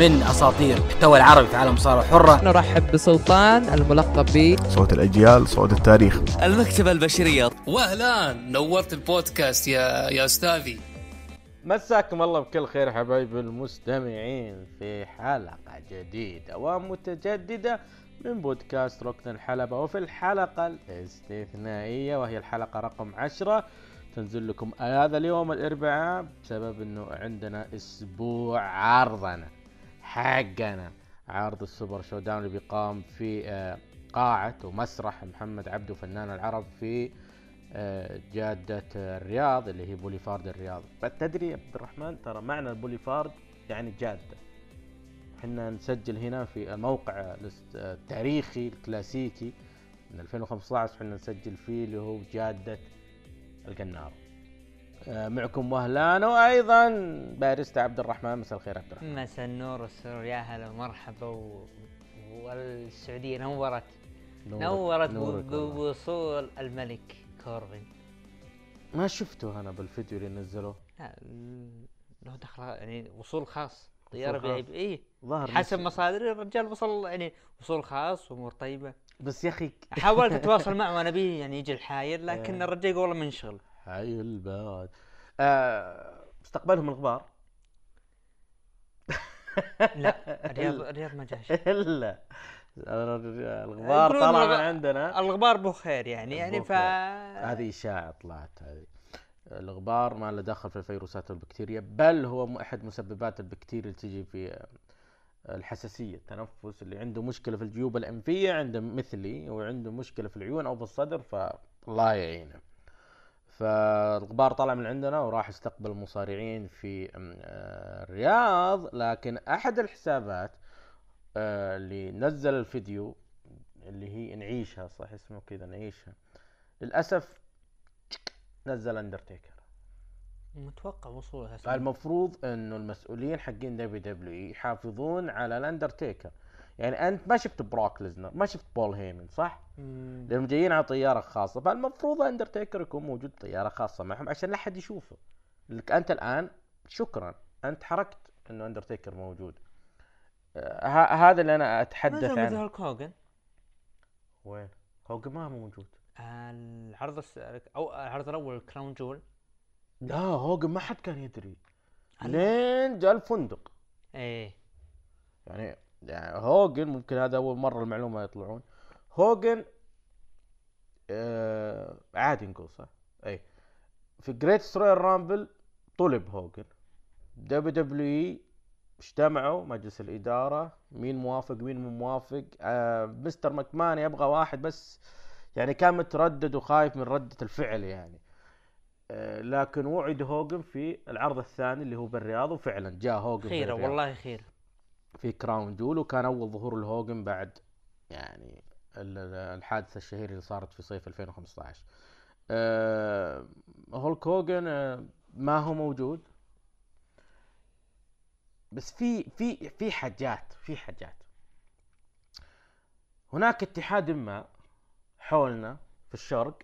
من أساطير المحتوى العربي في عالم المصارعه الحره نرحب بسلطان الملقب ب صوت الأجيال صوت التاريخ. المكتبة البشرية. واهلا نورت البودكاست يا يا أستاذي. مساكم الله بكل خير حبايب المستمعين في حلقة جديدة ومتجددة من بودكاست ركن الحلبة. وفي الحلقة الاستثنائية وهي الحلقة رقم عشرة تنزل لكم هذا اليوم الأربعاء بسبب إنه عندنا أسبوع عرضنا. حقنا. عرض ال Super ShowDown اللي بيقام في آه، قاعة ومسرح محمد عبده فنان العرب في آه، جادة الرياض اللي هي بوليفارد الرياض. تدري يا عبد الرحمن ترى معنى البوليفارد يعني جادة. إحنا نسجل هنا في الموقع الاست- التاريخي الكلاسيكي من 2015 إحنا نسجل فيه اللي هو جادة القنار. آه، معكم وهلان وأيضا باريستا عبد الرحمن. مساء الخير عبد الرحمن. مساء النور والسرور. يا هلا ومرحبا و... والسعودية نورت. نورت والله. بوصول الملك كوربن ما شفته أنا بالفيديو اللي نزلوه. لا له دخل يعني وصول خاص في خاص. اي ظهر حسب نفسه. مصادر الرجال وصل يعني وصول خاص وأمور طيبة. بس يا أخي حاولت أتواصل معه وأنا بيه يعني يجي الحاير لكن إيه. الرجال يقول والله منشغل. حي الباد آه، استقبلهم الغبار. لا الرياض الرياض ما جاش. إلا الغبار طلع من عندنا. الغبار بخير يعني يعني ف هذه إشاعة طلعت هذه. الغبار ما له دخل في الفيروسات والبكتيريا بل هو أحد مسببات البكتيريا اللي تجي في آه، الحساسية التنفس اللي عنده مشكلة في الجيوب الأنفية عنده مثلي وعنده مشكلة في العيون أو في الصدر فالله يعينه. فالغبار طلع من عندنا وراح يستقبل المصارعين في آه، الرياض لكن أحد الحسابات آه، اللي نزل الفيديو اللي هي نعيشها صح اسمه كذا نعيشها للأسف نزل اندرتيكر متوقع وصولها فالمفروض إنه المسؤولين حقين WW يحافظون على الأندرتيكر. يعني أنت ما شفت بروك ليزنر ما شفت بول هيمن صح؟ مم. لأنهم جايين على طيارة خاصة فالمفروض أندرتيكر يكون موجود طياره خاصة معهم عشان لا احد يشوفه. لك أنت الآن شكرا أنت حركت إنه أندرتيكر موجود. آه هذا اللي أنا أتحدث عنه مثل هولك هوجن وين؟ هوجن ما موجود. العرض الس... أو العرض الأول Crown Jewel. لا هوجن ما حد كان يدري. لين جاء الفندق. إيه. يعني يعني هوجن ممكن هذا أول مرة المعلومة يطلعون. هوجن آه عادي نقول صح. أي. في Great Royal Rumble طلب هوجن. WWE اجتمعوا مجلس الإدارة مين موافق مين مو موافق. آه Mr. مكمان يبغى واحد بس يعني كان متردد وخايف من ردة الفعل يعني. آه لكن وعد هوجن في العرض الثاني اللي هو بالرياض وفعلا جاء هوجن خيرة. والله خيره في Crown Jewel وكان أول ظهور لهوجن بعد يعني ال- ال- الحادثة الشهيرة اللي صارت في صيف 2015 آه هولك هوجن آه ما هو موجود. بس في في في حاجات في حاجات. هناك اتحاد ما حولنا في الشرق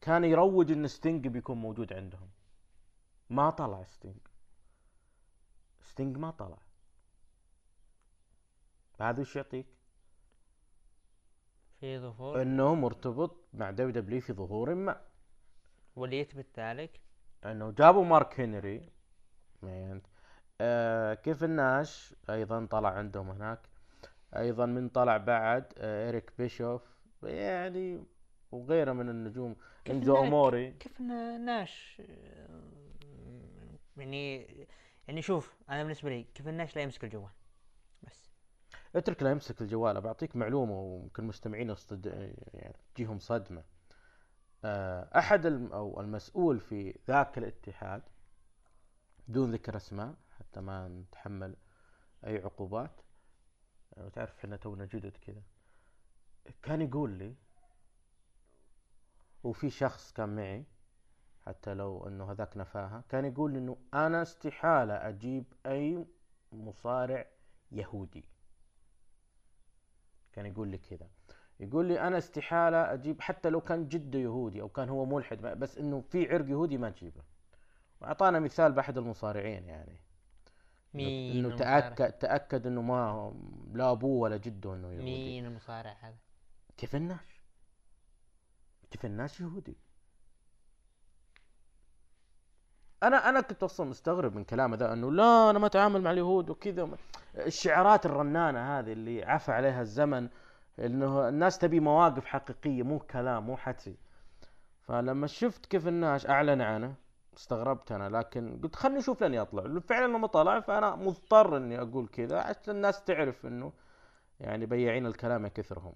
كان يروج إن ستينج بيكون موجود عندهم. ما طلع ستينج. ستينج ما طلع. هذا وش يعطيك؟ في ظهور. إنه مرتبط مع WW في ظهور ما. واللي يثبت ذلك إنه جابوا مارك هنري. آه كيفن ناش أيضا طلع عندهم هناك. أيضا من طلع بعد آه إيريك بيشوف. يعني وغيره من النجوم. كيف إنزو أموري. كيفن ناش آه، يعني يعني شوف أنا بالنسبة لي كيف الناش لا يمسك الجوال؟ اترك لا يمسك الجوال. بعطيك معلومة وممكن المستمعين يصطد... يعني تجيهم صدمة. آه، أحد الم... أو المسؤول في ذاك الاتحاد بدون ذكر اسماء حتى ما نتحمل أي عقوبات. آه، تعرف إحنا تونا جدد كذا. كان يقول لي وفي شخص كان معي حتى لو إنه هذاك نفاها كان يقول لي إنه أنا استحالة أجيب أي مصارع يهودي. كان يقول لي كذا. يقول لي أنا استحالة أجيب حتى لو كان جدة يهودي أو كان هو ملحد بس إنه في عرق يهودي ما تجيبه. وأعطانا مثال بأحد المصارعين يعني. مين إنه المصارع؟ تاكد تأكد إنه ما لا أبوه ولا جده إنه يهودي. مين المصارع هذا؟ كيف الناش كيف الناش يهودي. أنا أنا كنت أصلا مستغرب من كلامه ذا إنه لا أنا ما أتعامل مع اليهود وكذا. الشعارات الرنانة هذه اللي عفى عليها الزمن إنه الناس تبي مواقف حقيقية مو كلام مو حكي. فلما شفت كيف الناش اعلن عنه استغربت أنا. لكن قلت خلني أشوف لين يطلع. فعلا لما طلع فأنا مضطر إني أقول كذا عشان الناس تعرف إنه يعني بياعين الكلام كثرهم.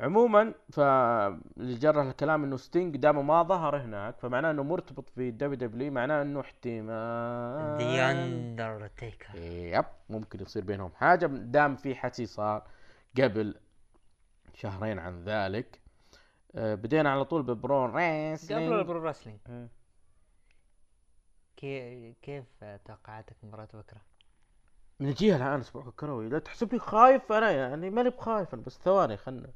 عموما فاللي جرى الكلام إنه ستينج دام ما ظهر هناك فمعناه إنه مرتبط في WW معناه إنه احتمال. ذا اندرتيكر yep ممكن يصير بينهم حاجة. دام في حكي صار قبل شهرين عن ذلك. آه، بدينا على طول ب Pro Wrestling. قبل ال Pro Wrestling مم. كي- كيف توقعاتك مباراة نجيها الان أسبوع الكروي. لا تحسبني خايف أنا يعني ماني بخايف بس ثواني خلنا.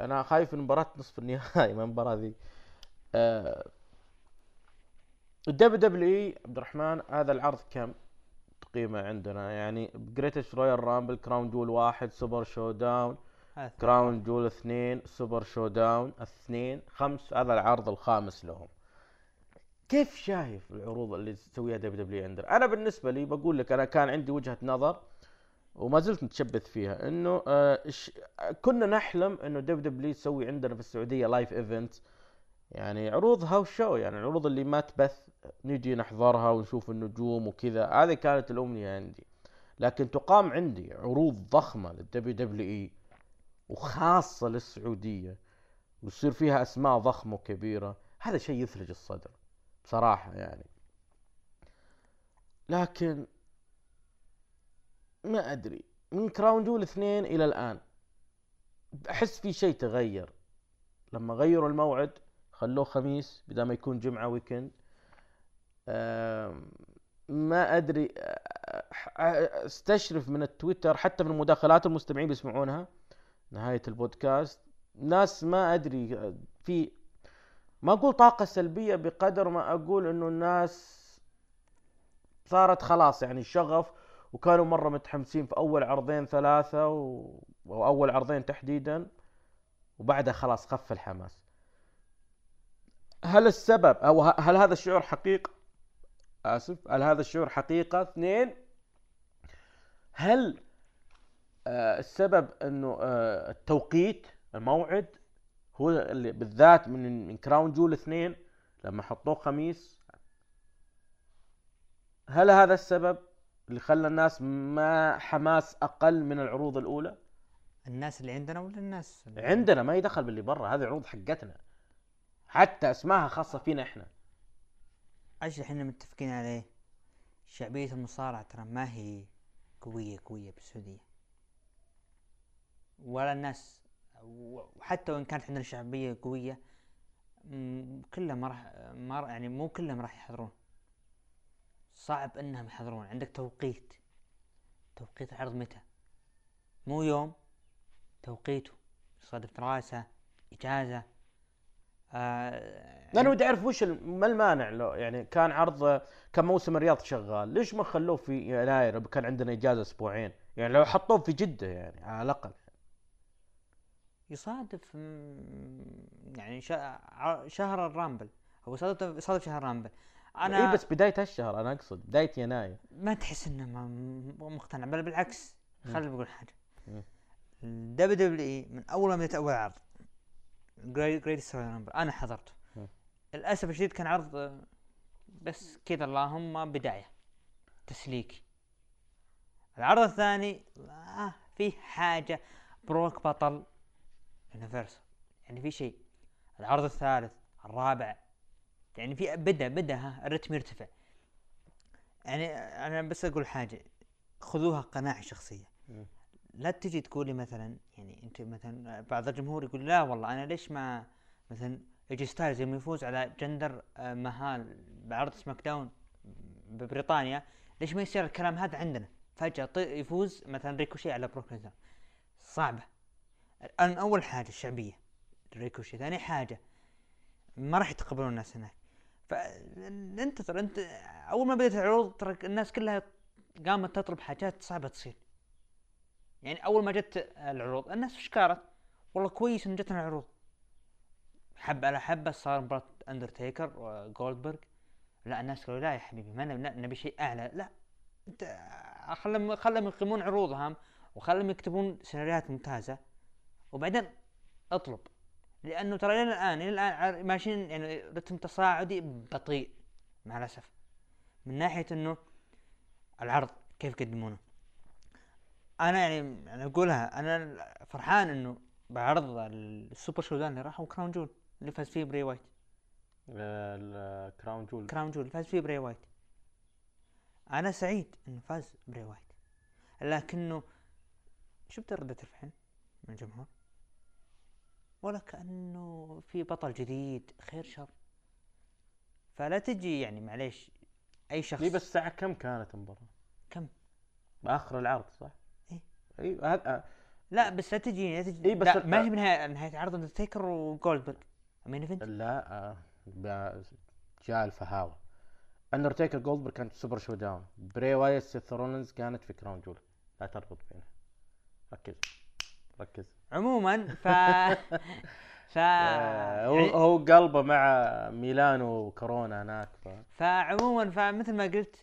أنا خايف من مباراة نصف النهائي ما المباراة ذي. آه، ال WWE عبد الرحمن هذا العرض كم تقييمه عندنا؟ يعني Greatest Royal Rumble Crown Jewel واحد Super ShowDown Crown Jewel اثنين Super ShowDown اثنين خمس هذا العرض الخامس لهم. كيف شايف العروض اللي تسويها WW عندنا أنا بالنسبة لي بقول لك أنا كان عندي وجهة نظر وما زلت متشبث فيها إنه آه. كنا نحلم إنه WW تسوي عندنا في السعودية live event يعني عروض house show يعني العروض اللي ما تبث نجي نحضرها ونشوف النجوم وكذا. هذه كانت الأمنية عندي. لكن تقام عندي عروض ضخمة لل WWE وخاصة للسعودية ويصير فيها أسماء ضخمة وكبيرة هذا شيء يثلج الصدر. بصراحه يعني. لكن ما أدري من Crown Jewel اثنين إلى الآن أحس في شيء تغير. لما غيروا الموعد خلوه خميس بدل ما يكون جمعة weekend ما آه، أستشرف من التويتر حتى من مداخلات المستمعين بيسمعونها. نهاية البودكاست. ناس ما أدري آه، في ما أقول طاقة سلبية بقدر ما أقول إنه الناس صارت خلاص يعني شغف وكانوا مرة متحمسين في أول عرضين ثلاثة و... أو اول عرضين تحديدا وبعدها خلاص خف الحماس. هل السبب أو هل هذا الشعور حقيقة؟ آسف هل هذا الشعور حقيقة؟ اثنين هل آه السبب إنه آه التوقيت الموعد هو اللي بالذات من من كراون جول اثنين لما حطوه خميس. هل هذا السبب اللي خلى الناس ما حماس أقل من العروض الأولى؟ الناس اللي عندنا ولا الناس اللي عندنا ما يدخل باللي برا هذه عروض حقتنا. حتى اسمها خاصة فينا إحنا. أيش إحنا متفقين عليه؟ شعبية المصارعة ترى ما هي قوية قوية بالسعودية. ولا الناس وحتى وإن كانت عندنا شعبية قوية م- كلهم ما راح ما راح- يعني مو كلهم راح يحضرون. صعب إنهم يحضرون. عندك توقيت. توقيت العرض متى؟ مو يوم توقيته. يصادف دراسة إجازة. آه أنا ودي أعرف وش ما المانع لو يعني كان عرض كان موسم الرياض شغال ليش ما خلوه في يناير؟ كان عندنا إجازة أسبوعين. يعني لو حطوه في جدة يعني على الأقل. يصادف يعني شهر ال Rumble. هو يصادف يصادف شهر الرامبل. أنا إي بس بداية هالشهر أنا أقصد بداية يناير. ما تحس إنه مقتنع بل بالعكس. خليني بقول حاجة. ال WWE من أول ما بدأت اول عرض Great Rumble أنا حضرته. للأسف الشديد كان عرض بس كذا اللهم بداية تسليكي العرض الثاني آه فيه حاجة بروك بطل. Universal يعني في شيء العرض الثالث الرابع. يعني في بدأ بدأ ها الرتم يرتفع. يعني أنا بس أقول حاجة خذوها قناعه شخصية. لا تجي تقولي مثلا يعني أنت مثلا بعض الجمهور يقول لا والله أنا ليش ما مثلا AJ Styles يوم يفوز على جندر آه، مهال بعرض SmackDown ببريطانيا ليش ما يصير الكلام هذا عندنا؟ فجأة يفوز مثلا ريكوشي على بروك صعبة. الان أول حاجة الشعبية ريكوشي ثاني حاجة ما راح يتقبلون الناس هناك. فانتظر أنت أول ما بدأت العروض ترى الناس كلها قامت تطلب حاجات صعبة تصير. يعني أول ما جت العروض الناس وش قالت؟ والله كويس إن جتنا العروض. حبه على حبة صار مباراة اندرتيكر وجولدبرغ لا الناس قالوا لا يا حبيبي ما نبي شيء أعلى. لا أنت خلهم خلهم يقيمون عروضهم وخلهم يكتبون سيناريوهات ممتازة. وبعدين اطلب. لأنه ترى إلى الآن إلى الآن ماشيين يعني رتم تصاعدي بطيء مع الأسف. من ناحية إنه العرض كيف يقدمونه؟ أنا يعني أنا أقولها أنا فرحان إنه بعرض ال Super Show اللي راح هو Crown Jewel اللي فاز فيه بري وايت. ال Crown Jewel. Crown Jewel فاز فيه بري وايت. أنا سعيد إنه فاز بري وايت. لكنه شفت ردة الفعل من الجمهور؟ ولا كأنه في بطل جديد خير شر. فلا تجي يعني معليش أي شخص. لي بس الساعة كم كانت المباراة؟ كم؟ بآخر العرض صح؟ إيه. اي هذا لا بس لا تجي لا تجي. إيه بس لا ما هي بنهاية نهاية عرض اندرتيكر وجولدبرغ main event لا آه، جاء الفهاوة. اندرتيكر جولدبرغ كانت Super ShowDown بري وايت سيث رولينز كانت في Crown Jewel. لا تربط بينها ركز ركز. عموما ف ف آه، هو يعني- هو قلبه مع ميلان وكورونا هناك ف... فعموما فمثل ما قلت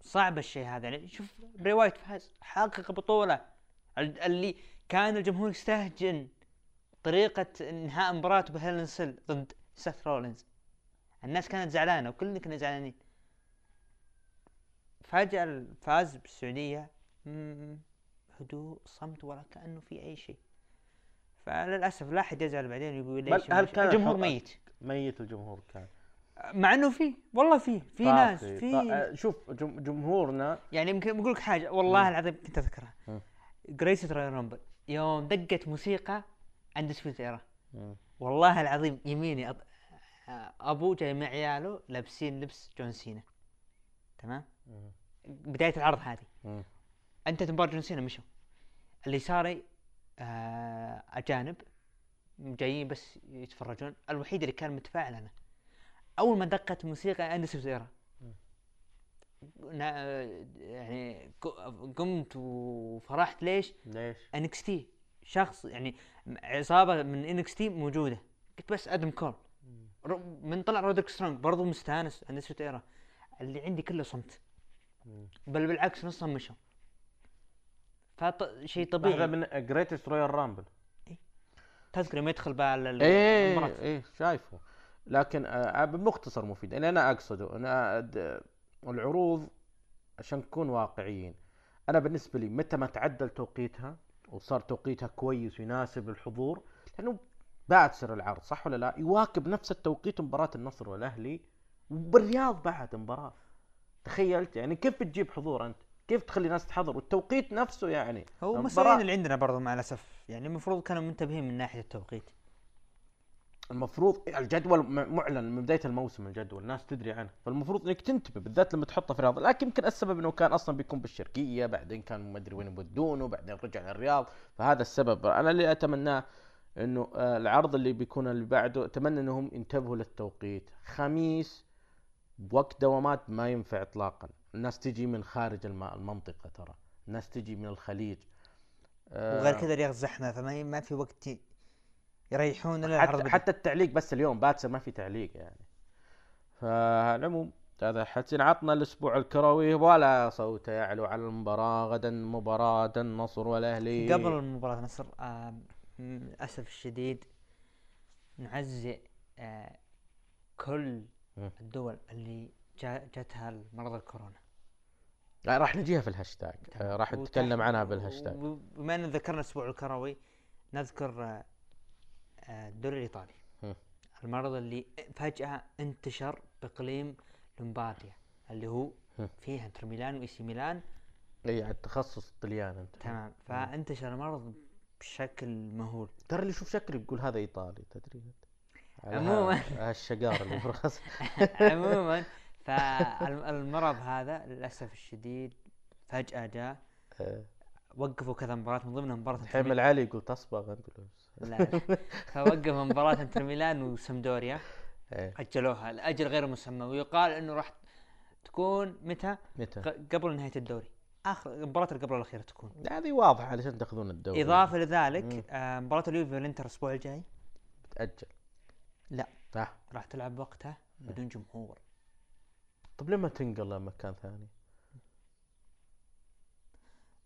صعب الشيء هذا. يعني شوف بري وايت فاز حقق بطولة. ال- اللي كان الجمهور يستهجن طريقة انهاء مباراته ب Hell in a Cell ضد سيث رولينز. الناس كانت زعلانة وكلنا كنا زعلانين. فجأة فاز بالسعودية هدوء صمت ولا كأنه في أي شيء. فللأسف لا أحد يزعل بعدين يقول ليش هل كان الجمهور ميت ميت الجمهور كان مع إنه في والله في في ناس طافي. في طا- آه، شوف جم- جمهورنا يعني يمكن بقول لك حاجة والله العظيم كنت أذكرها. Greatest Rumble يوم دقت موسيقى عند سبيت ايرا. والله العظيم يميني أط... أبوه جاي مع عياله لابسين لبس جون سينا تمام. بداية العرض هذه. أنت مباراة جون سينا مشوا اليساري آه أجانب جايين بس يتفرجون. الوحيد اللي كان متفاعل أنا. أول ما دقت موسيقى ايرا نا- يعني قمت وفرحت. ليش؟ ليش؟ NXT. شخص يعني عصابة من NXT موجودة. قلت بس أدم كول. من طلع رودريك سترونج برضو مستانس Undisputed Era اللي عندي كله صمت. بل بالعكس نصهم مشوا. فشيء هذا طبيعي. من Greatest Royal Rumble تذكر يوم يدخل ال- إيه المباراة. إيه شايفه. لكن آه بمختصر مفيد. اللي أنا أقصده أنا العروض عشان نكون واقعيين أنا بالنسبة لي متى ما تعدل توقيتها وصار توقيتها كويس ويناسب الحضور لأنه بعد سر العرض صح ولا لا؟ يواكب نفس التوقيت مباراة النصر والأهلي وبالرياض بعد مباراة. تخيلت؟ يعني كيف بتجيب حضور أنت؟ كيف تخلي الناس تحضر؟ والتوقيت نفسه يعني. هو مسؤولين اللي عندنا برضو مع الأسف. يعني المفروض كانوا منتبهين من ناحية التوقيت. المفروض الجدول معلن من بداية الموسم الجدول الناس تدري عنه. فالمفروض إنك تنتبه بالذات لما تحطه في الرياض لكن يمكن السبب إنه كان أصلا بيكون بالشرقية بعدين كان ما أدري وين يودونه بعدين رجع للرياض. فهذا السبب. أنا اللي أتمناه إنه آه، العرض اللي بيكون اللي بعده أتمنى إنهم ينتبهوا للتوقيت. خميس بوقت دوامات ما ينفع اطلاقا. الناس تجي من خارج الم- المنطقة ترى. الناس تجي من الخليج. آه، وغير كذا الرياض زحمه فما ما في وقت يريحون حتى. حتى التعليق بس اليوم باكر ما في تعليق يعني. فالعموم هذا حسين عطنا الأسبوع الكروي. ولا صوت يعلو على المباراة غدا مباراة النصر والأهلي. قبل المباراة نصر آه للأسف الشديد نعزئ آه كل. الدول اللي جا جاتها مرض الكورونا. لا، راح نجيها في الهاشتاج. آه، راح نتكلم عنها بالهاشتاج وبما أن ذكرنا الأسبوع الكروي نذكر آه، آه، الدوري الإيطالي. المرض اللي فجأة انتشر بإقليم لومبارديا اللي هو مم. فيه إنتر ميلان وإي سي ميلان. إي على التخصص الطليان أنت. تمام. فانتشر المرض بشكل مهول. ترى اللي يشوف شكلي بيقول هذا إيطالي تدري عموماً. هالشقار اللي في عموما. فالمرض هذا للأسف الشديد فجأة جاء. آه، وقفوا كذا مباراة من ضمنها مباراة حمل علي يقول تصبغ أنت لا. فوقفوا مباراة انتر ميلان وسمدوريا. إيه. أجلوها لأجل غير مسمى. ويقال إنه راح تكون متى؟ متى؟ قبل نهاية الدوري. آخر المباراه اللي قبل الأخيرة تكون. هذه واضحة علشان تأخذون الدوري. إضافة. لذلك آه مباراة اليوفي والإنتر الأسبوع الجاي. بتأجل. لا. صح. راح تلعب وقتها بدون جمهور. طب لما تنقل لمكان ثاني؟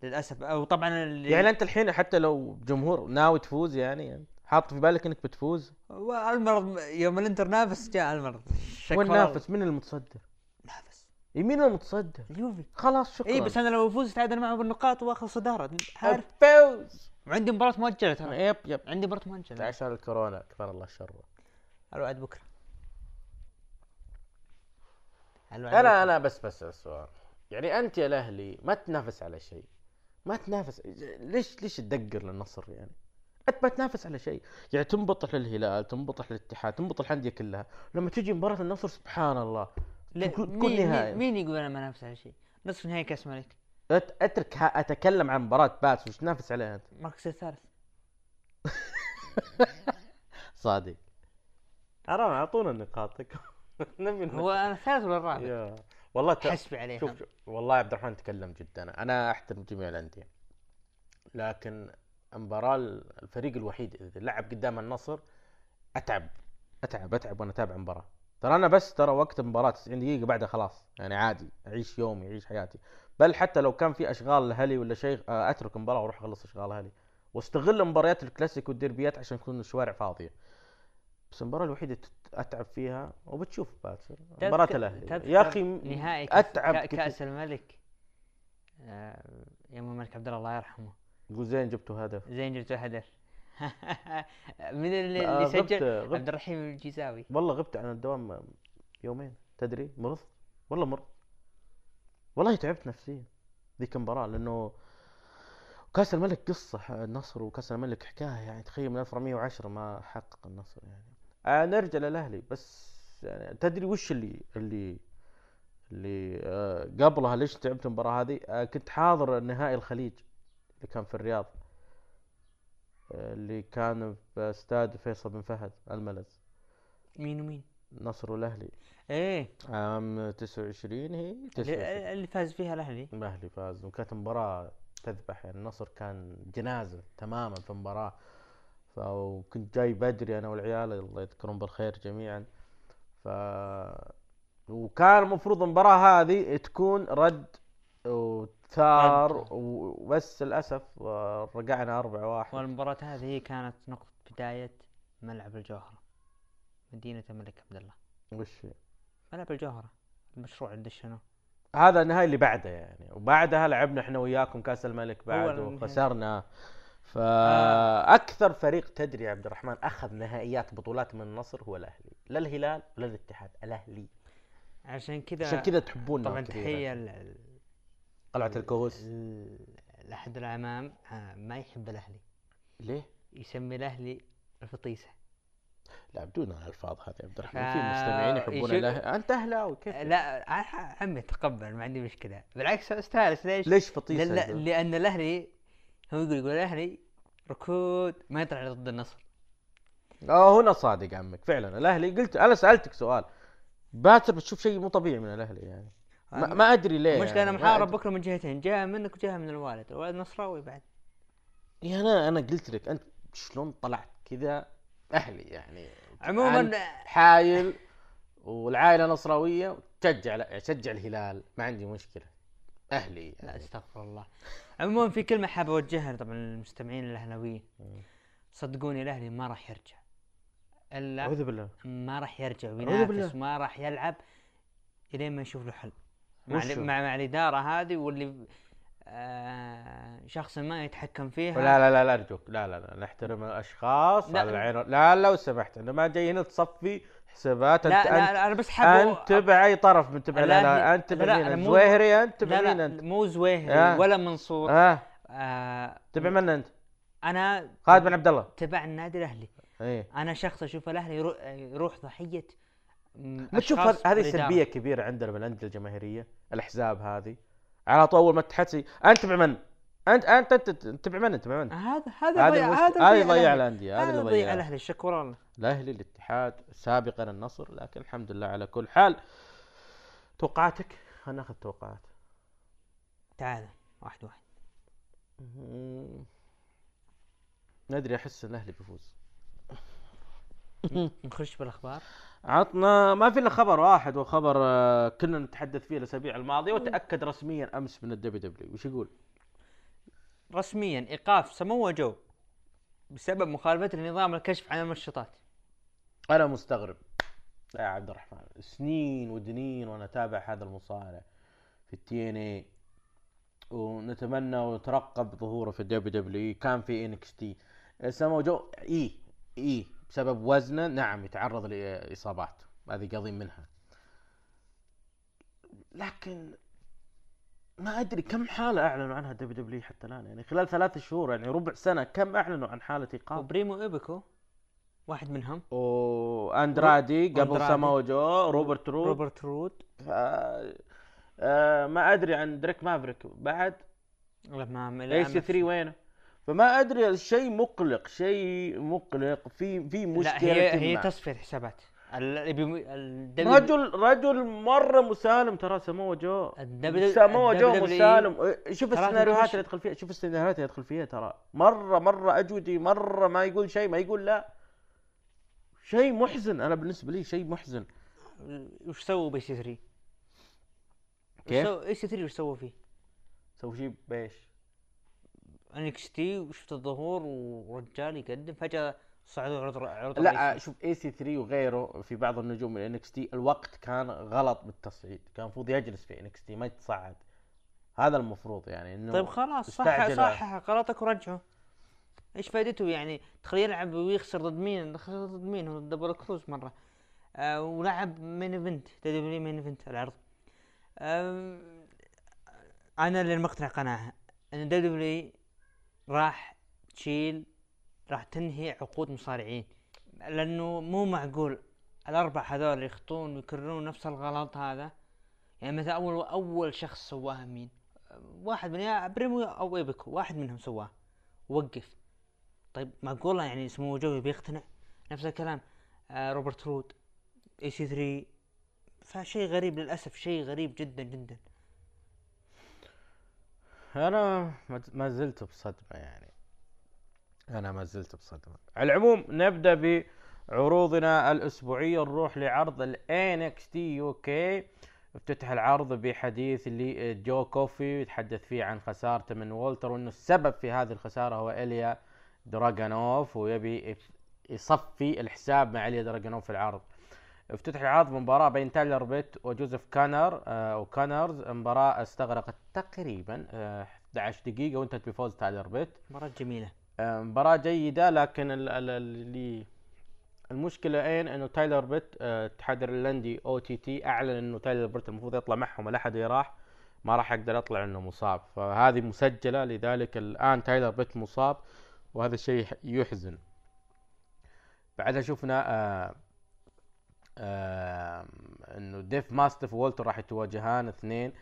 للأسف. أو طبعا اللي يعني أنت الحين حتى لو جمهور ناوي تفوز يعني, يعني حاط في بالك إنك بتفوز؟ المرض يوم الإنتر نافس جاء المرض. شكرا وين نافس؟ مين المتصدر؟ نافس. مين المتصدر؟ اليوفي خلاص شكرا. اي بس أنا لو أفوز أتعادل معه بالنقاط وأخذ صدارة. عارف؟ الفوز وعندي مباراة مؤجلة ترى. يب يب. عندي مباراة مؤجلة. عشان الكورونا. كفر الله شره. الوعد بكرة الوعد أنا. أنا بس بس السؤال يعني أنت يا الأهلي ما تنافس على شيء. ما تنافس. ليش ليش تدقر للنصر يعني؟ أنت ما تنافس على شيء. يعني تنبطح للهلال تنبطح للاتحاد تنبطح الأندية كلها. لما تجي مباراة النصر سبحان الله. تكون- مين, تكون مين, نهائي. مين يقول أنا ما نافس على شيء؟ نصف نهائي كأس ملك. أترك أتكلم عن مباراة باتس وش تنافس عليها أنت؟ المركز الثالث. صادق. حرام أعطونا نقاطك. نبي هو أنا الثالث ولا الرابع؟ والله ت... حسبي عليهم شوف شوف، والله يا عبد الرحمن تكلم جدا. أنا أحترم جميع الأندية. لكن المباراة الفريق الوحيد إذا لعب قدام النصر أتعب أتعب أتعب وأنا أتابع المباراة. ترى أنا بس ترى وقت المباراة 90 دقيقة بعدها خلاص يعني عادي أعيش يومي أعيش حياتي. بل حتى لو كان في أشغال لاهلي ولا شيء آه، أترك المباراة وأروح أخلص أشغال أهلي وأستغل مباريات الكلاسيكو والديربيات عشان تكون الشوارع فاضية. بس المباراة الوحيدة أتعب فيها وبتشوف باكر مباراة الأهلي. يا أخي نهائي أتعب. كأس الملك. آه، يوم الملك عبد الله الله يرحمه. يقول زين جبتوا هدف. زين جبت هدف. من اللي, آه، سجل. عبد الرحيم الجيزاوي. والله غبت عن الدوام يومين. تدري؟ مرض؟ والله مرض. والله تعبت نفسيا ذيك المباراة لأنه كأس الملك قصة ح- النصر وكأس الملك حكاية يعني تخيل من 1410 ما حقق النصر يعني. آه نرجع للأهلي. بس يعني تدري وش اللي اللي اللي آه قبلها ليش تعبت المباراة هذه؟ آه كنت حاضر نهائي الخليج اللي كان في الرياض. آه اللي كان في استاد فيصل بن فهد الملز. مين ومين؟ النصر والاهلي إيه. عام 29 هي؟ 29 اللي فاز فيها الأهلي. الأهلي فاز وكانت مباراة تذبح. يعني النصر كان جنازة تماما في المباراة. ف- وكنت جاي بدري أنا والعيال الله يذكرهم بالخير جميعا ف وكان المفروض المباراة هذه تكون رد وثار. وبس للأسف آه، رجعنا 4 1 والمباراة هذه هي كانت نقطة بداية ملعب الجوهرة مدينة الملك عبد الله وش؟ ملعب الجوهرة المشروع اللي دشنوه هذا النهائي اللي بعده يعني وبعدها لعبنا إحنا وياكم كأس الملك بعد. وخسرنا فأكثر فريق تدري يا عبد الرحمن أخذ نهائيات بطولات من النصر هو الأهلي لا الهلال ولا الاتحاد الأهلي عشان كذا عشان كذا تحبوننا طبعا ل- قلعة الكؤوس لأحد الأعمام آه، ما يحب الأهلي ليه؟ يسمي الأهلي الفطيسة لا بدون الألفاظ هذه يا عبد الرحمن ف- في مستمعين يحبون الأهلي أنت أهلاوي كيف؟ لا عمي تقبل ما عندي مشكلة بالعكس استانس ليش؟ ليش فطيسة؟ لأن, يقول؟ لأن الأهلي هو يقول يقول الأهلي ركود ما يطلع ضد النصر. آه هنا صادق عمك فعلا. الأهلي قلت أنا سألتك سؤال. باكر بتشوف شيء مو طبيعي من الأهلي يعني. ما, ما أدري ليه أنا يعني. ما محارب. بكرة من جهتين جهة منك وجهة من الوالد الوالد نصراوي بعد. يا أنا أنا قلت لك أنت شلون طلعت كذا؟ أهلي يعني عموماً- حايل والعائلة نصراوية تشجع تشجع الهلال ما عندي مشكلة. أهلي. لا. أستغفر الله. عموما في كلمة حاب أوجهها طبعا للمستمعين الأهلاويين. صدقوني الأهلي ما راح يرجع. إلا أعوذ بالله. ما راح يرجع. وينافس ما راح يلعب إلين ما يشوف له حل. مع, مع مع الإدارة هذه واللي آه شخص ما يتحكم فيها. لا لا لا لا أرجوك. لا لا لا نحترم الأشخاص لا. على العين لا لو سمحت أنا ما جاي هنا تصفي حسابات أنت لا, لا أنا بس حاب أنت تبع اي طرف من تبع لا، لا أنت تبع لا، مين أنت مو- زويهري أنت تبع لا مين لا أنت. مو زويهري آه. ولا منصور. ها آه تبع من أنت؟ أنا خالد بن عبد الله. تبع النادي الأهلي. إيه. أنا شخص أشوف الأهلي يرو- يروح ضحية ما تشوف هذه. سلبية كبيرة عندنا بالأندية الجماهيرية الأحزاب هذه. على طول ما تحسي أنت تبع من؟ انت انت تبع من أنت تبع من؟ هذا هذا هذا. هذا هذا ضيع. الأندية هذا اللي ضيع الأهلي شكرا الأهلي الاتحاد سابقا النصر لكن الحمد لله على كل حال توقعاتك خلينا ناخذ توقعات تعال واحد واحد مم. ندري أحس الأهلي بيفوز نخش بالأخبار عطنا ما في إلا خبر واحد وخبر آه، كنا نتحدث فيه الأسابيع الماضية وتأكد رسميا أمس من ال WWE وش يقول؟ رسميا إيقاف سمو جو بسبب مخالفة لنظام الكشف عن المنشطات. أنا مستغرب. لا يا عبد الرحمن سنين ودنين وأنا أتابع هذا المصارع في ال TNA ونتمنى ونترقب ظهوره في ال WWE كان في NXT سمو جو اي اي بسبب وزنه نعم يتعرض لإصابات. هذه قضية منها. لكن ما أدري كم حالة أعلنوا عنها WWE حتى الآن يعني خلال ثلاث شهور يعني ربع سنة كم أعلنوا عن حالة إيقاف؟ وبريمو إيبيكو واحد منهم. واندرادي قبل. سامو جو روبرت رود روبرت رود ف... آه ما أدري عن دريك مافريك بعد. لا ما EC3 وينه؟ فما أدري شيء مقلق شيء مقلق في في مشكله لا هي هي. تصفية حسابات. رجل رجل مرة مسالم ترى سامو جو سامو جو مسالم شوف ترى السيناريوهات. اللي يدخل فيها شوف السيناريوهات اللي يدخل فيها ترى مره مرة أجودي مرة ما يقول شيء ما يقول لا شيء محزن أنا بالنسبة لي شيء محزن وش سووا ب EC3 كيف؟ EC3 وش سووا فيه؟ سوي شيء بإيش؟ NXT وشفت الظهور ورجال يقدم فجأة صعدوا عرض عرض لا رئيسي. شوف EC3 وغيره في بعض النجوم من NXT الوقت كان غلط بالتصعيد كان المفروض يجلس في NXT ما يتصعد. هذا المفروض يعني إنه طيب خلاص صح. صحح غلطك ورجعه إيش فائدته يعني؟ تخليه يلعب ويخسر ضد مين؟ خسر ضد مين؟ هو دبل كروز مرة. آه ولعب main event دبليو main event العرض. آه أنا اللي مقتنع قناعة. إن دبليو راح تشيل راح تنهي عقود مصارعين لأنه مو معقول الأربع هذول يخطون ويكررون نفس الغلط هذا. يعني مثلا اول أول شخص سواها مين؟ واحد من يا بريمو أو إيبكو واحد منهم سواه. وقف. طيب معقولة يعني سمو جوي بيقتنع؟ نفس الكلام آه روبرت رود EC3 فشيء غريب للأسف شيء غريب جدا جدا. أنا ما- زلت بصدمة يعني. أنا ما زلت بصدمه على العموم نبدأ بعروضنا الأسبوعية. نروح لعرض T UK افتتح العرض بحديث لجو كوفي يتحدث فيه عن خسارته من وولتر وإنه السبب في هذه الخسارة هو اليا دراجانوف ويبي يصفي الحساب مع اليا دراجانوف في العرض. افتتح العرض بمباراة بين تايلر بيت وجوزيف كانر آه وكونرز. مباراة استغرقت تقريبا آه 11 دقيقة وانتهت بفوز تايلر بيت. مرة جميلة. مباراة جيدة لكن ال- ال- اللي المشكلة أين؟ إنه تايلر بيت آه، الاتحاد الايرلندي أو OTT أعلن إنه تايلر بيت المفروض يطلع معهم ولا أحد راح ما راح يقدر يطلع إنه مصاب. فهذه مسجلة لذلك الآن تايلر بيت مصاب وهذا الشيء يحزن. بعدها شفنا آه آه إنه ديف ماستف وولتر راح يتواجهان اثنين.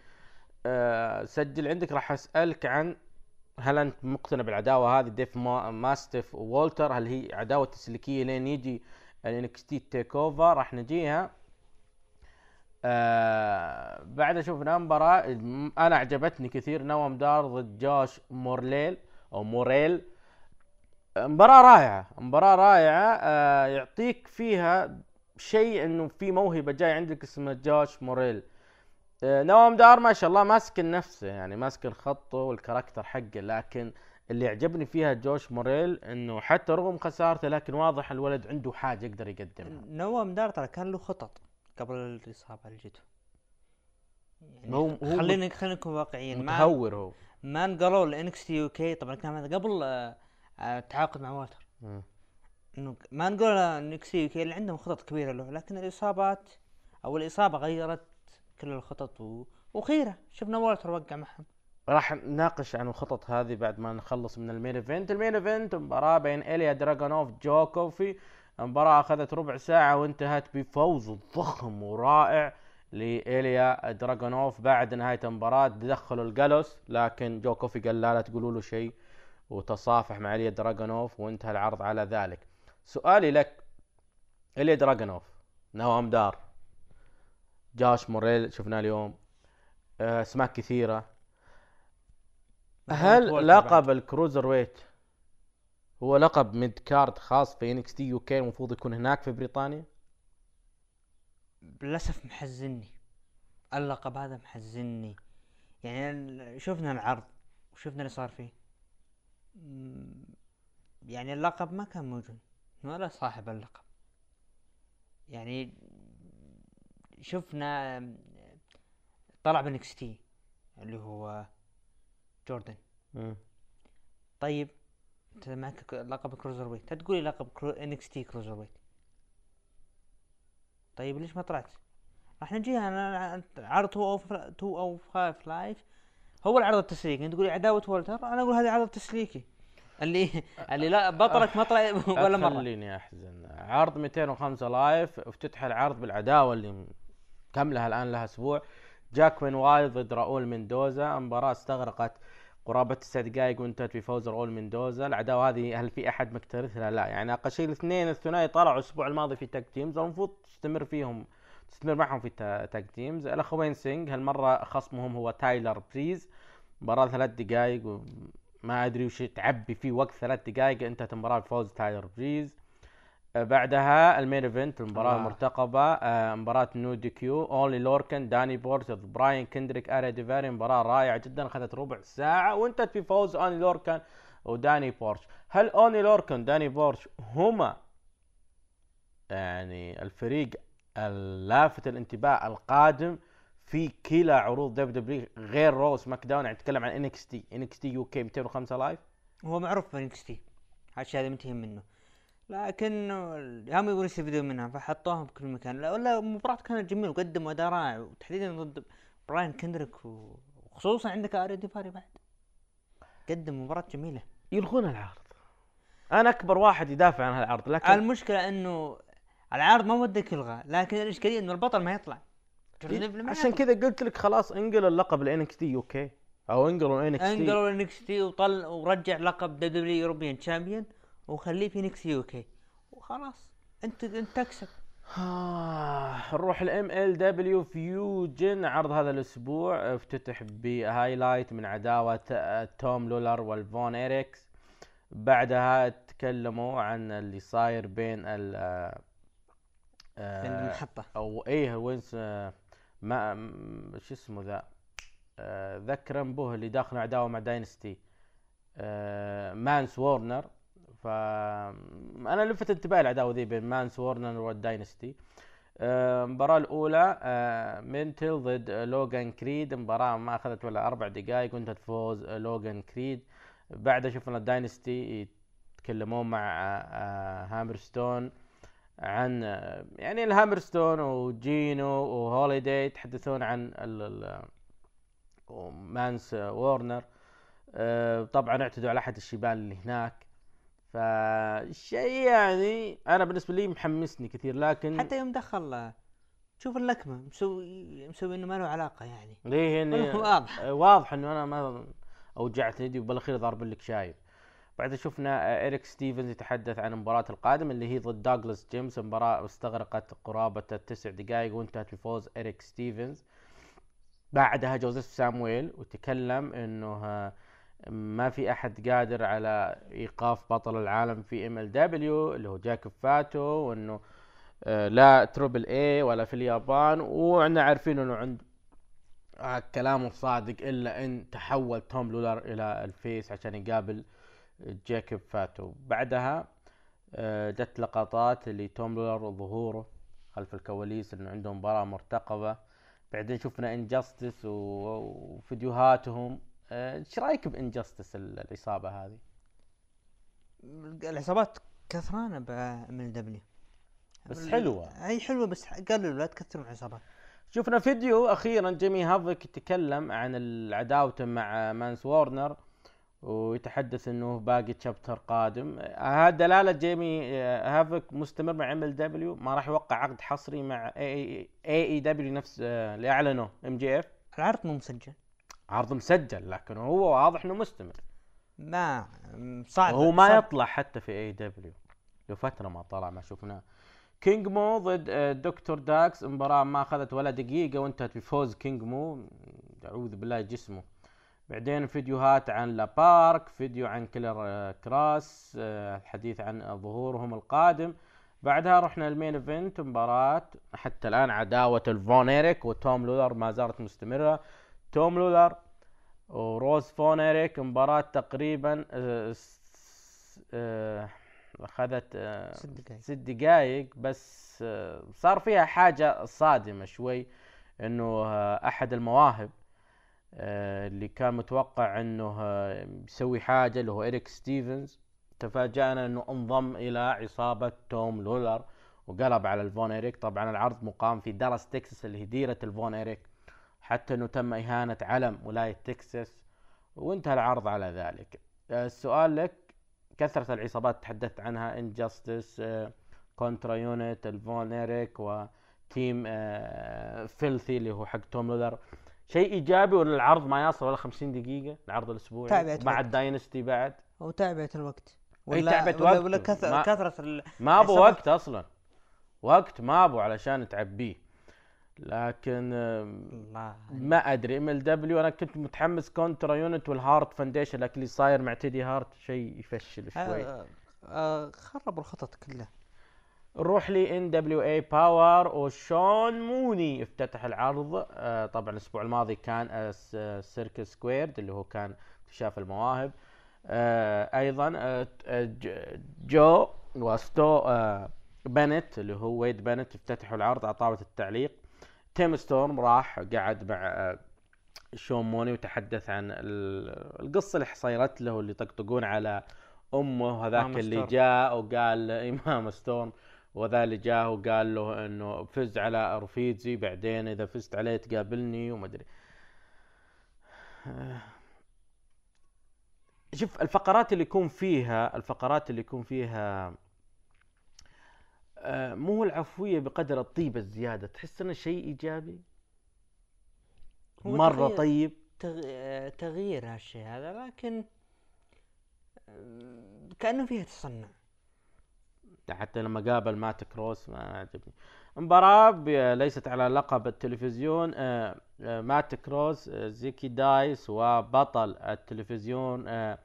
آه سجل عندك راح أسألك عن هل أنت مقتنع بالعداوة هذه؟ ديف ما ماستف وولتر هل هي عداوة تسليكية لين يجي ال NXT TakeOver راح نجيها. آه بعد شفنا مباراة أنا عجبتني كثير نوام دار ضد جوش مورليل أو موريل. مباراة رائعة مباراة رائعة. آه يعطيك فيها شيء إنه في موهبة جاي عندك اسمه جوش موريل. نوام دار ما شاء الله ماسك نفسه يعني ماسك الخط وال character حقه لكن اللي عجبني فيها جوش موريل إنه حتى رغم خسارته لكن واضح الولد عنده حاجة يقدر يقدمها. نوام دار ترى كان له خطط قبل الإصابة اللي جته. يعني هو- خلينا خلينا نكون واقعيين متهور هو. ما انقلوا ال NXT UK طبعا الكلام هذا قبل آه، آه، التعاقد مع والتر. إنه ما نقول NXT UK اللي عندهم خطط كبيرة له لكن الإصابات أو الإصابة غيرت كل الخطط و... وخيرة. شفنا والتر وقع معهم. راح نناقش عن الخطط هذه بعد ما نخلص من ال main event. ال main event مباراة بين إيليا دراغونوف جو كوفي مباراة أخذت ربع ساعة وانتهت بفوز ضخم ورائع لإيليا دراغونوف بعد نهاية المباراة. دخلوا الجالوس لكن جو كوفي قال لا لا تقولوا له شيء وتصافح مع إيليا دراغونوف وانتهى العرض على ذلك. سؤالي لك إيليا دراغونوف نوام دار. جوش موريل شفناه اليوم. آه، اسماء كثيرة. مثلاً هل لقب ال cruiserweight هو لقب mid-card خاص في NXT UK المفروض يكون هناك في بريطانيا؟ للأسف محزني. اللقب هذا محزني. يعني شفنا العرض وشفنا اللي صار فيه. يعني اللقب ما كان موجود. ولا صاحب اللقب. يعني شفنا طلع ب NXT اللي هو جوردن. مم. طيب أنت معك لقب cruiserweight. لا تقول لي لقب NXT cruiserweight. طيب ليش ما طلعت؟ راح نجيها أنا عرض 2 أو 2 أو 5 Live هو العرض التسليكي. أنت تقول لي عداوة وولتر أنا أقول هذا عرض تسليكي. اللي اللي لا بطلك ما طلع ولا مرة. خليني أحزن. عرض 205 Live افتتح العرض بالعداوة اللي كاملها الان لها أسبوع. جاكوين وايلد ضد راؤول مندوزا. مباراة استغرقت قرابة تسع دقائق وانتهت بفوز راؤول مندوزا. العداوة هذه هل في أحد مكترثها لا يعني أقل شيء الاثنين الثنائي طلعوا الأسبوع الماضي في tag teams. المفروض تستمر فيهم تستمر معهم في تا- tag teams. الاخوين سينج هالمرة خصمهم هو تايلر بريز. مباراة ثلاث دقائق وما أدري وش تعبي فيه وقت ثلاث دقائق انتهت المباراة بفوز تايلر بريز. بعدها ال main event المباراة الله. المرتقبة آه، مباراة no DQ أوني لوركن داني بورش ضد براين كندريك أريا ديفاري مباراة رائعة جدا أخذت ربع ساعة وأنتهت بفوز أوني لوركن وداني بورش هل أوني لوركن وداني بورش هما يعني الفريق اللافت الانتباه القادم في كلا عروض WWE غير Raw SmackDown يعني نتكلم عن NXT NXT UK 205 Live؟ هو معروف ب NXT. هذا الشيء هذا منتهي منه. لكن هم يبغون يستفيدون منها فحطوهم بكل مكان. لا ولا المباراة كانت جميلة وقدموا أداء رائع وتحديدا ضد براين كندريك وخصوصا عندك اريا ديفاري بعد. قدم مباراة جميلة. يلغون العرض. أنا أكبر واحد يدافع عن هالعرض لكن المشكلة إنه العرض ما ودك يلغى لكن الإشكالية إنه البطل ما يطلع. ما عشان. كذا قلت لك خلاص انقل اللقب ل NXT UK أو انقلوا NXT انقلوا NXT وطل ورجع لقب W European Champion وخليه في NXT UK وخلاص. انت انت تكسب. نروح ال MLW Fusion عرض هذا الأسبوع. افتتح ب highlight من عداوة آه، توم لولر والفون إيريكس. بعدها تكلموا عن اللي صاير بين ال آه، آه، المحطة أو إيه وينس ما شو اسمه ذا؟ ذكر به اللي داخل عداوة مع داينستي مانس وورنر. فانا لفت انتباهي العداوه ذي بين مانس وورنر والداينستي آه، المباراة الأولى آه، مينتل ضد لوغان كريد. مباراة ما أخذت ولا أربع دقائق وانتهت فوز آه، لوغان كريد. بعدها شفنا الداينستي يتكلمون مع آه، هامرستون عن آه، يعني الهامرستون وجينو وهوليداي يتحدثون عن ال مانس وورنر. آه، طبعا اعتدوا على أحد الشبان اللي هناك. فالشيء يعني أنا بالنسبة لي محمسني كثير لكن حتى يوم دخل شوف اللكمة مسوي مسوي إنه ما له علاقة يعني. ليه اني واضح. آه، واضح إنه أنا ما اوجعت يدي وبالأخير ضارب لك شايب بعدها شفنا إريك ستيفنز يتحدث عن المباراة القادمة اللي هي ضد داغلاس جيمس. مباراة استغرقت قرابة التسع دقائق وانتهت بفوز إريك ستيفنز. بعدها جوزيف سامويل وتكلم إنه ما في أحد قادر على إيقاف بطل العالم في MLW اللي هو جاكوب فاتو وإنه آه، لا Triple A ولا في اليابان وعنا عارفين إنه عند كلامه صادق إلا إن تحول توم لولر إلى ال face عشان يقابل جاكوب فاتو. بعدها آه، جت لقطات لتوم لولر ظهوره خلف الكواليس إنه عندهم مباراة مرتقبة. بعدين شفنا Injustice وفيديوهاتهم. إيش رأيك ب Injustice العصابة هذه؟ العصابات كثرانة ب MLW بس حلوة. أي حلوة بس قللوا لا تكثروا العصابات شفنا فيديو أخيرا جيمي هافك يتكلم عن عداوته مع مانس وورنر ويتحدث إنه باقي chapter قادم. هذا دلالة جيمي آه، هافك مستمر مع MLW ما راح يوقع عقد حصري مع AEW نفس آه، اللي أعلنوه MJF العرض مو مسجل. عرض مسجل لكن هو واضح إنه مستمر. ما صعب وهو ما صعب. يطلع حتى في AEW له فترة ما طلع ما شفناه. كينج مو ضد آه، دكتور داكس مباراة ما أخذت ولا دقيقة وانتهت بفوز كينج مو أعوذ بالله جسمه. بعدين فيديوهات عن لابارك فيديو عن كيلر آه، كراس آه، الحديث عن ظهورهم القادم. بعدها رحنا ال main event مباراة حتى الآن عداوة الفون ايريك وتوم لولر ما زالت مستمرة. توم لولر وروز فون ايريك مباراة تقريبا آه، آه، أخذت آه، ست دقائق بس صار فيها حاجة صادمة شوي إنه أحد المواهب اللي كان متوقع إنه يسوي حاجة اللي هو ايريك ستيفنز تفاجأنا إنه انضم إلى عصابة توم لولر وقلب على الفون ايريك طبعا العرض مقام في دالاس تكساس اللي هي ديرة الفون ايريك حتى إنه تم إهانة علم ولاية تكساس وانتهى العرض على ذلك. آه، السؤال لك كثرة العصابات تحدثت عنها Injustice Contra Unit الفون ايريك و Team Filthy اللي هو حق توم لولر شيء إيجابي ولا العرض ما يصل ولا 50 دقيقة؟ العرض الأسبوعي؟ تعبت مع وقت. الداينستي بعد؟ أو تعبئه الوقت. أي ولا تعبئة ولا, وقت. ولا كثر ما- كثرة ال... ما ابو وقت أصلا. وقت ما ابو علشان تعبيه. لكن الله ما أدري MLW أنا كنت متحمس Contra Unit وال Hart Foundation لكن اللي صاير مع تيدي هارت شيء يفشل شوي. آه، آه، خربوا الخطط كلها. نروح لي NWA Power وشون موني افتتح العرض. آه طبعا الأسبوع الماضي كان آه س- آه، Circle Squared اللي هو كان اكتشاف المواهب. آه أيضا آه آه، جو وستو آه بنت اللي هو ويد بنت افتتحوا العرض على طاوله التعليق. تيم ستورم راح قعد مع آه شون موني وتحدث عن ال- القصة اللي صايرت له اللي يطقطقون على أمه هذاك اللي. جاء وقال إمام ستورم وذا اللي جاه وقال له إنه فز على رفيدزي بعدين إذا فزت عليه تقابلني وما أدري آه. شوف الفقرات اللي يكون فيها الفقرات اللي يكون فيها مو العفوية بقدر الطيبه الزيادة تحس إنه شيء إيجابي؟ مرة تغيير. طيب؟ تغ... آه، تغيير هالشيء هذا لكن آه، كأنه فيها تصنع. حتى لما قابل مات كروس ما عجبني. مباراة ليست على لقب التلفزيون آه، آه، مات كروس آه، زيكي دايس وبطل التلفزيون آه،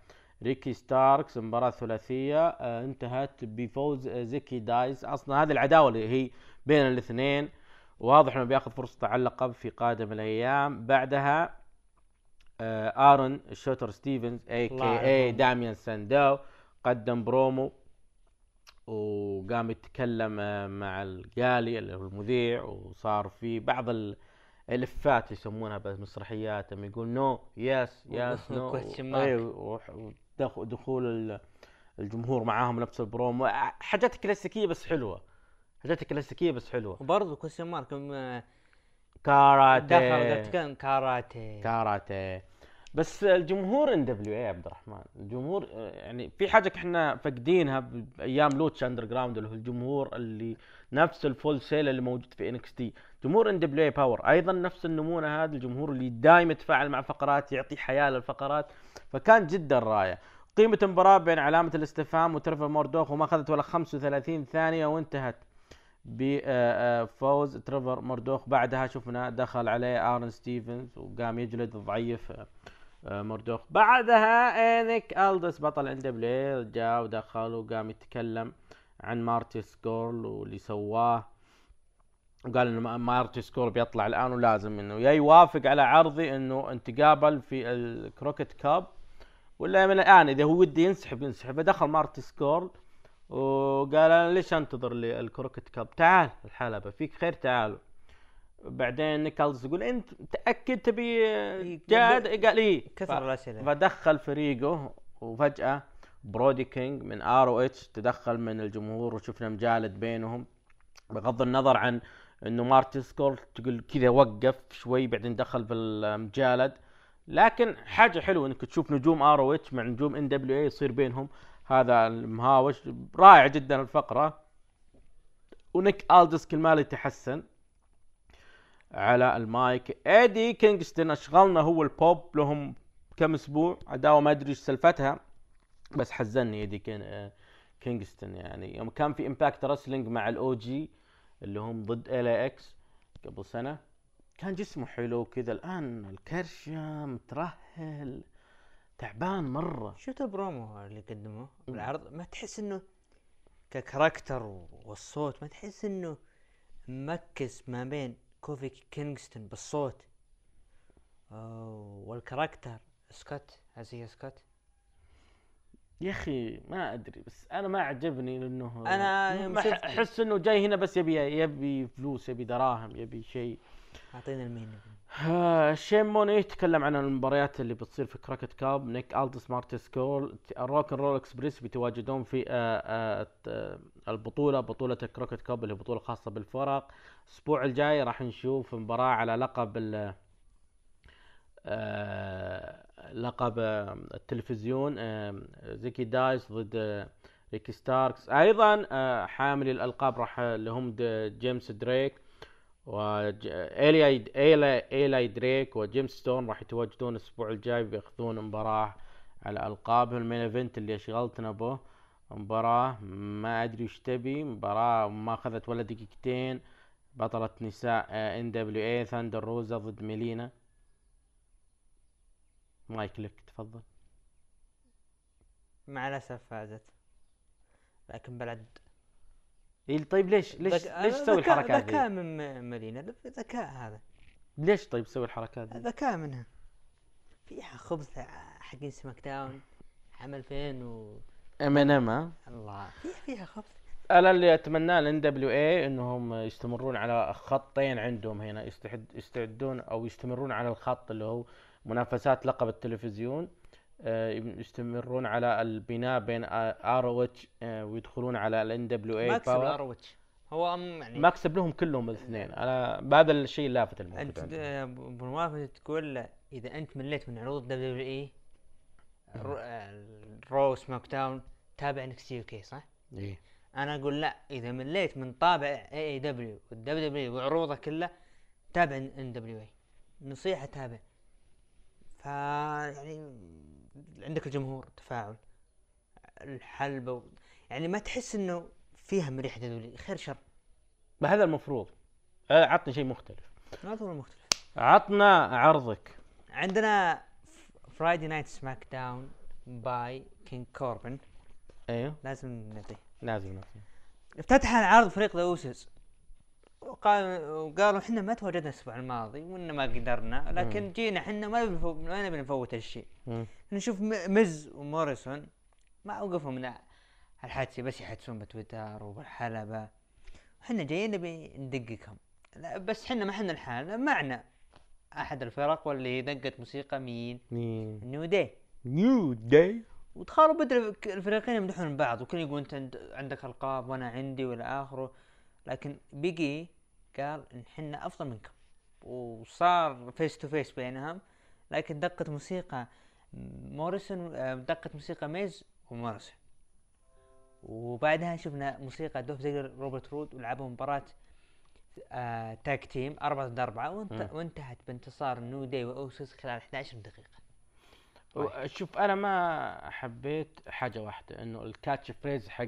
ريكي ستاركس مباراة ثلاثية آه، انتهت بفوز آه، زيكي دايس. أصلا هذه العداوة اللي هي بين الاثنين واضح إنه بياخذ فرصة على اللقب في قادم الأيام. بعدها آه، آرون شوتر ستيفنز AKA. داميان سانداو قدم برومو وقام يتكلم مع القالي اللي هو المذيع وصار في بعض ال- الإفيهات يسمونها بالمسرحيات يقول no yes yes no دخول ال- الجمهور معاهم نفس البرومو آه، حاجات كلاسيكية بس حلوة. حاجات كلاسيكية بس حلوة. وبرضه Question Mark كاراتيه. دخل كان كاراتي كاراتيه. بس الجمهور NWA عبد الرحمن؟ الجمهور آه، يعني في حاجة إحنا فاقدينها بأيام Lucha Underground اللي هو الجمهور اللي نفس ال Full Sail اللي موجود في NXT جمهور NWA Power أيضا نفس النمونة هذا الجمهور اللي دائما يتفاعل مع فقرات يعطي حياة للفقرات فكان جدا رائع. قيمة المباراة بين علامة الاستفهام وتريفر مردوخ وما أخذت ولا 35 ثانية وانتهت بفوز تريفر مردوخ بعدها شفنا دخل عليه آرن ستيفنز وقام يجلد الضعيف آه، آه، مردوخ بعدها نيك ألدس بطل NWA جاء ودخل وقام يتكلم عن مارتي سكورل واللي سواه. وقال إنه ما- مارتي سكورل بيطلع الآن ولازم إنه يا يوافق على عرضي إنه نتقابل في ال Crockett Cup. ولا من الآن إذا هو ودي ينسحب ينسحب. فدخل مارتي سكورل وقال أنا ليش أنتظر لي ال Crockett Cup؟ تعال الحلبة فيك خير تعال. بعدين نيك ألدس يقول أنت متأكد تبي جاد؟ قال إيه. كثر الأسئلة. فدخل فريقه وفجأة برودي كينج من ROH تدخل من الجمهور وشفنا مجالد بينهم. بغض النظر عن إنه مارتي سكورل تقول كذا وقف شوي بعدين دخل في المجالد. لكن حاجة حلوة إنك تشوف نجوم ROH مع نجوم NWA يصير بينهم. هذا المهاوش رائع جدا الفقرة. ونيك ألدس كل ما يتحسن على المايك. إيدي كينغستون أشغلنا هو البوب لهم كم أسبوع. عداوة ما أدري إيش سالفتها. بس حزني ايدي كين آه، كينغستون يعني. يوم كان في Impact Wrestling مع ال OG اللي هم ضد LAX قبل سنة. كان جسمه حلو كذا الآن الكرشة مترهل تعبان مرة. شفت البرومو اللي قدموه؟ بالعرض ما تحس إنه ك character والصوت ما تحس إنه مركز ما بين كوفي كينغستون بالصوت. وال character سكوت هذه سكوت. يا أخي ما أدري بس أنا ما عجبني لأنه شفت- أحس إنه جاي هنا بس يبي يبي فلوس يبي دراهم يبي شيء. اعطينا المين آه، شين موني يتكلم عن المباريات اللي بتصير في Crockett Cup نيك ألتس مارتي سكورل ال Rock 'n' Roll Express بيتواجدون في آه، آه، البطولة بطولة ال Crockett Cup اللي هي بطولة خاصة بالفرق. الأسبوع الجاي راح نشوف مباراة على لقب لقب آه، التلفزيون آه، زيكي دايس ضد آه، ريكي ستاركس. أيضا آه، حاملي الألقاب راح اللي هم د- جيمس دريك وإيلاي إيلاي إيلاي دريك وجيمس ستون راح يتواجدون الأسبوع الجاي بياخذون مباراة على ألقابهم ال main event اللي شغلتنا به مباراة ما أدري وش تبي مباراة ما أخذت ولا دقيقتين. بطلة نساء NWA ثاندر روزا ضد ميلينا. مايك لك تفضل. مع الأسف فازت. لكن بعد. إيه طيب ليش ليش ذك- ليش تسوي ذكاء- الحركات ذكاء ذي؟ من م- مدينة ذكاء هذا. ليش طيب تسوي الحركات ذي؟ ذكاء منها. فيها خبث حقين سماك داون عام 2000 و ام ان ام؟ الله. فيها فيها خبث. أنا اللي أتمناه الان دبليو اي إنهم يستمرون على خطين عندهم هنا يستعد يستعدون أو يستمرون على الخط اللي هو منافسات لقب التلفزيون آه، يستمرون على البناء بين ROH ويدخلون على ال NWA mix ال ROH هو أم- يعني مكسب لهم كلهم الاثنين. أنا هذا الشيء اللافت أنت الموجود عندهم. د- بالموافقة تقول له إذا أنت مليت من عروض WWE Raw SmackDown تابع NXT okay صح؟ إيه. أنا أقول لا إذا مليت من طابع اي اي دبليو والدبليو دبليو وعروضه كلها تابع NWA نصيحة تابع. ف يعني عندك الجمهور تفاعل الحلبة و... يعني ما تحس إنه فيها من ريحه WWE خير شر. هذا المفروض. آه، عطني شيء مختلف. ما هو مختلف عطنا عرضك. عندنا Friday Night SmackDown by King Corbin أيوه. لازم نعطيه. لازم نعطيه. افتتح العرض فريق The Usos وقال وقالوا إحنا ما تواجدنا الأسبوع الماضي وان ما قدرنا لكن جينا إحنا ما نبي نفو- ما نبي نفوت هالشيء. نشوف مز وموريسون ما وقفوا من الحادثة بس يحدثون بتويتر وبالحلبة. إحنا جايين نبي ندققهم. لا بس إحنا ما إحنا لحالنا. معنا أحد الفرق واللي دقت موسيقى مين؟ مين؟ New Day. New Day؟ وتخيلوا الك- الفريقين يمدحون بعض وكل يقول أنت عند- عندك ألقاب وأنا عندي والى آخره. لكن بيجي قال إن حنا أفضل منكم. وصار face to face بينهم لكن دقت موسيقى موريسون آه، دقت موسيقى ميز وموريسون. وبعدها شفنا موسيقى دوف زيجلر روبرت رود ولعبوا مباراة آه tag team أربعة ضد أربعة. وانت. وانتهت بانتصار New Day و Usos خلال 11 دقيقة. شوف أنا ما حبيت حاجة واحدة إنه ال catch phrase حق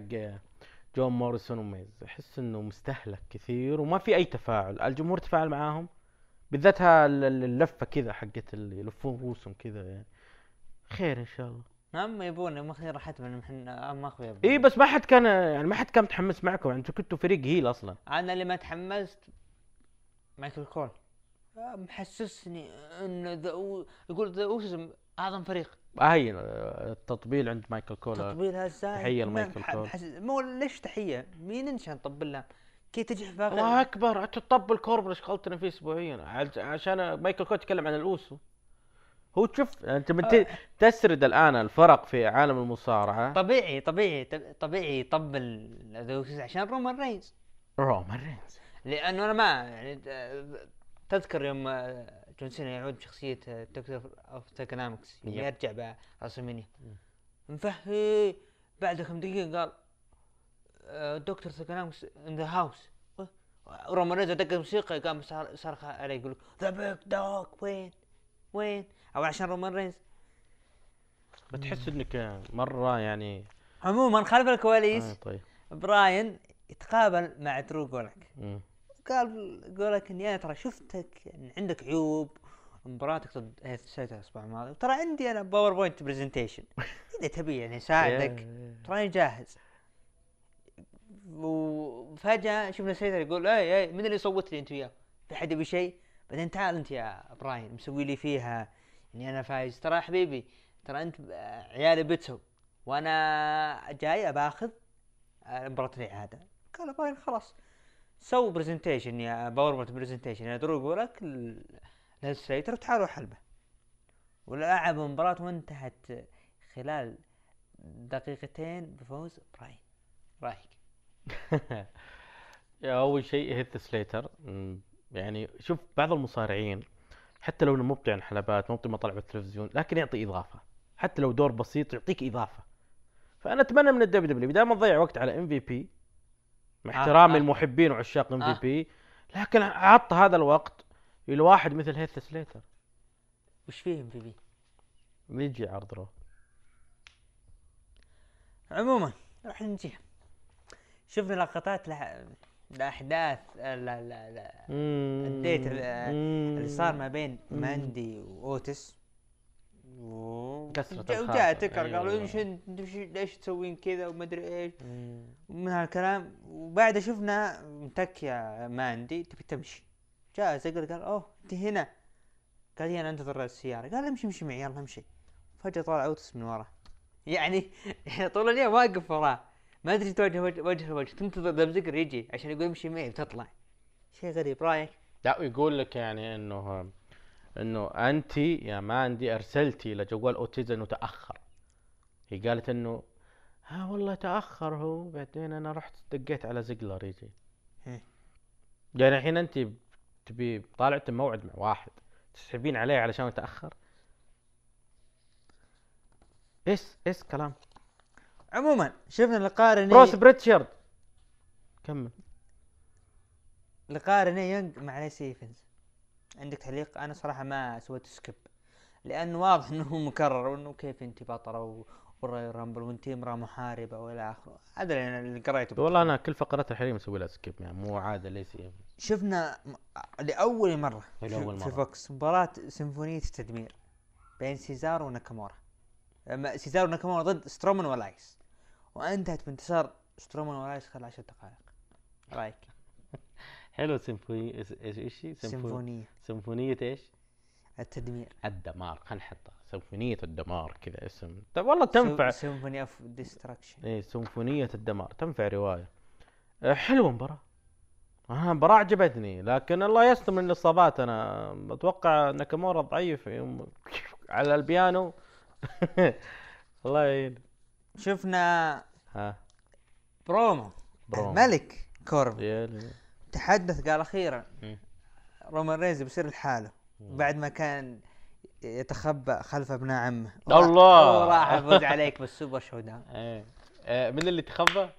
جون موريسون وميز. أحس إنه مستهلك كثير وما في أي تفاعل. الجمهور تفاعل معاهم. بالذات اللفة كذا حقت اللي يلفون رؤوسهم كذا. يعني خير إن شاء الله. هم يبون هم أخيرا حتما إحنا ما أخويا اي بس ما حد كان يعني ما حد كان متحمس معكم. أنتم كنتوا فريق heel أصلا. أنا اللي ما تحمست مايكل كول. محسسني ان ذا يقول ذا اوسز أعظم فريق. هاي التطبيل عند مايكل كولا تطبيل هالزايد تحية ما- لمايكل بح- كول. بحس- مو ليش تحية؟ مين انت عشان تطبل له كي تجي في باقي الله أكبر أنت تطبل كوربن شغلتنا فيه اسبوعيا. عشان مايكل كوت يتكلم عن الأوسو. هو تشوف أنت من ت- تسرد الآن الفرق في عالم المصارعة. طبيعي طبيعي طب- طبيعي يطبل عشان رومان رينز. رومان رينز. لأنه أنا ما يعني تذكر يوم جون سينا يعود بشخصية آه، Doctor of Thuganomics يب. يرجع برسلمانيا مفهي بعد كم دقيقة قال آه، Doctor Thuganomics in the house رومان رينز دق الموسيقى قام صرخ عليه يقول the big dog وين؟ وين؟ أو عشان رومان رينز بتحس إنك مرة يعني عموما خلف آه الكواليس طيب. براين يتقابل مع درو جولاك قال يقول لك إني أنا ترى شفتك ان عندك عيوب مباراتك ضد هيث سلايتر الأسبوع الماضي ترى عندي أنا PowerPoint presentation إذا تبي يعني اساعدك تراني جاهز. وفجأة شفنا سلايتر يقول اي اي من اللي صوت لي أنت وياه؟ في حد يبي شيء؟ بعدين تعال أنت يا براين مسوي لي فيها. اني أنا فايز. ترى يا حبيبي ترى أنت عيالي بتسو وأنا جاي باخذ مباراة الاعادة قال براين خلاص. سو presentation يا PowerPoint presentation يا درو يقول لك للسلايتر وتعالوا حلبه. ولعب المباراة وانتهت خلال دقيقتين بفوز براين. رايك؟ أول شيء هيث سليتر يعني شوف بعض المصارعين حتى لو إنه مبدع عن حلبات مبدع مطلع بالتلفزيون لكن يعطي إضافة. حتى لو دور بسيط يعطيك إضافة. فأنا أتمنى من ال WW بدل ما تضيع وقت على MVP مع آه، احترامي آه. المحبين وعشاق M آه. VP لكن عط هذا الوقت لواحد مثل هيث سليتر وش في MVP؟ يجي عرض Raw. عموما راح نجيها شفنا لقطات لح... لأحداث لا لا لا ال date ال- اللي صار ما بين ماندي وأوتيس. الخاطر. وجاء تاكر أيوة. قالوا إيش ليش تسوين كذا وما أدري إيش؟ ومن هالكلام وبعد شفنا متك يا ماندي تبي تمشي. جاء زقلر قال أوه أنت هنا. قال هي أنا انتظر السيارة. قال امشي امشي معي يلا امشي. فجأة طلع اوتيس من وراه يعني طول اليوم واقف وراه. ما أدري تواجه وجه, وجه لوجه. تنتظر ذا زقلر يجي عشان يقول امشي معي وتطلع. شيء غريب. رأيك؟ لا يقول لك يعني إنه إنه انت يا ماندي أرسلتي لجوال اوتيز إنه تأخر. هي قالت إنه ها والله تأخر هو بعدين أنا رحت دقيت على زقلر يجي. إيه. يعني الحين أنت تبي طالعت موعد مع واحد تسحبين عليه علشان تاخر إيش إيش كلام؟ عموما شفنا لقاء ريني بروس بريتشارد كمل. لقاء ريني يونغ مع ايفنز عندك تعليق؟ أنا صراحة ما سويت skip لأنه واضح إنه مكرر وإنه كيف انت بطلة و- والرويال رامبل وانت امراه محاربه والى آخره. هذا اللي قريته. والله أنا كل فقرات الحريم أسوي لها skip يعني مو عادة ليس شفنا م- لأول مرة في, لأول في مرة. فوكس مباراة سيمفونية التدمير بين سيزارو وناكامورا. أما سيزارو وناكامورا ضد سترومان وإلايس. وأنتهت بانتصار سترومان وإلايس خلال عشر دقائق. رأيك؟ حلو. سيمفوني إيش إيش إيش هي؟ سيمفو- سيمفونية. سيمفونية إيش؟ التدمير. الدمار. خلينا نحطها. سيمفونية الدمار كذا اسم. طيب والله تنفع. symphony of destruction إيه سيمفونية الدمار. تنفع رواية. آه، حلوة المباراة أنا المباراة عجبتني. لكن الله يستر من الإصابات. أنا أتوقع ناكامورا ضعيف. يوم على البيانو. الله يعين. شفنا ها. promo. promo. الملك كوربن تحدث قال أخيرا. رومان رينز بيصير لحاله بعد ما كان يتخبى خلف ابناء عمه الله. راح افوز عليك بال Super ShowDown إيه آه، من اللي تخبى؟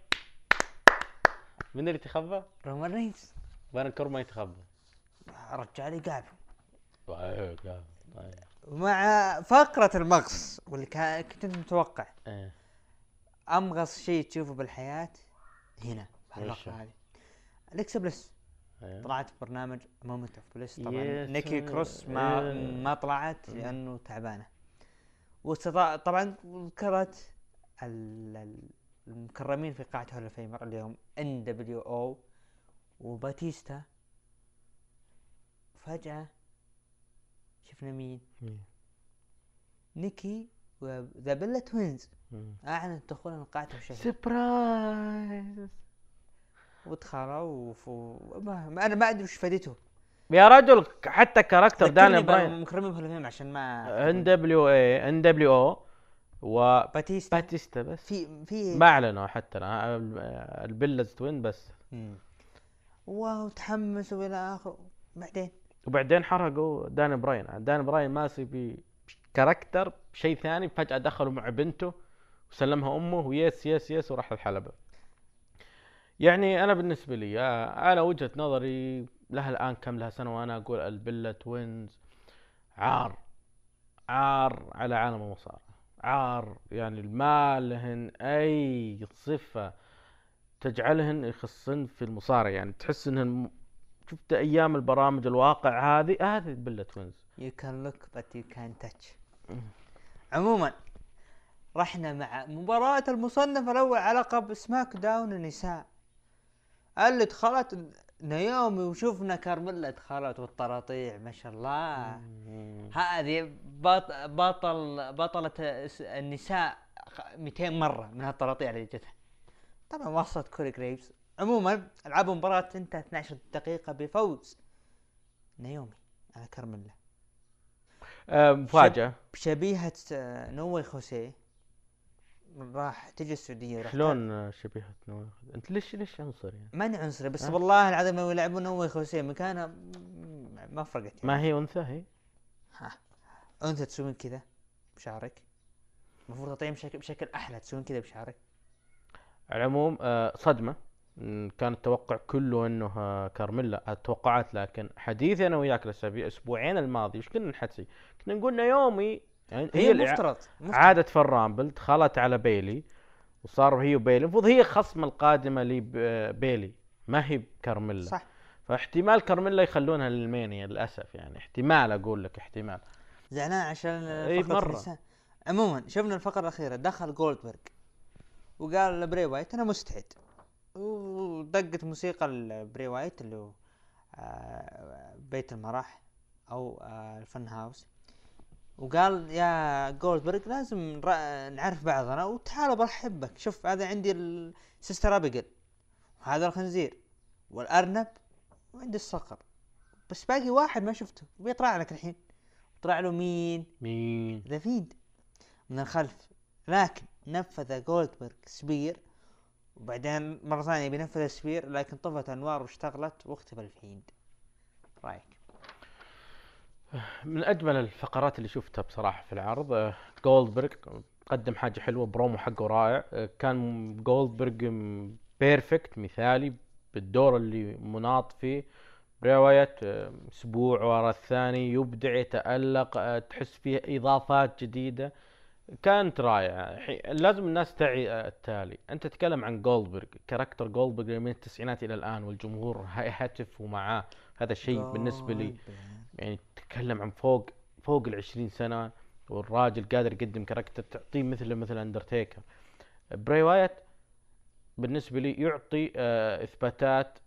من اللي تخبى؟ رومان رينز بارون كوربن ما يتخبى قابل إيه، قال. طيب. مع فقرة المغص واللي كان كنت متوقع إيه. أمغص شيء تشوفه بالحياة هنا؟ بهالفقرة هذه اليكسا بليس إيه. طلعت برنامج Moment of Bliss طبعا نيكي. كروس ما إيه. ما طلعت لأنه تعبانة واستطاع طبعا ذكرت ال- ال- المكرمين في قاعة Hall of Famer اليوم ان دبليو أو وباتيستا فجأة شفنا مين؟ نيكي و The Bella Twins. أعلنت دخولهم قاعة الشهرة surprise ودخلوا وف... ما... ما أنا ما أدري وش فائدته يا رجل حتى character داني براين. بالمكرمين في الفيلم عشان ما ان دبليو اي ان دبليو أو وباتيستا باتيستا بس. في في ما أعلنوا حتى البيلز توين بس. واو تحمسوا إلى اخره بعدين وبعدين حرقوا داني براين. داني براين ماسي بكاركتر شيء ثاني فجأة دخلوا مع بنته وسلمها أمه ويس يس يس وراح الحلبة. يعني أنا بالنسبة لي آه، أنا وجهة نظري لها الآن كم لها سنة وأنا أقول البيلا توينز عار عار على عالم المصارعة. عار يعني ما لهن أي صفة تجعلهن يخصن في المصارعة. يعني تحس إنهن شفت أيام البرامج الواقع هذه هذه Bella Twins you can لوك بت يو كان تاتش عموما رحنا مع مباراة المصنف الأول على لقب سماك داون النساء. اللي دخلت نيومي وشفنا كارميلا دخلت والطراطيع ما شاء الله. هذه بط بطل بطلة النساء خ- 200 مرة من هالطراطيع اللي جتها. طبعا وصلت كوري جريفز عموما ألعاب المباراة انتهت 12 دقيقة بفوز نيومي على كارميلا آه، مفاجأة. بشبيهة آه، نوي خوسيه. راح تجي السعودية وراح شلون شبيهة نوي أنت ليش ليش عنصري يعني؟ ماني عنصري بس أه؟ والله العظيم لو يلعبون نوي خوسيه مكانها ما فرقت يعني. ما هي أنثى هي انت تسوين كذا بشعرك المفروض تطيم بشكل بشكل أحلى تسوين كذا بشعرك على العموم آه، صدمة كان التوقع كله إنه آه، كارميلا التوقعات لكن حديثي أنا وياك الاسابيع أسبوعين الماضي إيش كنا نحكي؟ كنا نقول نيومي يعني هي الإع- مفترض مفترض. عادت في الرامبل دخلت على بيلي وصار هي وبيلي. المفروض هي الخصم القادمة لبيلي ما هي كارميلا صح. فاحتمال كارميلا يخلونها للمانيا للأسف يعني. احتمال أقول لك احتمال. زعلان عشان مرة. النساء عموما شفنا الفقرة الأخيرة دخل جولدبرغ وقال لبري وايت أنا مستعد. ودقت موسيقى البري وايت اللي هو آه، بيت المرح أو آه، ال Fun House. وقال يا جولدبرغ لازم نعرف بعضنا وتعال برحب بك شوف هذا عندي ال Sister Abigail وهذا الخنزير والأرنب وعندي الصقر بس باقي واحد ما شفته بيطلع لك الحين. طلع له مين؟ مين؟ The Fiend من الخلف. لكن نفذ جولدبرغ spear وبعدين مرة ثانية بينفذ spear لكن طفت انوار واشتغلت واختفى ال Fiend رايك؟ من أجمل الفقرات اللي شفتها بصراحة في العرض آه، جولدبرغ قدم حاجة حلوة برومو حقه رائع. آه، كان جولدبرغ perfect مثالي بالدور اللي مناط فيه. براي وايت آه، أسبوع ورا الثاني يبدع يتألق آه، تحس فيه إضافات جديدة. كانت رائعة. حي- لازم الناس تعي آه، التالي. أنت تتكلم عن جولدبرغ character جولدبرغ من التسعينات إلى الآن والجمهور هتف ومعاه. هذا الشيء بالنسبة لي يعني تتكلم عن فوق فوق ال 20 سنة والراجل قادر يقدم character تعطيه مثل مثل اندرتيكر براي وايت بالنسبة لي يعطي آه، إثباتات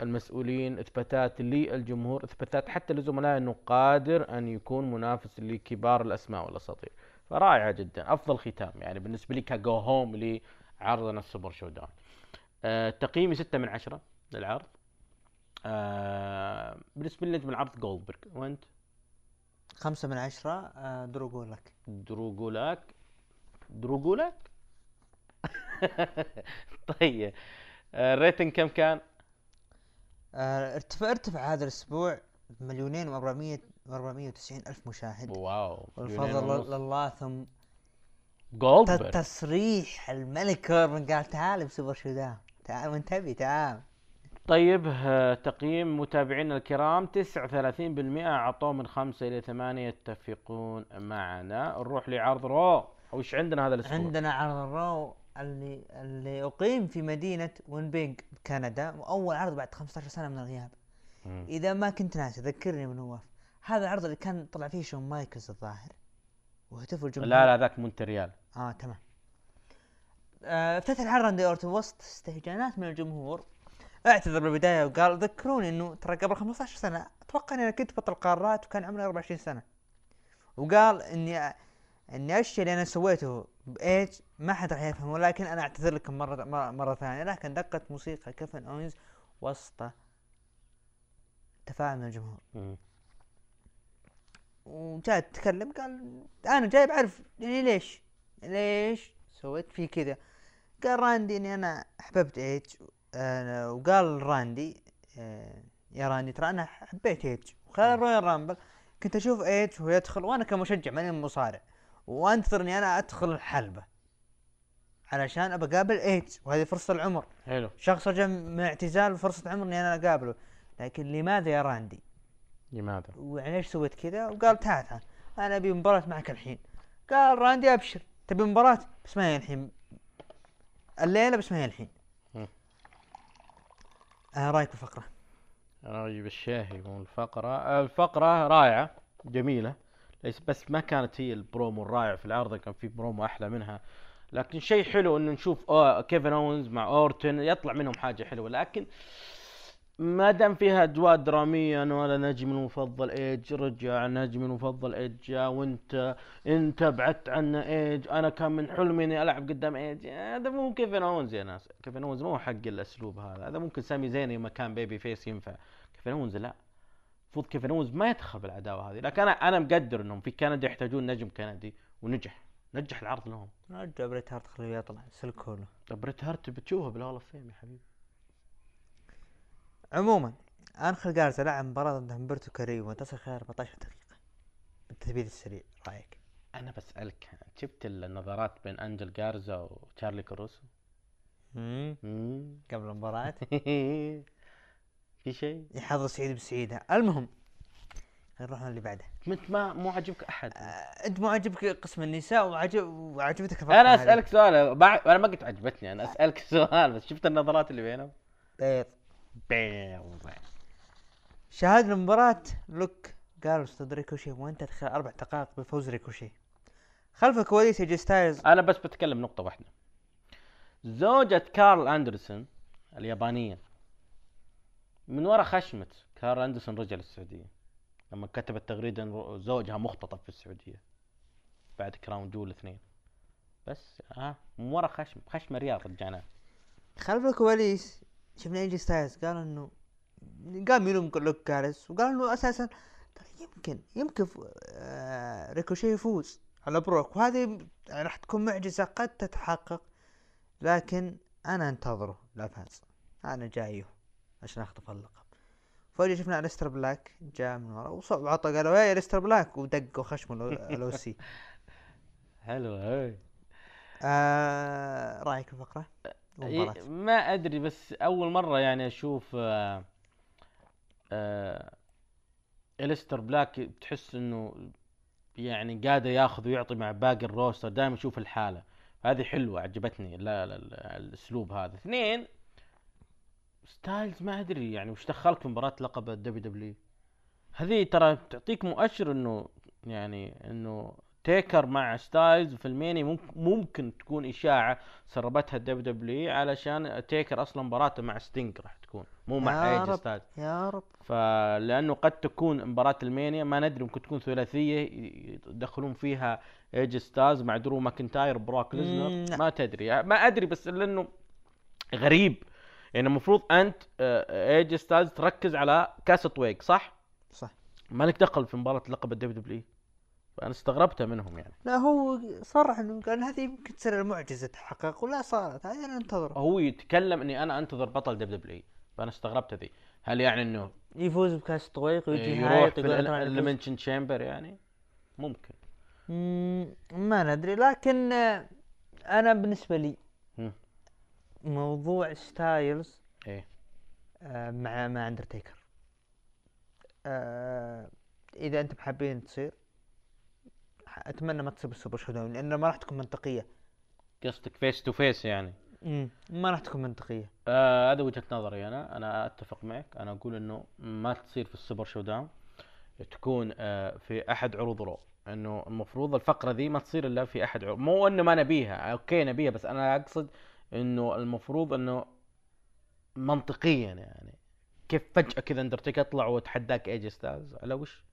للمسؤولين إثباتات للجمهور إثباتات حتى لزملائه إنه قادر أن يكون منافس لكبار الأسماء والأساطير. فرائعة جدا أفضل ختام يعني بالنسبة لي ك go home لعرضنا السوبر شو داون آه، تقييمي 6 من 10 للعرض. آه بالنسبة لي نجم العرض جولدبرغ وأنت؟ خمسة من عشرة آه، درو لك دروجولاك دروجولاك طيب. آه ال rating كم كان؟ آه، ارتفع ارتفع هذا الأسبوع مليونين و400 و490 ألف مشاهد. wow والفضل لله ثم جولدبرغ تصريح الملك كوربن قال تعال بسوبر شودان. تعال وانت تبي تعال. طيب آه تقييم متابعينا الكرام 39% اعطوه من 5 إلى 8 يتفقون معنا. نروح لعرض رو. وش عندنا هذا الأسبوع؟ عندنا عرض الرو اللي اللي أقيم في مدينة وينيبيج بكندا واول عرض بعد 15 سنة من الغياب. مم. إذا ما كنت ناسي ذكرني من نواف هذا العرض اللي كان طلع فيه شون مايكلز الظاهر. وهتفوا الجمهور. لا لا ذاك مونتريال. آه تمام. آه، افتتح العرض راندي اورتون وسط استهجانات من الجمهور. اعتذر بالبداية وقال ذكروني إنه ترى قبل 15 سنة أتوقع إني أنا كنت بطل قارات وكان عمري 24 سنة. وقال إني إني الشيء اللي أنا سويته بإيج ما حد راح يفهم ولكن أنا أعتذر لكم مرة مره, مرة ثانية. لكن دقت موسيقى كيفن أونز وسط تفاعل من الجمهور. وجاء تكلم قال أنا جاي بعرف يعني ليش ليش سويت في كذا. قال راندي إني أنا أحببت إيج آه وقال راندي آه يا راندي ترى أنا حبيت ايج وخلال الرويال رامبل كنت أشوف ايج وهو يدخل وأنا كمشجع ماني مصارع. وأنتظر إني أنا أدخل الحلبة علشان أبى أقابل ايج وهذه فرصة العمر. حلو. شخص رجع من اعتزال فرصة عمر إني أنا أقابله. لكن لماذا يا راندي؟ لماذا؟ وليش سويت كذا؟ وقال تعال تعال أنا أبي مباراة معك الحين. قال راندي أبشر تبي مباراة؟ بس ما هي الحين. الليلة بس ما هي الحين. رأيك بالفقرة راجب الشاهي يقول الفقرة. الفقرة رائعة جميلة ليس بس ما كانت هي البرومو الرائع في العرض كان في برومو أحلى منها. لكن شيء حلو انه نشوف أو كيفن اونز مع أورتن يطلع منهم حاجة حلوة. لكن ما دام فيها اجواء درامية أنا ولا نجمي المفضل إيج رجع نجمي المفضل إيج جاء وانت انت بعدت عنا إيج أنا كان من حلمي إني ألعب قدام إيج. هذا مو كيفن اونز يا ناس كيفن اونز مو حق الأسلوب هذا هذا ممكن سامي زين يوم كان baby face ينفع. كيفن اونز لا. المفروض كيفن اونز ما يدخل بالعداوة هذه. لكن أنا أنا مقدر إنهم في كندا يحتاجون نجم كندي ونجح. نجح العرض لهم. رجع بريت هارت خليه يطلع. طب بريت هارت بتشوفه بال Hall of Fame يا حبيبي. عموما انخل جارزا لعب مباراة ضد همبرتو كاريو وانتصر خلال 14 دقيقة بالتثبيت السريع رأيك؟ أنا بسألك شفت النظرات بين أنجل جارزا وتشارلي كروسو. قبل المباراة؟ في شيء؟ يحضر سعيد بسعيدة المهم نروح اللي بعده. أنت ما مو عاجبك أحد؟ آه، أنت مو عاجبك قسم النساء وعجب وعجبتك أنا هذه. أسألك سؤال بعد- أنا ما قلت عجبتني أنا أسألك سؤال بس شفت النظرات اللي بينهم؟ بيض بيض. شاهدنا مباراة لوك جالوز ضد ريكوشي وانتهت خلال أربع دقائق بفوز ريكوشي. خلف الكواليس ايه جي ستايلز. أنا بس بتكلم نقطة واحدة. زوجة كارل أندرسون اليابانية من وراء خشمة كارل أندرسون رجع للسعوديه لما كتبت تغريده إن زوجها مختطف في السعودية بعد Crown Jewel اثنين بس ها من وراء خشم خشمة رياض رجعناه خلف الكواليس شفنا ايه جي ستايلز قال إنه قام يلوم لوك جالوز وقال إنه أساسا ترى يمكن يمكن آه ريكوشي يفوز على بروك وهذه راح تكون معجزة قد تتحقق لكن أنا أنتظره لا فاز. أنا جاية عشان أخطف اللقب. فجأة شفنا الستر بلاك جاء من ورا وعطى قالوا يا الستر بلاك ودقوا خشمه الأوسي. حلو هاي. آه رأيك؟ إيه، والمباراة. ما أدري بس أول مرة يعني أشوف آه آه الستر بلاك تحس إنه يعني قادر ياخذ ويعطي مع باقي الروستر دائما يشوف الحالة. هذه حلوة عجبتني لا, لا, لا الأسلوب هذا. اثنين ستايلز ما أدري يعني وش دخلك في مباراة لقب الدبليو دبليو هذه ترى تعطيك مؤشر إنه يعني إنه تيكر مع ستايلز في الميني ممكن, ممكن تكون إشاعة سربتها الدبليو دبليو علشان تيكر أصلا مباراته مع ستينج راح تكون مو مع يا ايج رب. ستايلز يا رب فلانه قد تكون مباراة المانيا ما ندري ممكن تكون ثلاثية يدخلون فيها ايج ستاز مع درو ماكنتاير لا. ليزنر ما تدري ما أدري بس لأنه غريب يعني المفروض أنت آه، ايج ستاز تركز على كاس طويق صح؟ صح ما لك دخل في مباراة لقب ال WWE فانا استغربتها منهم يعني. لا هو صرح إنه قال هذه يمكن تصير المعجزة تحقق ولا صارت. هذه أنا أنتظر. هو يتكلم إني أنا أنتظر بطل WWE فأنا استغربت ذي هل يعني إنه يفوز بكاس طويق ويجي يروح. ال Elimination Chamber يعني؟ ممكن. مم، ما ندري. لكن آه، أنا بالنسبة لي مم. موضوع ستايلز إيه. آه، مع مع اندرتيكر آه، إذا أنتم حابين تصير. أتمنى ما تصير بال Super ShowDown لأن ما راح تكون منطقية. قصدك face to face يعني؟ مم، ما راح تكون منطقية. آه هذا وجهة نظري أنا. أنا أتفق معك. أنا أقول إنه ما تصير في ال Super ShowDown تكون آه في أحد عروض Raw. إنه المفروض الفقرة ذي ما تصير إلا في أحد عروض. مو إنه ما نبيها. okay نبيها بس أنا أقصد إنه المفروض إنه منطقيا يعني. كيف فجأة كذا اندرتيكر يطلع وتحداك ايه جي ستايلز على وش؟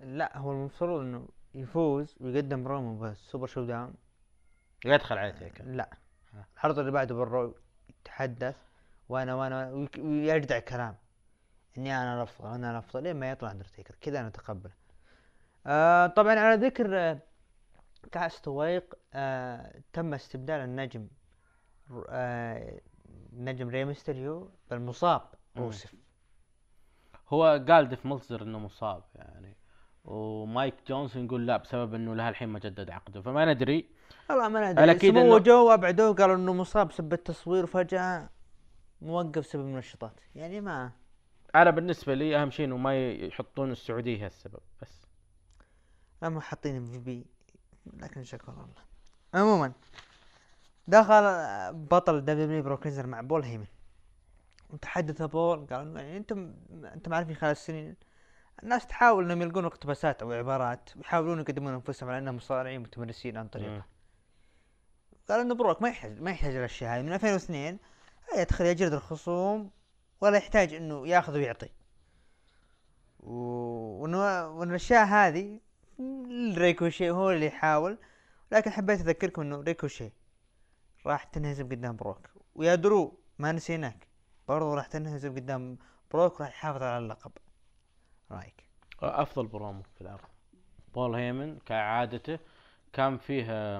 لا هو المفروض إنه يفوز ويقدم رومو بس Super ShowDown. يدخل على تيكر لا. العرض اللي بعده بال Raw يتحدث وأنا وأنا ويجدع كلام إني أنا الأفضل أنا الأفضل لين ما يطلع اندرتيكر كذا أنا أتقبله. آه طبعا على ذكر آه كاس طويق آه تم استبدال النجم آه نجم ري ميستيريو بالمصاب. روسف هو قال ديف ملزر إنه مصاب يعني. ومايك جونسون يقول لا بسبب إنه لها الحين ما جدد عقده. فما ندري. والله ما ندري. سموه إنه- جو وابعدوه قالوا إنه مصاب بسبب التصوير وفجأة موقف بسبب المنشطات يعني ما أنا بالنسبة لي أهم شيء إنه ما يحطون السعودية السبب بس. هم حاطين في بي لكن شكر الله عموما دخل بطل دبليو دبليو بروك ليزنر مع بول هيمن. وتحدث بول قال إنه يعني انت انت ما عارفين خلال السنين الناس تحاول إنهم يلقون اقتباسات أو عبارات ويحاولون يقدمون أنفسهم على إنهم مصارعين متمرسين عن طريقه. قال انه بروك ما يحتاج ما يحتاج الاشياء هذه من 2002 يدخل يجلد الخصوم ولا يحتاج إنه يأخذ ويعطي. و- وانه وإن الأشياء هذه ريكوشي هو اللي يحاول. لكن حبيت أذكركم إنه ريكوشي راح تنهزم قدام بروك. ويا درو ما نسيناك. برضو راح تنهزم قدام بروك راح يحافظ على اللقب. رأيك؟ أفضل برومو في العرض بول هيمن كعادته كان فيه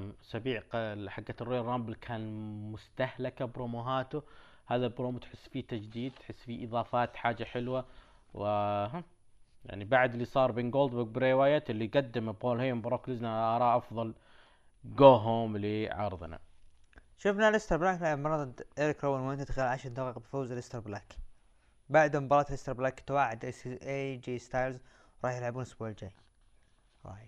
ق- حقت الرويال رامبل كان مستهلكة بروموهاته. هذا البرومو تحس فيه تجديد تحس فيه إضافات حاجة حلوة. و يعني بعد اللي صار بين جولدبرغ بري وايت اللي قدم بول هيمن بروك ليسنر اراه أفضل go home لعرضنا. شفنا أليستر بلاك لعب ضد إيريك روان وانتهت خلال 10 دقائق بفوز أليستر بلاك؟ بعد مباراة أليستر بلاك توعد إي جي ستايلز راح يلعبون الأسبوع الجاي.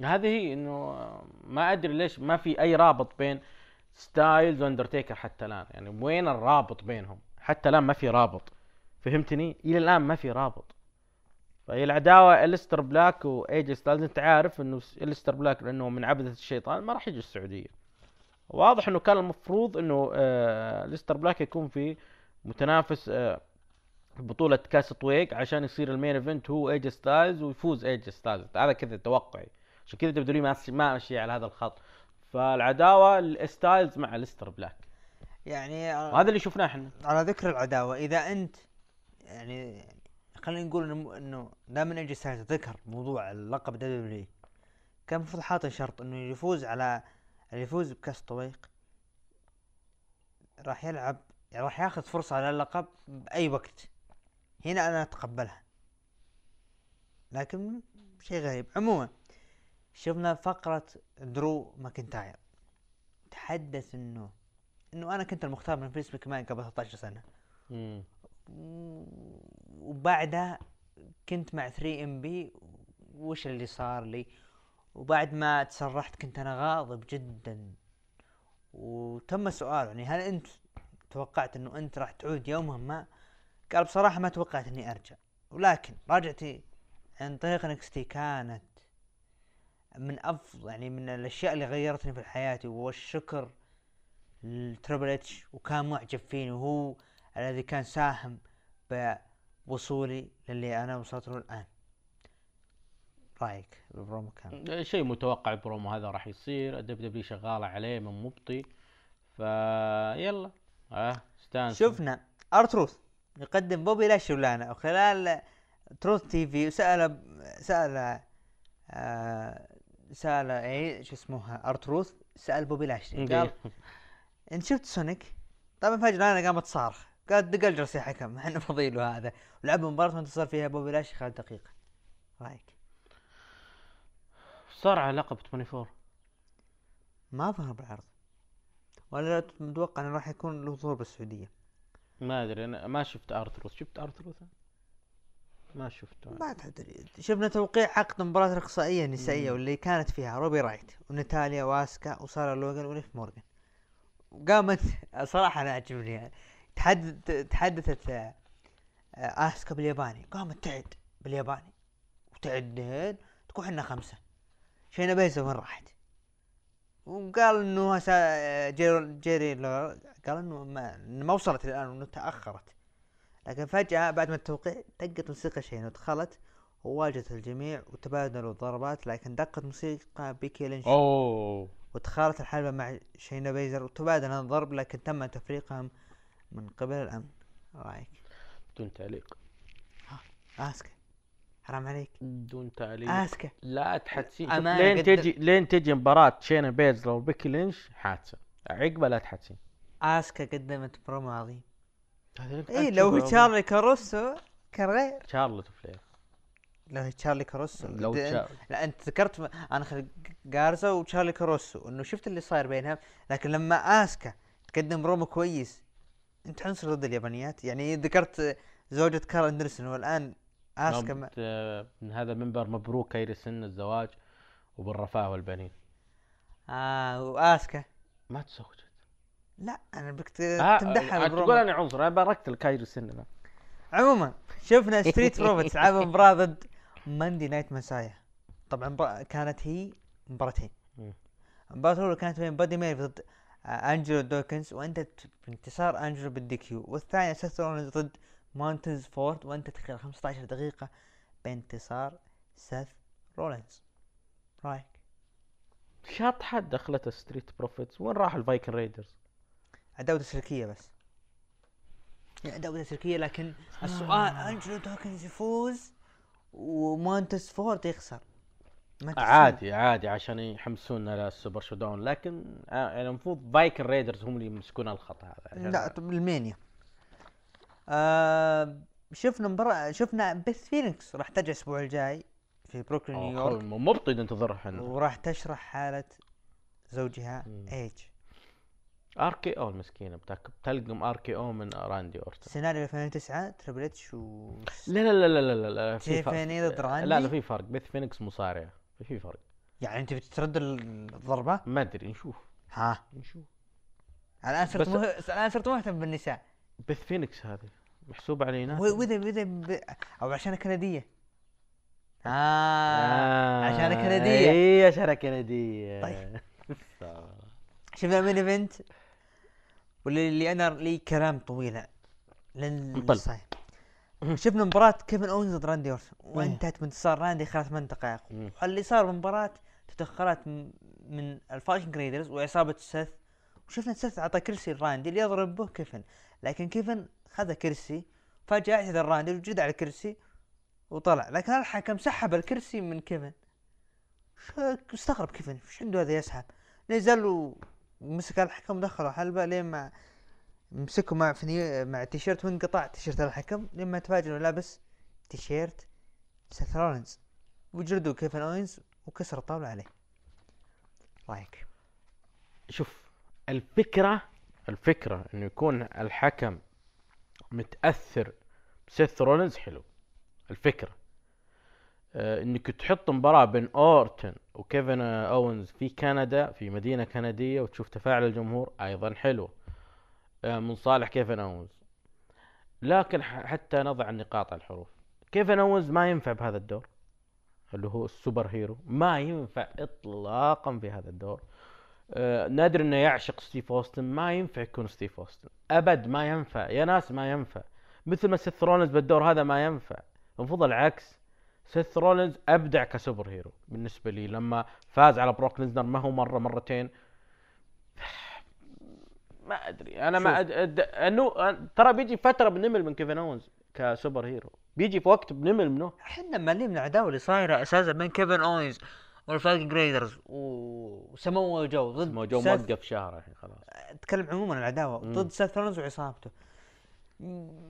هذه هي إنه ما أدري ليش ما في أي رابط بين ستايلز وأندرتيكر حتى الآن. يعني وين الرابط بينهم؟ حتى الآن ما في رابط. فهمتني؟ إلى الآن ما في رابط. فهي العداوة الستر بلاك وايجي ستايلز. أنت عارف إنه الستر بلاك لأنه من عبده الشيطان ما راح يجي السعودية. واضح إنه كان المفروض إنه آه الستر بلاك يكون في متنافس آه بطولة كاس طويق عشان يصير ال main event هو ايجي ستايلز ويفوز ايجي ستايلز هذا كذا توقعي. عشان كذا دبليو ما ما ماشي على هذا الخط. فالعداوة الستايلز مع الستر بلاك يعني آه، وهذا اللي شفناه إحنا. على ذكر العداوة إذا أنت يعني خلينا نقول إنه دائما ايجي ستايلز ذكر موضوع اللقب دبليو كان المفروض حاطط شرط إنه يفوز على اللي يفوز بكاس طويق راح يلعب يعني راح ياخذ فرصة على اللقب بأي وقت. هنا أنا أتقبلها. لكن شيء غريب. عموما شفنا فقرة درو ماكنتاير. تحدث إنه إنه أنا كنت المختار من فيس ماكمان قبل 13 سنة. مم. وبعدها كنت مع 3 إم بي. وش اللي صار لي؟ وبعد ما تصرحت كنت أنا غاضب جدا. وتم السؤال يعني هل أنت توقعت إنه أنت راح تعود يوما؟ ما. قال بصراحة ما توقعت إني أرجع. ولكن رجعتي عن طريق NXT كانت من أفضل يعني من الأشياء اللي غيرتني في حياتي والشكر لتريبل إتش وكان معجب فيني وهو الذي كان ساهم بوصولي للي أنا وصلت له الآن. رأيك البرومو كان؟ شيء متوقع البرومو هذا راح يصير. الدب دبليو شغالة عليه من مبطي. فيلا. آه استانس شفنا. أرتروث. يقدم بوبي لاش ولانا وخلال تروث تي في وسال سأل آه سأل اي شو اسمه ارتروث سأل بوبي لاش قال انت شفت سونيك؟ طبعا فجأة لانا قامت تصارخ قالت دق الجرس يا حكم إحنا فضيله هذا ولعب مباراة وانتصر فيها بوبي لاشلي خلال دقيقة. رأيك؟ صار على لقب 24 ما ظهر بالعرض. ولا متوقع إنه راح يكون له ظهور بالسعودية. ما أدري أنا ما شفت أرثروث. شفت أرثروث؟ ما شفته. ما تدري. شفنا توقيع عقد مباراة الإقصائية النسائية واللي كانت فيها روبي رايوت وناتاليا واسكا وسارة لوغان وليف مورغان. وقامت صراحة أنا عجبني يعني تحدث تحدثت آه، آسكا بالياباني. قامت تعد بالياباني. وتعدين تقول إحنا خمسة. شينا بيزا وين راحت؟ وقال إنه جيري, جيري قال إنه ما, ما وصلت الآن وإنه تأخرت. لكن فجأة بعد ما التوقيع دقت موسيقى شين ودخلت وواجهت الجميع وتبادلوا الضربات لكن دقت موسيقى بيكي لينش أوه. ودخلت الحلبة مع شينا بيزلر وتبادل الضرب لكن تم تفريقهم من قبل الأمن. رأيك؟ بدون تعليق. اسكا حرام عليك. بدون تعليق. اسكا لا تحدسين لين تجي لين تجي مباراة شينا بيزلر وبيكي لينش حادثة. عقبة لا تحدسين اسكا قدمت برومو عظيم. اي لو تشارلي كاروسو كان غير شارلوت فلير لو تشارلي كاروسو. لو د- تشا- لا أنت ذكرت م- أنا خل... جارزا وتشارلي كاروسو إنه شفت اللي صاير بينهم لكن لما اسكا تقدم برومو كويس أنت عنصر ضد اليابانيات. يعني ذكرت زوجة كارل أندرسون والآن آسكا من هذا المنبر مبروك كايري سين الزواج وبالرفاه والبنين. آه وآسكا. ما تزوجت لا أنا بك آه، تمدحها آه، تقول أنا عنصر أنا باركت الكايري سين. عموما شفنا ستريت بروفيتس لعبوا مباراة ضد Monday Night Messiah طبعا كانت هي مباراتين. المباراة الأولى كانت بين بادي ميرفي ضد آه، أنجلو دوكنز وانتهت بانتصار أنجلو بال DQ والثانية سيث ضد مونتز فورد وانتهت خلال 15 دقيقة بانتصار سيث رولينز. رأيك؟ شاطحه دخلت ستريت بروفيتس. وين راح الفايكن ريدرز؟ عداوة تسليكية بس. يعني عداوة تسليكية لكن السؤال أنجلو دوكنز يفوز ومونتز فورد يخسر. عادي عادي عشان يحمسونا للسوبر شودون لكن آه، يعني المفروض فايكن ريدرز هم اللي يمسكون الخط هذا. لا المانيا. آه شفنا مباراة شفنا بيث فينيكس راح ترجع الأسبوع الجاي في بروكلين أوه، نيويورك. مبطي ننتظرها إحنا وراح تشرح حالة زوجها. ايج RKO المسكينة بتلقم RKO من راندي أورتن. سيناريو 2009 تريبل إتش و لا لا لا لا لا لا, لا في فرق. ضد لا راندي؟ لا في فرق. بيث فينيكس مصارعه في فرق. يعني أنت بترد الضربة؟ ما أدري نشوف. ها. نشوف. الآن صرت مه... الآن صرت مهتم بالنساء. بيث فينيكس هذه محسوبه علينا واذا واذا ب... أو عشان كندية آه. عشان كندية. اي عشان كندية طيب. شفنا main event واللي اللي أنا لي كلام طويل لن انطل. صحيح. شفنا مباراة كيفن اونز ضد راندي أورتون وانتهت بانتصار راندي خلال ثمان دقائق مم. واللي صار بالمباراة تدخلات من الفايكنج ريدرز وعصابة سيث وشفنا سيث اعطى كرسي لراندي اللي يضرب به كيفن. لكن كيفن خذ كرسي فجأة اعتذر راندي وجد على الكرسي وطلع. لكن الحكم سحب الكرسي من كيفن. استغرب كيفن إيش عنده هذا يسحب؟ نزل ومسك الحكم ودخله حلبة لين ما مسكه مع فني مع تيشيرت وانقطع تيشيرت الحكم لين ما تفاجئ لابس تيشيرت سيث رولينز؟ وجلدوا كيفن أوينز وكسر الطاولة عليه. رايك؟ شوف الفكرة الفكرة إنه يكون الحكم متأثر. بسيث رولينز حلو. الفكرة. آه إنك تحط مباراة بين اورتن وكيفن أوينز في كندا في مدينة كندية وتشوف تفاعل الجمهور أيضا حلو. آه من صالح كيفن أوينز. لكن حتى نضع النقاط على الحروف. كيفن أوينز ما ينفع بهذا الدور اللي هو ال superhero. ما ينفع اطلاقا في هذا الدور. نادر إنه يعشق ستيف أوستن. ما ينفع يكون ستيف أوستن. أبد ما ينفع. يا ناس ما ينفع. مثل ما سيث رولينز بالدور هذا ما ينفع. المفروض العكس. سيث رولينز أبدع ك superhero بالنسبة لي. لما فاز على بروك ليزنر ما هو مرة مرتين. ما أدري. أنا ما أد... أد... انه ترى بيجي فترة بنمل من كيفن اونز ك superhero. بيجي في وقت بنمل منه. إحنا مالين من العداوة اللي صايرة أساسا بين كيفن أوينز والفايكنج ريدرز وسمو جو ضد ما جو موقف شهر الحين خلاص. اتكلم عموما العداوة. مم. ضد سيث وعصابته.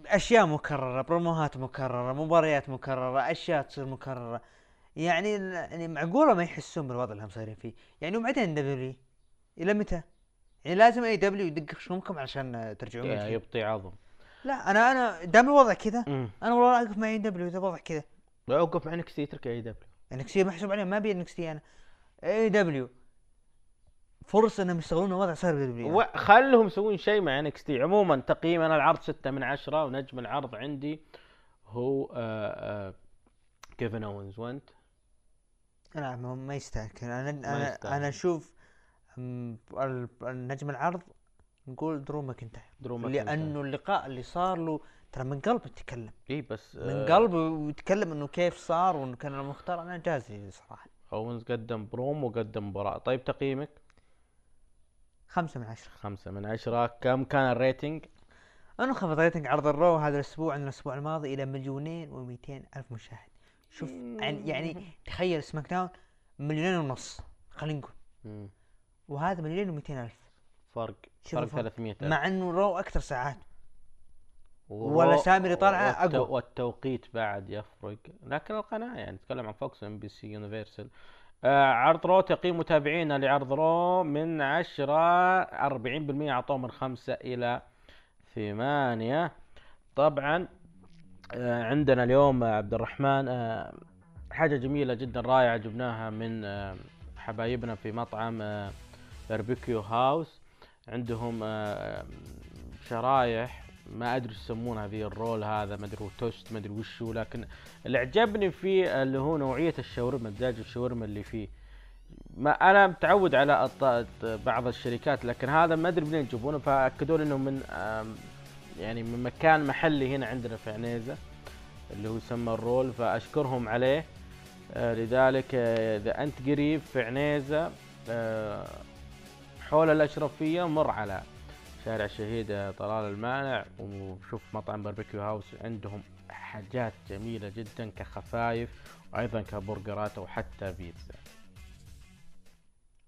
أشياء مكررة بروموهات مكررة مباريات مكررة أشياء تصير مكررة. يعني يعني معقولة ما يحسون بالوضع اللي هم صايرين فيه؟ يعني وبعدين WWE إلى متى؟ يعني لازم AEW يدق خشومكم علشان ترجعون. يبطي عظم. لا أنا أنا دام الوضع كذا. أنا والله اقف مع AEW إذا الوضع كذا. أوقف مع NXT اترك AEW NXT محسوب عليهم ما ابي NXT أنا. AEW فرصة إنهم يستغلون الوضع صار ب WWE وخلهم يسوون شيء مع NXT عموما تقييم أنا العرض ستة من عشرة ونجم العرض عندي هو آه آه كيفن اونز وأنت؟ لا ما يستاهل. أنا أنا. أنا أشوف النجم العرض نقول درو ماكنتاير. درو ماكنتاير. لأنه اللقاء اللي صار له ترى من قلبه يتكلم. اي بس من قلبه ويتكلم إنه كيف صار وإنه كان المختار. أنا جاز لي صراحة. اونز قدم بروم وقدم مباراة طيب تقييمك؟ خمسة من عشرة. خمسة من عشرة. كم كان ال rating؟ انخفض rating عرض ال Raw هذا الأسبوع عن الأسبوع الماضي إلى مليونين و200 ألف مشاهد. شوف يعني, يعني تخيل SmackDown مليونين ونص خلينا نقول. وهذا مليونين و200 ألف. فرق فرق الفرق. 300 مع إنه Raw أكثر ساعات. اللي طالعة والتو- أقوى. والتوقيت بعد يفرق. لكن القناة يعني نتكلم عن Fox NBC Universal. آه عرض Raw تقييم متابعينا لعرض Raw من عشرة أربعين بالمية أعطوه من خمسة إلى ثمانية. طبعا آه عندنا اليوم عبد الرحمن آه حاجة جميلة جدا رائعة جبناها من آه حبايبنا في مطعم آه Barbecue House. عندهم آه شرايح ما أدري إيش يسمون هذه ال roll هذا ما أدري توست ما أدري وش لكن اللي عجبني فيه اللي هو نوعية الشاورما دجاج الشاورما اللي فيه. ما أنا متعود على بعض الشركات لكن هذا ما أدري منين يجيبونه فأكدوا لي إنه من يعني من مكان محلي هنا عندنا في عنيزة اللي هو يسمى ال roll فأشكرهم عليه. آه، لذلك آه، إذا أنت قريب في عنيزة آه، حول الأشرفية مر على شارع الشهيد طلال المانع وشوف مطعم Barbecue House عندهم حاجات جميلة جدا كخفايف وأيضا كبرجرات أو حتى بيتزا.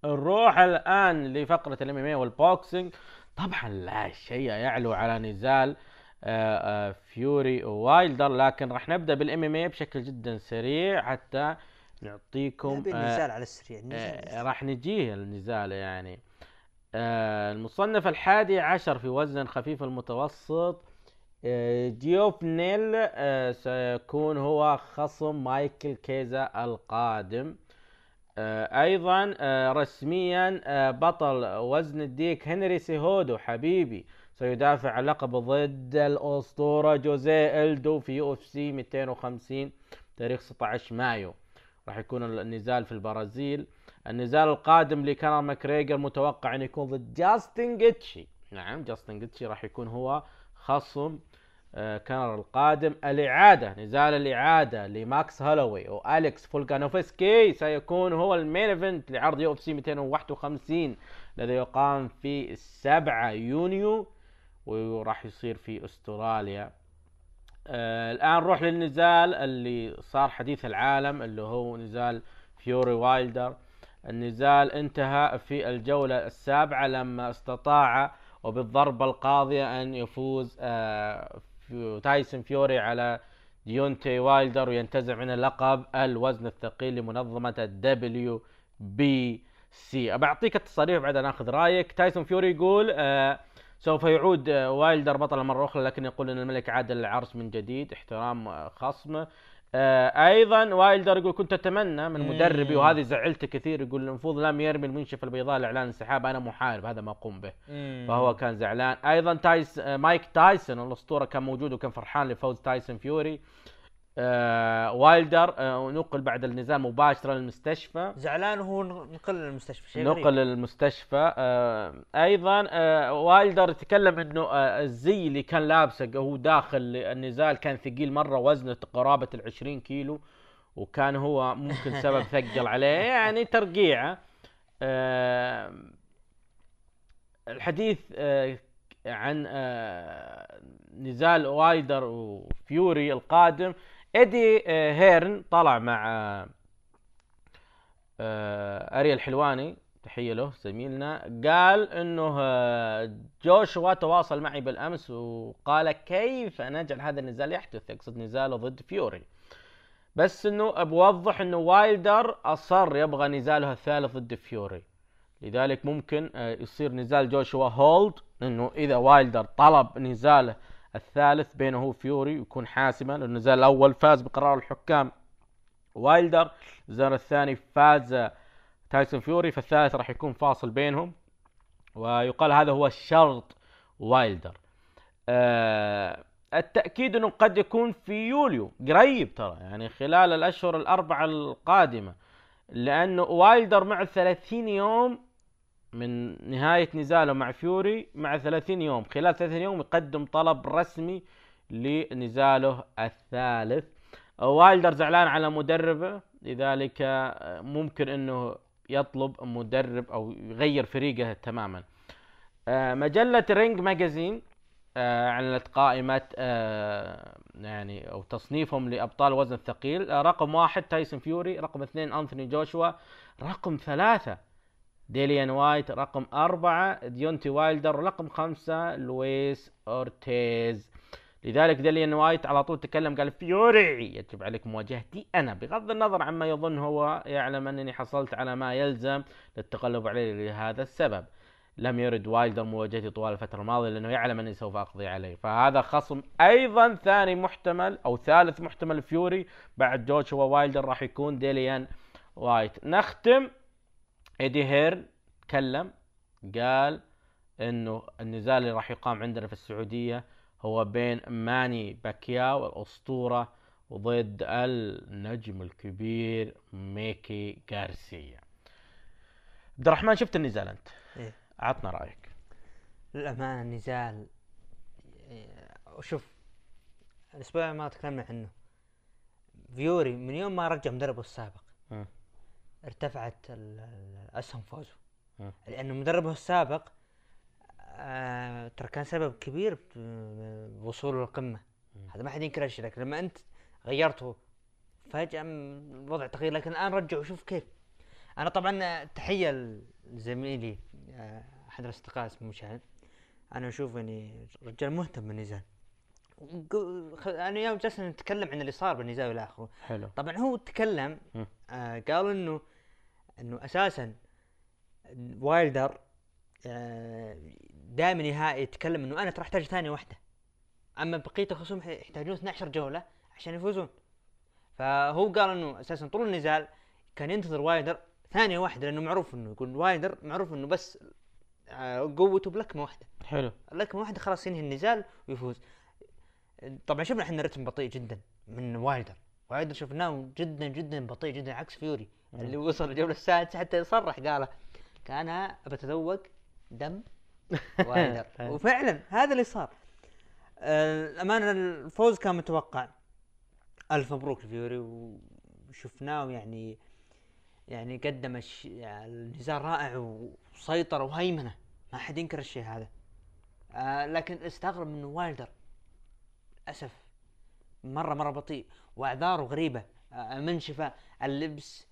نروح الآن لفقرة ال MMA وال boxing. طبعا لا شيء يعلو على نزال آه، آه، فيوري ووايلدر لكن راح نبدأ بال MMA بشكل جدا سريع حتى نعطيكم نبي آه، النزال على السريع راح نجيه النزال يعني. المصنف الحادي عشر في وزن خفيف المتوسط آه، جيوف نيل آه، سيكون هو خصم مايكل كيزا القادم. آه، أيضا آه، رسميا آه، بطل وزن الديك هنري سيهودو حبيبي. سيدافع عن لقبه ضد الأسطورة جوزيه إلدو في UFC 250 تاريخ 16 مايو. راح يكون النزال في البرازيل. النزال القادم لكونر ماكريجر متوقع أن يكون ضد جاستن جيتشي نعم جاستن جيتشي راح يكون هو خصم آه، كونر القادم. الإعادة نزال الإعادة لماكس هولوي وأليكس فولكانوفسكي سيكون هو ال main event لعرض UFC 251 الذي يقام في 7 يونيو وراح يصير في أستراليا. آه الآن نروح للنزال اللي صار حديث العالم اللي هو نزال فيوري وايلدر. النزال انتهى في الجولة السابعة لما استطاع وبالضربة القاضية أن يفوز آه تايسون فيوري على ديونتي وايلدر وينتزع من لقب الوزن الثقيل لمنظمة ال WBC. بعطيك التصاريح بعد ناخذ رأيك. تايسون فيوري يقول آه سوف يعود آه، وايلدر بطلا مرة أخرى لكن يقول أن الملك عاد للعرش من جديد احترام خصمه أيضا وايلدر يقول كنت أتمنى من مدربي مم. وهذه زعلته كثير يقول المفروض لم يرمي المنشفة البيضاء لإعلان الانسحاب أنا محارب هذا ما أقوم به. فهو كان زعلان. أيضا تايس آه، مايك تايسون الأسطورة كان موجود وكان فرحان لفوز تايسون فيوري. آه وايلدر آه نقل بعد النزال مباشرة للمستشفى زعلان وهو نقل للمستشفى شيء. نقل للمستشفى آه أيضا آه وايلدر تكلم إنه آه الزي اللي كان لابسه هو داخل النزال كان ثقيل مرة وزنه قرابة ال 20 كيلو وكان هو ممكن سبب ثقل عليه يعني ترقيعه آه الحديث آه عن آه نزال وايلدر وفيوري القادم إيدي آه هيرن طلع مع آه آه، اريل الحلواني تحية له زميلنا. قال إنه جوشوا تواصل معي بالأمس وقال كيف نجعل هذا النزال يحدث؟ يقصد نزاله ضد فيوري. بس إنه بوضح إنه وايلدر أصر يبغى نزاله الثالث ضد فيوري. لذلك ممكن يصير نزال جوشوا hold إنه إذا وايلدر طلب نزاله الثالث بينه فيوري يكون حاسما النزال الأول فاز بقرار الحكام وايلدر النزال الثاني فاز تايسون فيوري فالثالث راح يكون فاصل بينهم ويقال هذا هو شرط وايلدر. آه التأكيد إنه قد يكون في يوليو قريب ترى يعني خلال الأشهر الأربعة القادمة لأنه وايلدر مع 30 يوم من نهاية نزاله مع فيوري مع 30 يوم. خلال 30 يوم يقدم طلب رسمي لنزاله الثالث. وايلدر زعلان على مدربه لذلك آه، ممكن إنه يطلب مدرب أو يغير فريقه تماما. آه، مجلة Ring Magazine آه، أعلنت قائمة يعني أو تصنيفهم لأبطال وزن الثقيل رقم واحد تايسون فيوري رقم اثنين أنثوني جوشوا رقم ثلاثة ديليان وايت رقم أربعة ديونتي وايلدر رقم خمسة لويس أورتيز. لذلك ديليان وايت على طول تكلم قال فيوري يجب عليك مواجهتي أنا بغض النظر عما يظن هو يعلم أنني حصلت على ما يلزم للتغلب عليه لهذا السبب. لم يرد وايلدر مواجهتي طوال الفترة الماضية لأنه يعلم أني سوف أقضي عليه. فهذا خصم أيضا ثاني محتمل أو ثالث محتمل فيوري بعد جوشوا وايلدر راح يكون ديليان وايت نختم ايدي هيرن تكلم قال إنه النزال اللي راح يقام عندنا في السعودية هو بين ماني باكياو الأسطورة وضد النجم الكبير ميكي غارسيا عبد الرحمن شفت النزال أنت إيه. عطنا رأيك للأمانة النزال إيه، شوف الأسبوع ما تكلمنا عنه فيوري من يوم ما رجع مدربه السابق. ارتفعت ال- ال- أسهم فوزه. مم. لأنه مدربه السابق آه ترى كان سبب كبير بوصوله للقمة هذا ما حد ينكر هالشيء لكن لما أنت غيرته م- الوضع تغير. لكن الآن رجعوا شوف كيف. أنا طبعا تحية لزميلي آه، أحد الأصدقاء اسمه مشعل. أنا أشوف يعني رجال مهتم بالنزال. أنا يوم جلسنا نتكلم عن اللي صار بالنزال والى اخره حلو. طبعا هو تكلم. آه قال إنه إنه أساسا وايلدر آه دائما نهائي يتكلم إنه أنا ترى أحتاج ثانية واحدة. أما بقية الخصوم يحتاجون 12 جولة عشان يفوزون. فهو قال إنه أساسا طول النزال كان ينتظر وايلدر ثانية واحدة لأنه معروف إنه يقول وايلدر معروف إنه بس آه قوته بلكمة واحدة. حلو. لكن واحد خلاص ينهي النزال ويفوز. طبعا شفنا إحنا رتم بطيء جدا من وايلدر. وايلدر شفناه جدا جدا بطيء جدا عكس فيوري. اللي وصل الجولة السادسة حتى يصرح قال كان ابى اتذوق دم وايلدر وفعلا هذا اللي صار. آه، الامانه الفوز كان متوقع. ألف مبروك لفيوري وشفناه يعني يعني قدم الش... يعني النزال رائع وسيطر وهيمنة. ما حد ينكر الشيء هذا. آه لكن استغرب إنه وايلدر للاسف مرة مرة بطيء وأعذاره غريبة آه منشفة اللبس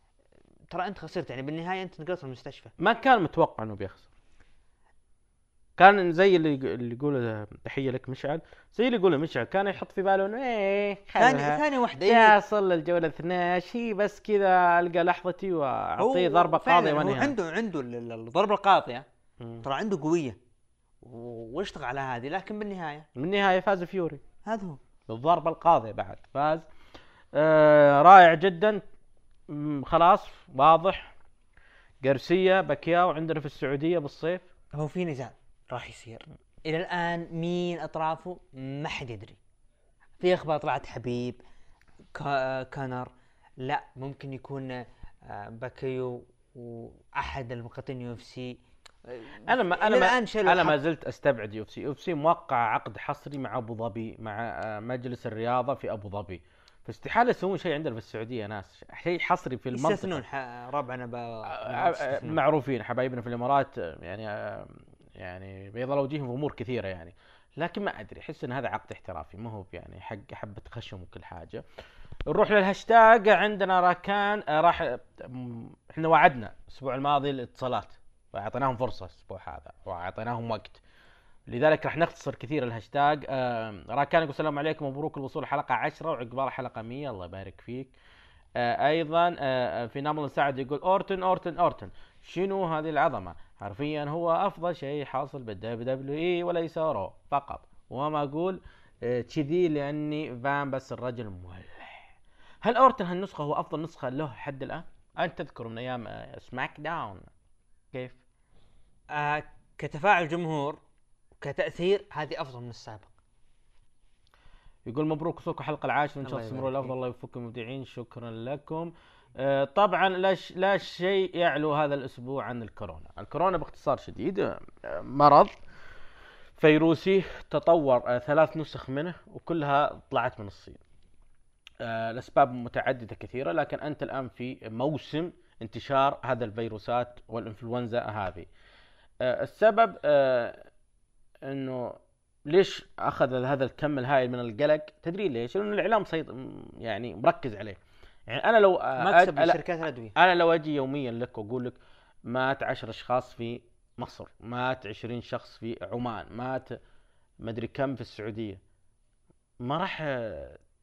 ترى انت خسرت يعني بالنهاية انت نقلت المستشفى. ما كان متوقع إنه بيخسر. كان زي اللي اللي يقوله تحية لك مشعل. زي اللي يقوله مشعل كان يحط في باله إنه إيه ثاني. ثاني واحدة يا صل الجولة 12 هي بس كذا ألقى لحظتي وأعطيه ضربة قاضية هو وانهيها عنده عنده ال- ال- الضربة القاضية. ترى عنده قوية. واشتغل على هذه لكن بالنهاية. من النهاية فاز فيوري. هذا هو. بالضربة القاضية بعد فاز. آه رائع جدا. خلاص واضح. قرسية باكياو عندنا في السعودية بالصيف. هو في نزال راح يصير. إلى الآن مين أطرافه؟ ما حد يدري. في أخبار طلعت حبيب كا- كانر لا ممكن يكون آه، باكيو وأحد المقاتلين UFC. أنا ما أنا ما أنا ما. زلت أستبعد يو إف سي. يو إف سي موقع عقد حصري مع أبو ظبي مع آه، مجلس الرياضة في أبو ظبي. فاستحالة يسوون شيء عندنا في السعودية يا ناس. شيء حصري في المنطقة. يستثنون ربعنا ب آه، آه، معروفين حبايبنا في الإمارات آه، يعني يعني بيض وجيههم في أمور كثيرة يعني. لكن ما أدري أحس إن هذا عقد احترافي ما هو يعني حق حبة خشم وكل حاجة. نروح للهاشتاج عندنا راكان راح إحنا وعدنا الأسبوع الماضي الاتصالات وأعطيناهم فرصة الأسبوع هذا وأعطيناهم وقت. لذلك راح نختصر كثير الهاشتاج. آه، راكان يقول السلام عليكم مبروك الوصول حلقه 10 وعقبال حلقة 100 الله يبارك فيك. آه، أيضا آه، آه، في نمل سعد يقول اورتن اورتن اورتن شنو هذه العظمة؟ حرفيا هو أفضل شيء حاصل بال WWE وليس Raw فقط. وما أقول آه، كذي لأني fan بس الرجل مولع. هل اورتن هالنسخة هو أفضل نسخة له حد الآن؟ أنت تذكر من أيام آه، SmackDown كيف؟ آه كتفاعل جمهور وكتاثير هذه أفضل من السابق. يقول مبروك وصولكم الحلقة العاشره إن شاء الله تستمروا يبارك الأفضل الله يوفقكم المبدعين شكرا لكم. آه، طبعا لا ش- لا شيء يعلو هذا الأسبوع عن الكورونا. الكورونا باختصار شديد آه، مرض فيروسي تطور آه، ثلاث نسخ منه وكلها طلعت من الصين. آه، الاسباب متعددة كثيرة لكن أنت الآن في موسم انتشار هذا الفيروسات والإنفلونزا هذه. آه، السبب آه، إنه ليش أخذ هذا الكم الهائل من القلق تدري ليش؟ لأنه الإعلام سيط... يعني مركز عليه. يعني أنا لو مكسب أ- أ- لشركات الادويه أنا لو أجي يوميا لك وأقول لك مات 10 أشخاص في مصر مات 20 شخص في عمان مات مدري كم في السعودية ما راح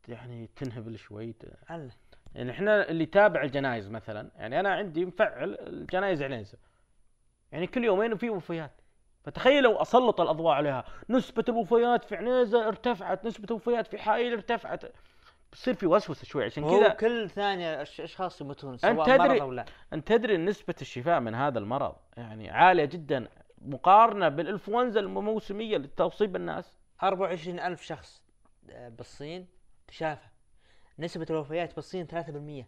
يعني تنهبل شوي. الله يعني إحنا اللي يتابع الجنايز مثلا يعني أنا عندي مفعل الجنايز عنيزه يعني كل يومين في وفيات. فتخيل لو أسلط الأضواء عليها. نسبة الوفيات في عنيزة ارتفعت نسبة الوفيات في حائل ارتفعت. بصير في وسوسة شوي عشان كذا كل ثانية أشخاص يموتون سواء تدري- مرض أو لا. أنت تدري إن نسبة الشفاء من هذا المرض يعني عالية جدا مقارنة بالإنفلونزا الموسمية اللي تصيب الناس 24 ألف شخص آه، بالصين تشافى. نسبة الوفيات بالصين 3%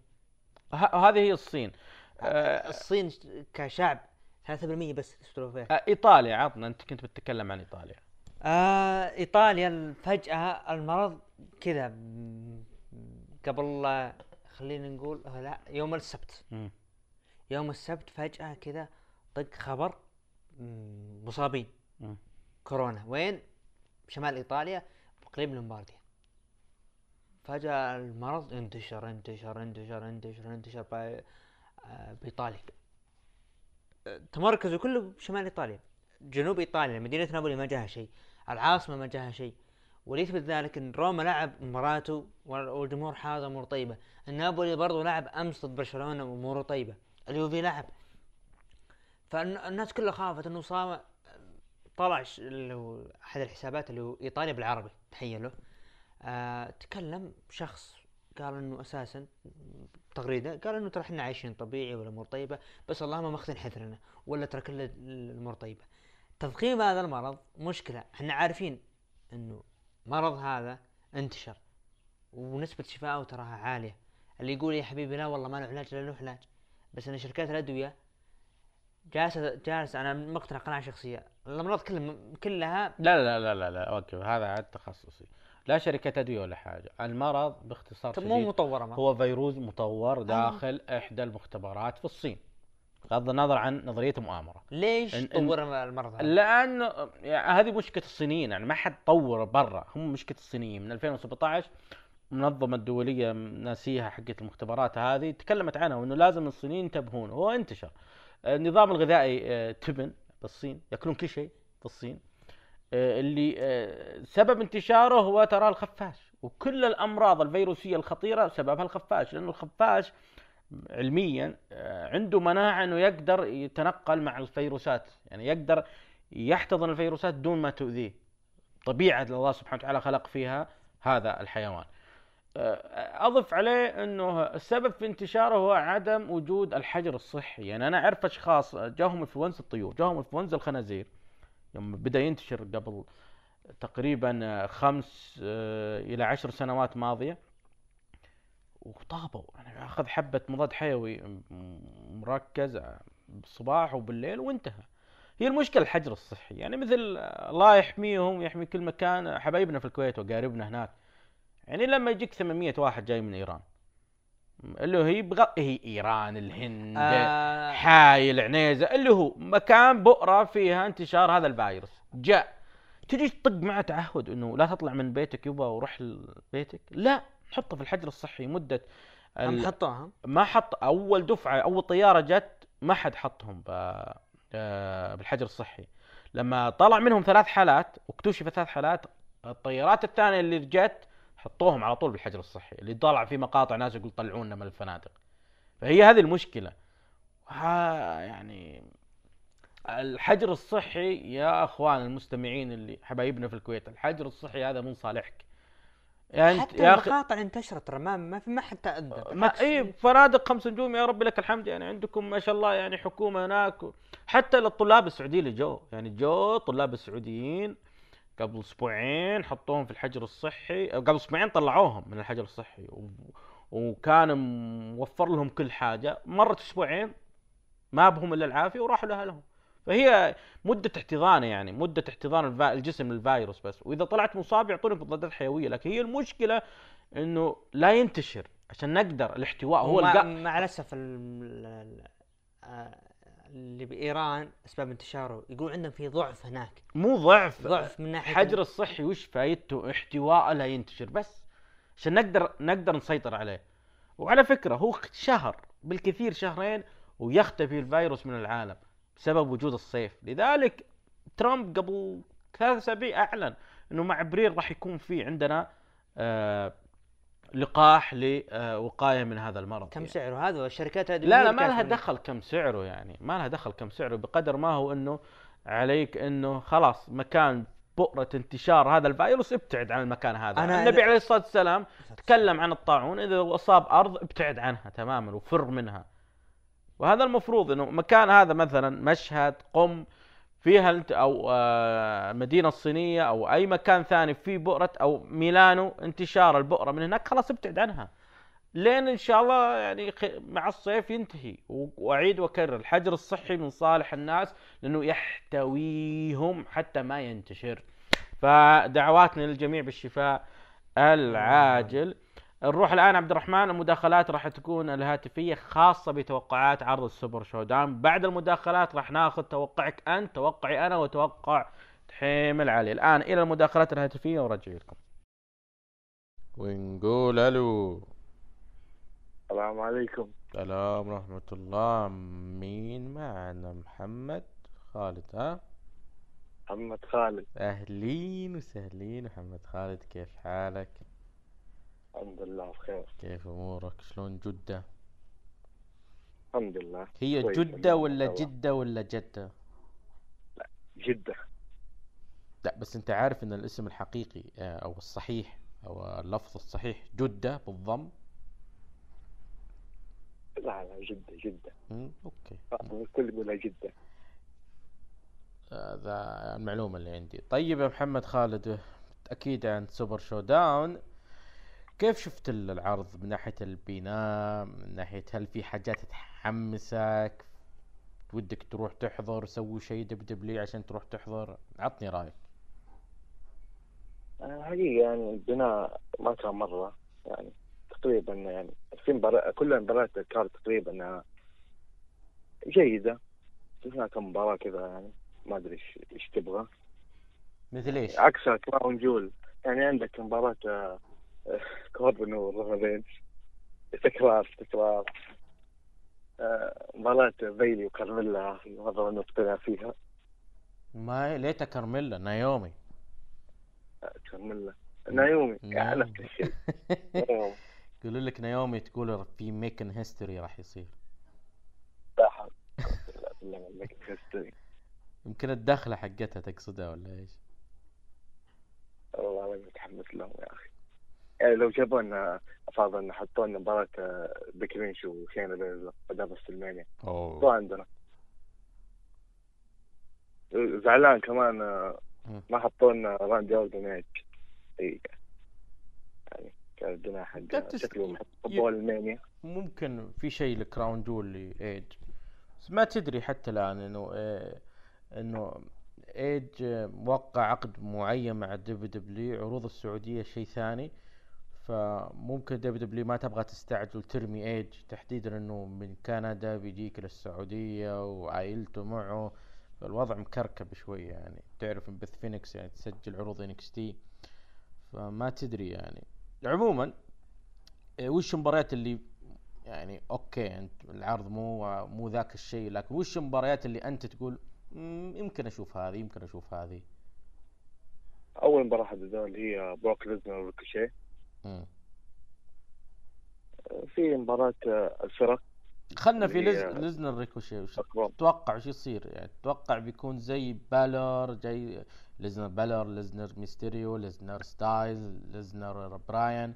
ه- هذه هي الصين. آه، الصين كشعب. 3% بس الوفيات آه، إيطاليا عطنا أنت كنت بتتكلم عن إيطاليا. آه إيطاليا فجأة المرض كذا. م- قبل خلينا نقول آه، لا يوم السبت. مم. يوم السبت فجأة كذا طق خبر م- مصابين. مم. كورونا. وين؟ شمال إيطاليا بقريب لومبارديا. فجأة المرض انتشر انتشر انتشر انتشر انتشر ب- آه، بإيطاليا. تمركزوا كله بشمال إيطاليا. جنوب إيطاليا مدينة نابولي ما جاها شيء. العاصمة ما جاها شيء. وليثبت ذلك إن روما لعب مباراته وال- والجمهور حاز امور طيبة. النابولي برضو لعب أمس ضد برشلونة وأموره طيبة. اليوفي لعب. فالناس كلها خافت إنه صام طلع أحد الحسابات اللي هو إيطاليا بالعربي تحية له. آه تكلم شخص قال إنه أساسا تغريده قال إنه ترى إحنا عايشين طبيعي والامور طيبة بس اللهم ماخذين حذرنا ولا ترى كل الأمور طيبة. تضخيم هذا المرض مشكلة. إحنا عارفين إنه مرض هذا انتشر ونسبة شفائه تراها عالية. اللي يقول يا حبيبي لا والله ما له علاج لا له علاج. بس إن شركات الأدوية جالسة جالسة أنا مقتنع قناعة شخصية الامراض كلها كلها لا لا لا لا لا أوكي هذا عاد تخصصي. لا شركة ادوية ولا حاجة. المرض باختصار طب مو مطورة ما. هو فيروس مطور داخل إحدى المختبرات في الصين. بغض النظر عن نظرية مؤامرة ليش إن- طور المرض هذا؟ لأن يعني هذه مشكلة الصينيين يعني ما حد طور برا. هم مشكلة الصينيين. من 2017 المنظمه الدوليه ناسيها حقت المختبرات هذه تكلمت عنها وإنه لازم الصينيين ينتبهون. هو انتشر. النظام الغذائي آه، تبن بالصين يأكلون كل شيء في الصين. آه، اللي آه، سبب انتشاره هو ترى الخفاش. وكل الأمراض الفيروسية الخطيرة سببها الخفاش لأنه الخفاش علميا آه، عنده مناعة إنه يقدر يتنقل مع الفيروسات. يعني يقدر يحتضن الفيروسات دون ما تؤذيه. طبيعة الله سبحانه وتعالى خلق فيها هذا الحيوان. آه، أضف عليه إنه السبب في انتشاره هو عدم وجود الحجر الصحي. يعني أنا أعرف أشخاص جاهم إنفلونزا الطيور جاهم إنفلونزا الخنازير. يوم بدأ ينتشر قبل تقريبا خمس آه، إلى عشر سنوات ماضية. وطابوا أنا أخذ حبة مضاد حيوي مركز بالصباح وبالليل وانتهى. هي المشكلة الحجر الصحي يعني مثل الله يحميهم ويحمي كل مكان. حبايبنا في الكويت وقاربنا هناك يعني لما يجيك 800 واحد جاي من إيران اللي هو يبغى هي إيران الهند آه. حايل عنيزه اللي هو مكان بؤرة فيها انتشار هذا الفيروس. جاء. تجي تطق معه تعهد إنه لا تطلع من بيتك يبا وروح بيتك؟ لا. حطه في الحجر الصحي مدة هم ال- حطوها ما حط أول دفعة أول طيارة جت ما حد حطهم ب- آه، بالحجر الصحي. لما طلع منهم ثلاث حالات واكتشف ثلاث حالات الطيارات الثانية اللي جت حطوهم على طول بالحجر الصحي اللي طلع في مقاطع ناس يقول طلعونا من الفنادق. فهي هذه المشكلة. ها يعني الحجر الصحي يا أخوان المستمعين اللي حبايبنا في الكويت الحجر الصحي هذا من صالحك. يعني حتى يا أخي المقاطع انتشرت ترى ما ما في ما حد تأذى ما. اي فنادق خمس نجوم يا رب لك الحمد يعني عندكم ما شاء الله يعني حكومة هناك. حتى للطلاب السعوديين اللي جو يعني جو طلاب السعوديين قبل أسبوعين حطوهم في الحجر الصحي قبل أسبوعين طلعوهم من الحجر الصحي و... وكان موفر لهم كل حاجة. مرت أسبوعين ما بهم إلا العافية وراحوا لأهلهم. فهي مدة احتضان يعني مدة احتضان. الجسم للفيروس بس. وإذا طلعت مصاب يعطونك مضادات حيوية. لكن هي المشكلة إنه لا ينتشر عشان نقدر الاحتواء هو القا... مع الأسف ال- ال- آه، اللي بإيران أسباب انتشاره. يقول عندهم في ضعف هناك. مو ضعف. ضعف من ناحية الحجر الصحي وش فايدته؟ احتواء لا ينتشر. بس عشان نقدر نقدر نسيطر عليه. وعلى فكرة هو شهر بالكثير شهرين ويختفي الفيروس من العالم بسبب وجود الصيف. لذلك ترامب قبل ثلاث أسابيع أعلن إنه مع ابريل راح يكون في عندنا آه لقاح لوقاية من هذا المرض كم يعني. سعره هذا؟ والشركات هذه لا لا ما لها دخل كم سعره يعني ما لها دخل كم سعره بقدر ما هو إنه عليك إنه خلاص مكان بؤرة انتشار هذا الفيروس ابتعد عن المكان هذا. أنا- النبي عليه الصلاة والسلام. تكلم عن الطاعون إذا أصاب أرض ابتعد عنها تماما وفر منها. وهذا المفروض إنه مكان هذا مثلا مشهد قم فيها انت أو آه، المدينة الصينية أو أي مكان ثاني في بؤرة أو ميلانو انتشار البؤرة من هناك خلاص ابتعد عنها. لين إن شاء الله يعني مع الصيف ينتهي. وأعيد وأكرر الحجر الصحي من صالح الناس لأنه يحتويهم حتى ما ينتشر. فدعواتنا للجميع بالشفاء العاجل. نروح الآن عبد الرحمن المداخلات راح تكون الهاتفية خاصة بتوقعات عرض السوبر شودان. بعد المداخلات راح ناخذ توقعك أنت توقعي أنا وتوقع تحيم العلي. الآن إلى المداخلات الهاتفية ورجع لكم. ونقول ألو. السلام عليكم. السلام ورحمة الله. مين معنا؟ محمد خالد ها؟ محمد خالد. أهلين وسهلين. محمد خالد كيف حالك؟ الحمد لله بخير. كيف أمورك؟ شلون جدة؟ الحمد لله. هي جدة ولا لله. جدة ولا جدة؟ جدة. لا بس أنت عارف أن الاسم الحقيقي آه، أو الصحيح أو اللفظ الصحيح جدة بالضم؟ لا لا جدة جدة. مم، أوكي. الكل يقولها جدة. هذا المعلومة اللي عندي. طيب يا محمد خالد أكيد عن Super ShowDown كيف شفت ال- العرض من ناحية البناء؟ من ناحية هل في حاجات تحمسك ودك تروح تحضر سوي شيء دب دبلي عشان تروح تحضر؟ عطني رأيك. آه، حقيقة يعني البناء ما كان مرة يعني تقريبا يعني في مباراة كل مباريات ال card تقريبا آه، جيدة. شفنا كم مباراة كذا يعني ما أدري إيش تبغى. مثل إيش؟ عكس Crown Jewel. يعني عندك مباراة آه، آه، كوربن ورومان رينز تكرار تكرار. آه، مباراة بيلي وكارميلا مرة ما نقتنع فيها. ما ليتها كارميلا نايومي. آه، كارميلا. نايومي. نفس الشيء يقولوا لك نايومي تقول في making history راح يصير. يمكن الدخلة حقتها تقصدها ولا إيش؟ والله أنا متحمس لهم يا أخي. لو جابوا لنا افضل إن حطوا لنا مباراة آه، بيك لينش وشينا بيزر قدام رسلمانيا تو اوه عندنا؟ زعلان كمان آه،. ما حطوا لنا راندي اورتن ايج. يعني كان الدنيا حق شكله حطوا المانيا. ممكن في شيء لكراون جول لايج بس ما تدري حتى الآن إنه إيه إنه إيج آه، موقع عقد معين مع ال WWE عروض السعودية شيء ثاني. فممكن WWE ما تبغى تستعجل ترمي إيج تحديدا إنه من كندا بيجيك للسعودية وعائلته معه. فالوضع مكركب شوي يعني. تعرف إن بث فينيكس يعني تسجل عروض NXT فما تدري يعني. عموما إيه، وش المباريات اللي يعني أوكي أنت العرض مو مو ذاك الشيء لكن وش المباريات اللي أنت تقول "مم، يمكن أشوف هذه يمكن أشوف هذه أول مباراة حددوها اللي هي بروك ليزنر وريكوشيه. في مباراة آه، الفرق خلنا في لز... هي- لزنر ريكوشي وش. تتوقع وش يصير؟ يعني تتوقع بيكون زي بالر جاي لزنر بالر لزنر ميستيريو لزنر ستايل لزنر براين.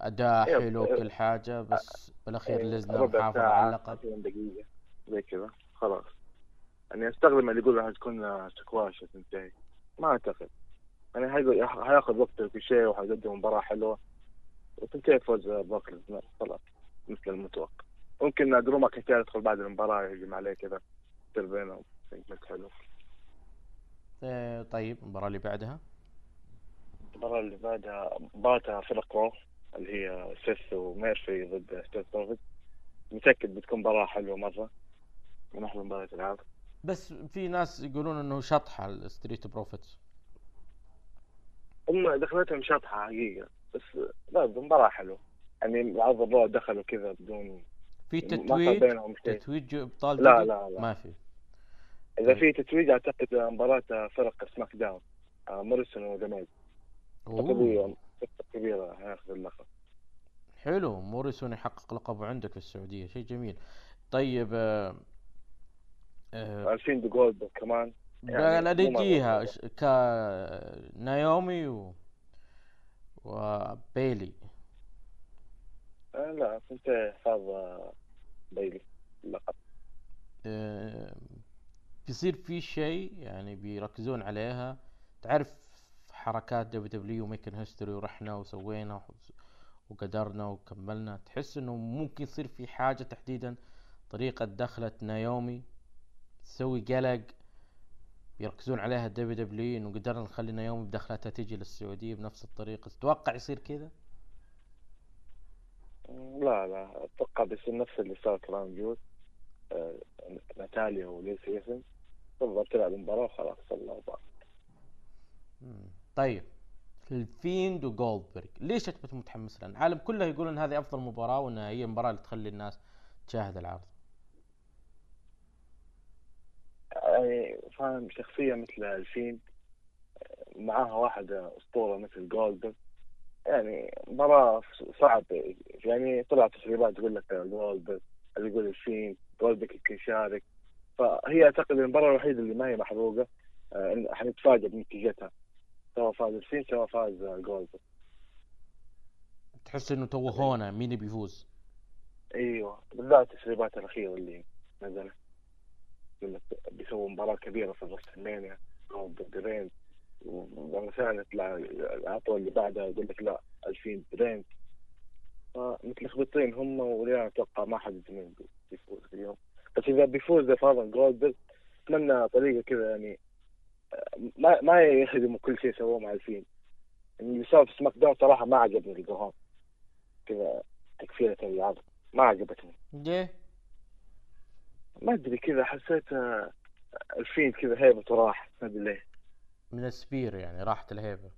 أداء يب. حلو كل حاجة بس بالأخير إيه، لزنر ساعة، على اللقب 20 دقيقة زي كذا خلاص. يعني أستغرب اللي يقول حتكون سكواش تنتهي ما أعتقد. يعني حيقول- حياخذ وقت ريكوشيه وحيقدم مباراة حلوة. وتنتهي فوز بروك ليزنر خلاص مثل المتوقع. ممكن درو ماكنتاير يدخل بعد المباراة يهجم عليه كذا. يصير بينهم segment حلو. إيه طيب المباراة اللي بعدها؟ المباراة اللي بعدها مباراة فرق Raw اللي هي سيث وميرفي ضد Street Profits متأكد بتكون مباراة حلوة مرة. من أحلى مباريات العاب بس في ناس يقولون إنه شطحة ال Street Profits هم دخلتهم شطحة حقيقة. بس لا مباراة حلوة. يعني عرض ال Raw دخلوا كذا بدون في تتويج؟ تتويج ابطال لا؟ لا لا. ما في. إذا في تتويج أعتقد مباراة فرق SmackDown. آه، موريسون. قضية كبيرة هياخذ اللقب. حلو. موريسون يحقق لقبه عندك في السعودية. شيء جميل. طيب آه آه 2000 دي جولد كمان. يعني كا نايومي و... وبيلي. آه، لا كنت حافظ بيلي. اللقب آه، بيصير في شيء يعني بيركزون عليها. تعرف حركات WWE و making history ورحنا وسوينا وقدرنا وكملنا. تحس إنه ممكن يصير في حاجة تحديدا. طريقة دخلة نايومي تسوي قلق بيركزون عليها WWE إنه قدرنا نخلي نايومي بدخلتها تجي للسعودية بنفس الطريقة. تتوقع يصير كذا؟ لا لا. أتوقع بيصير نفس اللي صار Crown Jewel آه، ناتاليا وليس ايفنز تفضل تلعب المباراة وخلاص الله بعض مم. طيب. الفيند وجولدبرغ ليش انت متحمس لها؟ العالم كله يقول ان هذه أفضل مباراة وإنها هي المباراة اللي تخلي الناس تشاهد العرض. يعني فاهم شخصية مثل الفيند معاها واحد أسطورة مثل جولدبرغ يعني مباراة صعب يعني طلع تسريبات تقول لك جولدبرغ اللي يقول الفيند جولدبرغ يمكن يشارك فهي أعتقد المباراة الوحيدة اللي ما هي محروقة آه، حنتفاجئ بنتيجتها. سواء فاز الفيند سواء فاز جولدبرغ تحس إنه توهونا مين بيفوز؟ أيوه بالذات التسريبات الأخيرة اللي نزلت. لك بيسووا مباراة كبيرة في ال WrestleMania ضد رينز. ولما سالت العطوة اللي بعدها يقول لك لا 2000 رينز. فمتلخبطين هم وليه أتوقع ما حد مين بيفوز اليوم. بس إذا بيفوز فاضل جولد أتمنى طريقة كذا يعني ما ما يخدموا كل شيء سووه مع ألفين. يعني اللي صار في سماك داون صراحة ما عجبني كذا تكفيرة العرض ما عجبتني. ليه؟ ما أدري كذا حسيت ال Fiend كذا هيبته راح ما أدري ليه. من ال spear يعني راحت الهيبة.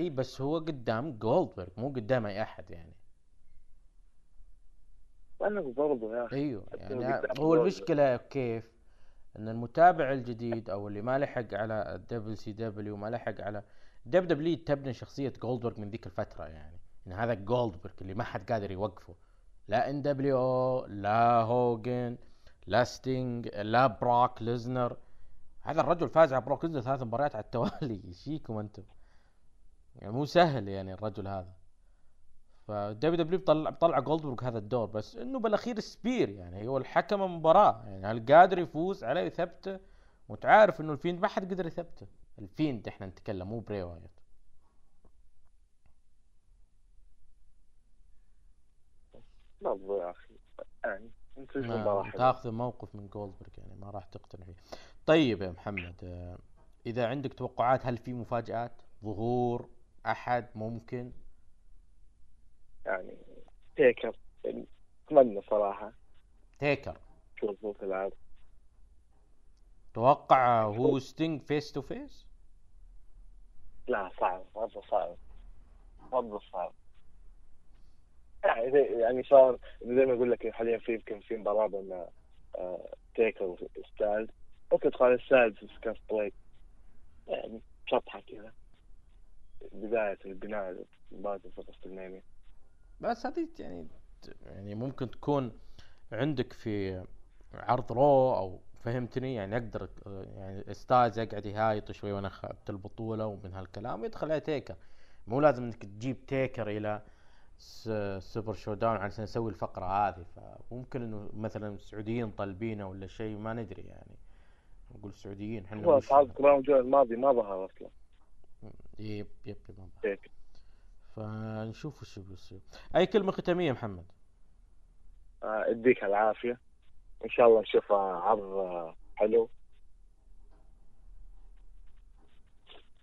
إي بس هو قدام جولدبرغ مو قدام أي أحد يعني. أنا برضه يا أخي. أيوه يعني هو. المشكلة كيف؟ إن المتابع الجديد أو اللي ما لحق على ال WCW ما لحق على WCW تبني شخصية جولدبرغ من ذيك الفترة يعني. إن هذا جولدبرغ اللي ما حد قادر يوقفه. لا إن دبليو أو لا هوجن لا ستينج لا بروك ليزنر. هذا الرجل فاز على بروك ليزنر ثلاث مباريات على التوالي. إيش فيكم أنتم. يعني مو سهل يعني الرجل هذا. ف WWE طلع طلع جولدبرغ هذا الدور بس إنه بالأخير spear يعني. هو الحكم المباراة يعني هل قادر يفوز عليه يثبته وتعرف إنه ال Fiend ما حد قدر يثبته. ال Fiend إحنا نتكلم مو بري وايت برضه يا أخي. يعني حلوة. تاخذ موقف من جولدبرغ يعني ما راح تقتنع فيه. طيب يا محمد آه، إذا عندك توقعات هل في مفاجآت ظهور أحد ممكن؟ يعني تيكر أتمنى صراحة. تيكر. شوف ظروف العرض توقع هو ستينج face to face لا صعب مرة صعب. مرة صعب. يعني يعني صار زي ما أقول لك حاليا في يمكن في مباراة بين آه، تيكر وستايلز. ممكن تقال ستايلز وسكاف بلاك يعني شطحة كذا. بداية البناء المباراة في WrestleMania بس هذه يعني يعني ممكن تكون عندك في عرض Raw أو فهمتني؟ يعني أقدر يعني ستايلز يقعد يهايط شوي وأنا اخذت البطولة ومن هالكلام يدخل عليه تيكر. مو لازم إنك تجيب تيكر إلى Super ShowDown عشان نسوي الفقرة هذه فممكن إنه مثلا السعوديين طالبينه ولا شيء ما ندري يعني. نقول السعوديين إحنا هو الماضي ما ظهر أصلا. yep yep yep ما. تيكر فنشوف وش بيصير. أي كلمة ختامية محمد؟ آه، اديك العافية. إن شاء الله نشوف آه، عرض آه، حلو.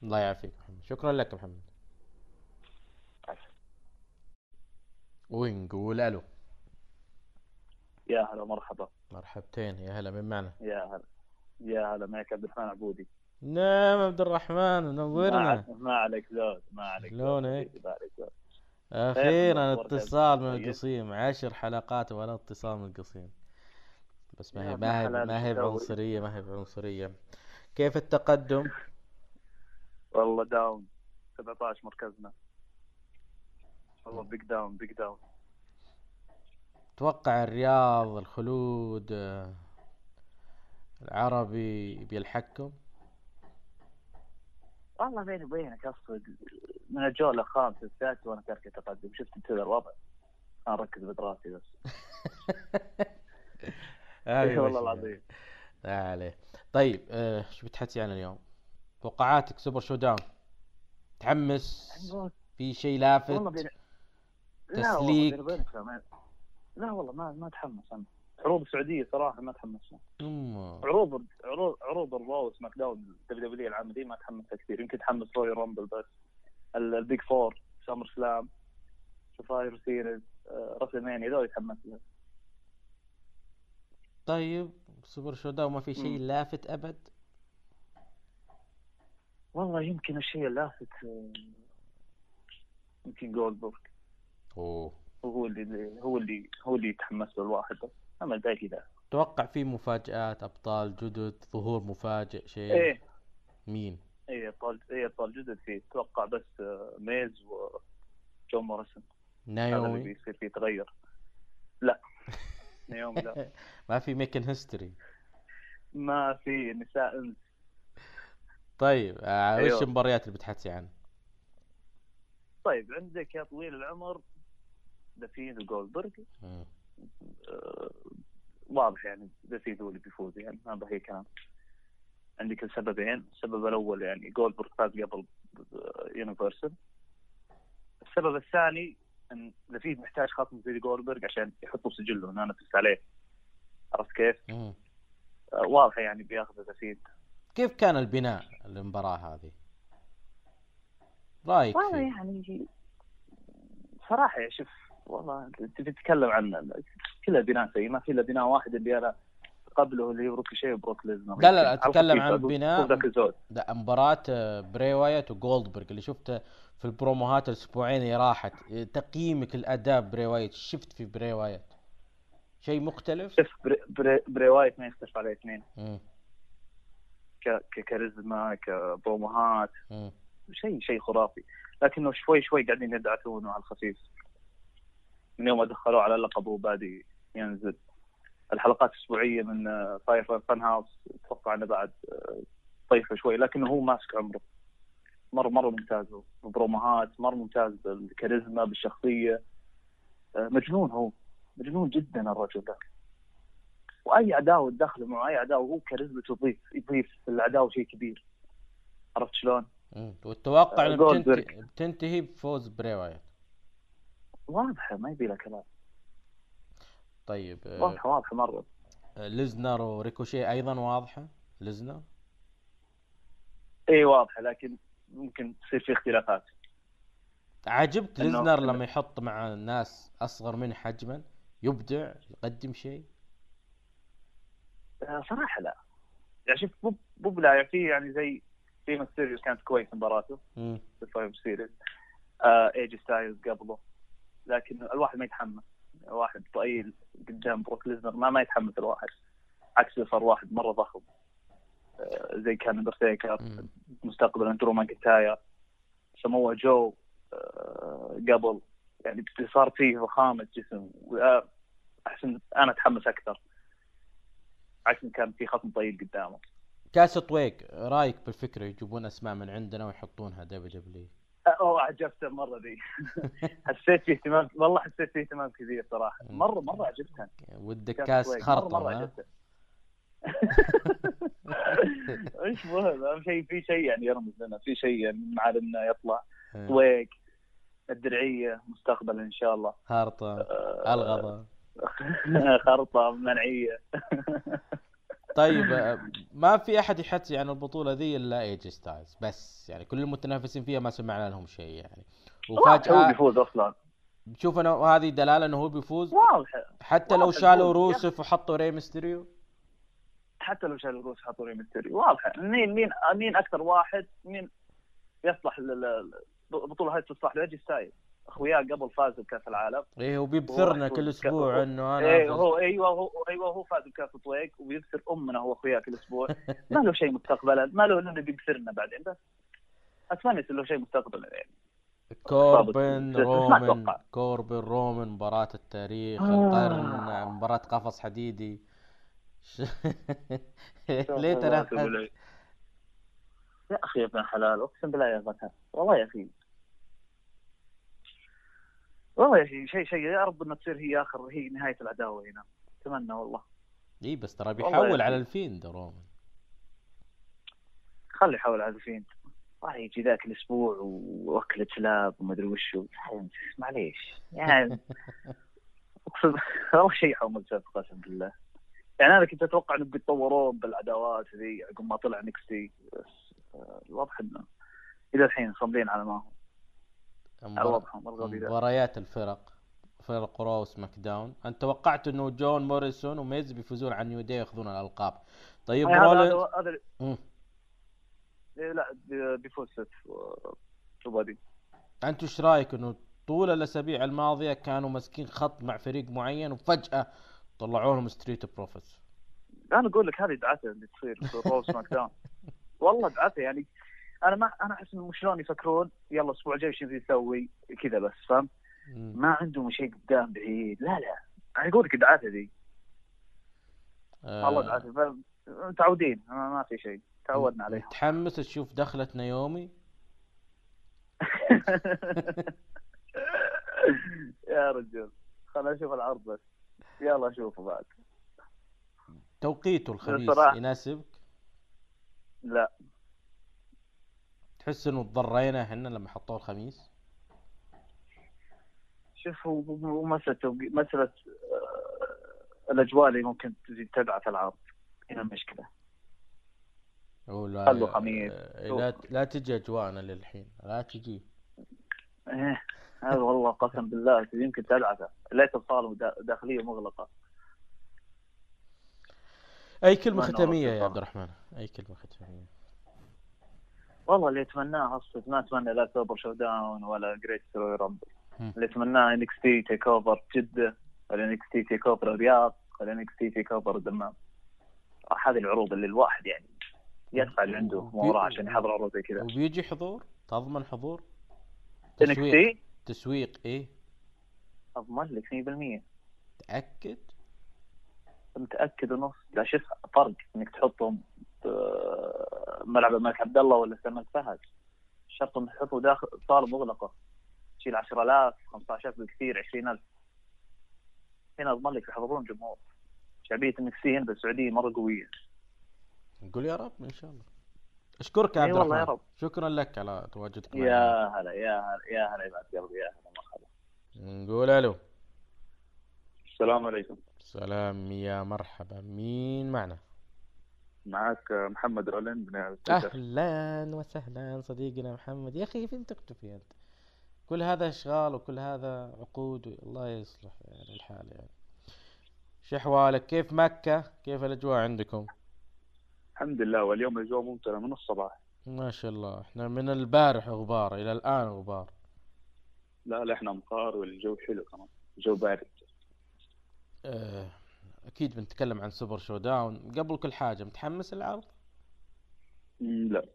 الله يعافيك محمد. شكرا لك محمد. ونقول ألو يا هلا مرحبا مرحبتين يا هلا من معنا يا هلا يا هلا معك عبد الرحمن عبودي نعم عبد الرحمن منورنا ما عليك زود ما عليك. شلونك؟ زود. أخيرا اتصال من طيب. القصيم عشر حلقات ولا اتصال من القصيم بس ما هي ما هي ما هي؟ بعنصرية ما هي بعنصرية كيف التقدم؟ والله down 17 مركزنا والله big down big down توقع الرياض الخلود العربي بيلحقكم؟ والله بيني وبينك أقصد من الجولة الخامسة السادسة وأنا تارك التقدم. شفت انت ذا الوضع. أنا أركز بدراسي بس. إي والله. العظيم. لا عليه. طيب آه شو بتحكي عن اليوم؟ توقعاتك Super ShowDown تحمس في شيء لافت؟ والله بين... لا والله تسليك. لا, ما... لا والله ما ما اتحمس أنا عروض السعودية صراحة ما اتحمس. أم. عروض عروض عروض الرو سماك داون دبليو دبليو العامه دي ما اتحمسها كثير يمكن اتحمس Royal Rumble بس ال- ال Big Four SummerSlam Survivor Series آه، WrestleMania ذول يتحمس لها طيب Super ShowDown ما في شيء. لافت أبد والله يمكن الشيء اللافت آه، يمكن جولدبرغ أوه. هو اللي هو اللي هو اللي يتحمس له الواحد. أما الباقي لا توقع في مفاجآت أبطال جدد ظهور مفاجئ شيء؟ إيه. مين؟ إيه ابطال إيه أبطال جدد فيه أتوقع بس آه، ميز وجون موريسون. هذا اللي نايومي؟ بيصير فيه تغير. لا. نيومي لا. ما في making history ما في نساء أنس. طيب آه أيوه. وش المباريات اللي بتحكي عنها؟ طيب عندك يا طويل العمر The Fiend وجولدبرغ. آه، واضح يعني The Fiend هو اللي بيفوز يعني ما بقي كلام. عندك السببين السبب الأول يعني جولدبرغ فاز قبل universal السبب الثاني إن The Fiend محتاج خصم زي جولدبرغ عشان يحطوا سجله انه نفس عليه. عرفت كيف؟ آه، واضحه يعني بياخذ دفيد كيف كان البناء المباراة هذه؟ رأيك والله يعني صراحة شوف والله انت بتتكلم عن كلها بناء سيء ما في إلا بناء واحد اللي أنا قبله اللي هو ريكوشيه وبروك ليزنر. لا، لا، لا، على الخفيف عن بناء- لا مباراة آه، بري وايت وجولدبرغ اللي شفته في البروموهات الأسبوعين اللي راحت. آه، تقييمك الاداء بري وايت شفت في بري وايت؟ شيء مختلف؟ شوف بري, بري, بري وايت ما يختلف عليه اثنين. ككاريزما كبروموهات. شيء شيء خرافي. لكنه شوي شوي قاعدين يدعسونه على الخفيف. من يوم ما دخلوه على اللقب وبادي ينزل. الحلقات الاسبوعيه من Firefly Fun House أتوقع إنه بعد آه، طيفه شوي لكنه هو ماسك عمره. مره مرة ممتاز هو. ببروموهات مرة ممتاز بالكاريزما بالشخصية. آه، مجنون هو. مجنون جدا الرجل ذا وأي عداوه تدخله معه أي عداوه هو كاريزمته تضيف يضيف في العداوه شيء كبير. عرفت شلون؟ والتوقع آه، انه جولدبرغ. بتنتهي, بفوز براي وايت واضحة ما يبي لها كلام. طيب آه، واضحة واضحة مرة. آه، ليزنر وريكوشي أيضا واضحة؟ ليزنر؟ اي واضحة لكن ممكن تصير في اختلافات. عجبك إنه- ليزنر لما يحط مع ناس أصغر منه حجما يبدع يقدم شيء؟ آه، صراحة لا. يعني شوف مو مو بلا في يعني زي في ماستيريو كانت كويس مباراته. في ال Survivor Series آه ايجي ستايلز قبله. لكن الواحد ما يتحمس. واحد طويل قدام بروك ليزنر ما ما يتحمس الواحد. عكس صار واحد مرة ضخم. آه زي كان أندرتيكر. مستقبلا درو ماكنتاير. سموه جو آه قبل. يعني صار فيه ضخامة جسم. احسن أنا أتحمس أكثر. عكس كان في خصم طويل قدامه. كاس طويق رأيك بالفكرة يجيبون أسماء من عندنا ويحطونها WWE اوه عجبته مره ذي حسيت في اهتمام والله حسيت في اهتمام كبير صراحة. مرة مرة عجبتها ودك كاس. خرطة مرة مرة ها؟ عجبته إيش مهم؟ أهم شيء في شيء يعني يرمز لنا. في شيء يعني معالمنا يطلع. آه، طويق الدرعية مستقبلا إن شاء الله. خرطة آه، الغضا خرطة منعية. طيب آه، ما في أحد يحكي عن البطولة ذي إلا ايج ستايلز بس يعني كل المتنافسين فيها ما سمعنا لهم شيء يعني. هو وفجأة بيفوز أصلا. شوف أنا هذه دلالة إنه هو بيفوز. واضحه حتى لو واضح شالوا. روسف وحطوا ري ميستيريو. حتى لو شالوا الروس حطوا ري ميستيريو. واضحه مين مين مين أكثر واحد مين يصلح البطوله هاي تصلح له ايجي ستايل اخوياه قبل فازوا بكأس العالم. إيه وبيبثرنا كل أسبوع إنه أنا إيه. هو إيوه هو أيوه هو فاز بكأس طويق وبيبثر أمنا هو اخوياه كل أسبوع. ما له شيء مستقبلا ما له إنه بيبثرنا بعدين بس. اتمنى يصير له شيء مستقبلا يعني. كوربن رومان أتوقع. كوربن رومان مباراة التاريخ آه. القرن مباراة قفص حديدي. ليه تنافس يا أخي يا ابن حلال أقسم بالله يا فتى والله يا أخي والله يا أخي شيء شيء يا رب إنها تصير هي اخر هي نهاية العداوة هنا. أتمنى والله. إي بس ترى بيحول على. الفيند رومان خلي يحاول على الفيند راح يجي ذاك الأسبوع واكلة كلاب ومدري وشو معليش. يعني اقسم والله شيء سب قسم بالله. يعني أنا كنت أتوقع إنهم بيتطورون بالعداوات ذي عقب ما طلع NXT بس آه، الواضح إنه إلى الحين صامدين على ما هم مباريات الفرق فرق Raw و SmackDown أنت توقعت إنه جون موريسون وميز بيفوزون على New Day ياخذون الألقاب. طيب رولينز هذا هذا. إيه، لا بي- بيفوز أنت إيش رأيك إنه طول الأسابيع الماضية كانوا ماسكين خط مع فريق معين وفجأة طلعوا لهم Street Profits أنا أقول لك هذه دعته اللي تصير في Raw SmackDown والله دعته يعني أنا ما أنا أحس انهم شلون يفكرون؟ يلا الأسبوع الجاي نبي نسوي كذا بس فاهم؟ ما عندهم شيء قدام بعيد. لا لا. أنا أقول لك دعاته ذي آه، والله دعاته ف- متعودين. ما, في شيء. تعودنا عليها متحمس تشوف دخلة نايومي يا رجل. خلنا نشوف العرض بس. يلا شوفوا بعد. توقيته الخميس. يناسبك؟ لا. تحس إنه تضرينا إحنا لما حطوه الخميس؟ شوف هو مسألة مسألة آه، الأجواء اللي ممكن تزيد تدعس العرض. هنا المشكلة ولا خلوا خميس. آه، لا لا تجي أجواءنا للحين. لا تجي. إيه هذا والله قسم بالله. يمكن تدعسه ليت الصالة دا- داخلية مغلقة. أي كلمة ختامية يا. عبد الرحمن؟ أي كلمة ختامية. والله اللي أتمناه أصلا ما أتمنى لا Super ShowDown ولا Greatest Royal Rumble. اللي أتمناه NXT TakeOver جدة ولا NXT TakeOver الرياض ولا NXT TakeOver الدمام هذه العروض اللي الواحد يعني يدفع اللي عنده ما وراه عشان يحضر عروض زي كذا. وبيجي حضور؟ تضمن حضور؟ تسويق. تسويق إيه؟ أضمن لك 100% تأكد؟ متأكد ونص. لا شوف فرق إنك تحطهم ملعب الملك عبد الله ولا سمك فهد. شرط انك تحطه داخل صالة مغلقة. تشيل 10000 15000 بالكثير 20000 هنا اضمن لك يحضرون جمهور. شعبية انك سي هنا بالسعودية مرة قوية. نقول يا رب إن شاء الله. أشكرك يا عبد والله يا الرحمن. رب. شكرا لك على تواجدك معنا. يا هلا يا هلا يا هلا يبعد قلبي يا هلا مرحبا. نقول ألو. السلام عليكم. سلام يا مرحبا. مين معنا؟ معك محمد من أه. تويتر. أهلا وسهلا صديقنا محمد. يا أخي فين تختفي أنت؟ كل هذا إشغال وكل هذا عقود الله يصلح يعني الحال يعني. شو أحوالك؟ كيف مكة؟ كيف الأجواء عندكم؟ الحمد لله واليوم الأجواء ممطره من الصباح. ما شاء الله. إحنا من البارح غبار إلى الآن غبار. لا لا إحنا امطار والجو حلو كمان الجو بارد. آه. أكيد بنتكلم عن Super ShowDown قبل كل حاجة متحمس العرض؟ لا.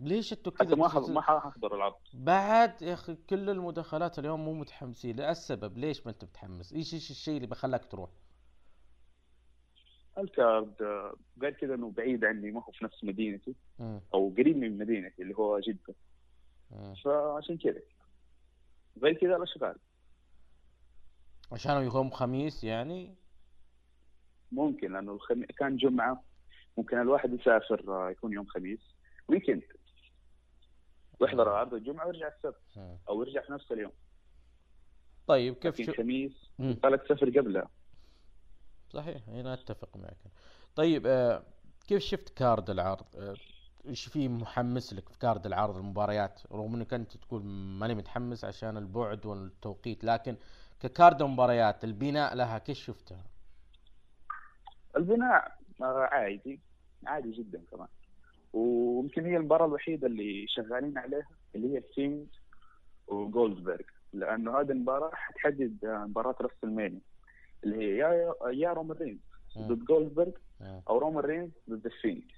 ليش أنتوا كذا ما بتحس- حض- ما ححضر العرض. بعد يا أخي كل المداخلات اليوم مو متحمسين. السبب ليش ما انت متحمس؟ إيش إيش الشيء اللي بخلاك تروح؟ ال card غير كذا إنه بعيد عني ما هو في نفس مدينتي. مم. أو قريب من مدينتي اللي هو جدة. مم. فعشان كذا. غير كذا الأشغال. عشانه يوم خميس يعني؟ ممكن لأنه الخم... كان جمعة ممكن الواحد يسافر آه، يكون يوم خميس weekend ويحضر العرض الجمعة ويرجع السبت. أو يرجع في نفس اليوم. طيب كيف شو خميس. قالك تسافر قبلها صحيح هنا أتفق معك. طيب آه كيف شفت card العرض؟ آه، إيش في محمس لك في card العرض المباريات؟ رغم إنك أنت تقول ماني متحمس عشان البعد والتوقيت لكن ك card مباريات البناء لها كيف شفتها؟ البناء آه، عادي عادي جدا كمان. ويمكن هي المباراة الوحيدة اللي شغالين عليها اللي هي فيند وجولدبرغ. لأنه هذه المباراة حتحدد آه، مباراة راسلمينيا اللي هي يا يا رومان رينز. ضد جولدبرغ. أو رومان رينز ضد الفينيكس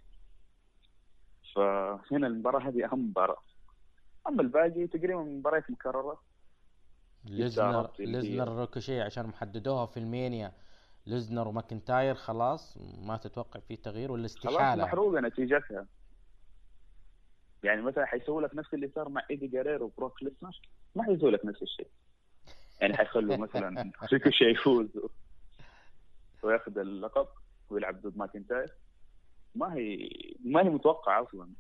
فهنا المباراة هذه أهم مباراة. أما الباقي تقريبا مباريات مكررة. ليسنر ليسنر ريكوشيه عشان محددوها في مانيا. ليسنر وماكنتاير خلاص ما تتوقع فيه تغيير ولا خلاص استحالة محروقة نتيجتها. يعني مثلا حيسوي لك نفس اللي صار مع إيدي جيريرو وبروك ليسنر؟ ما حيسوي لك نفس الشيء. يعني حيخلوا مثلا ريكوشيه يفوز وياخذ اللقب ويلعب ضد ماكنتاير. ما هي ما هي متوقعه أصلا.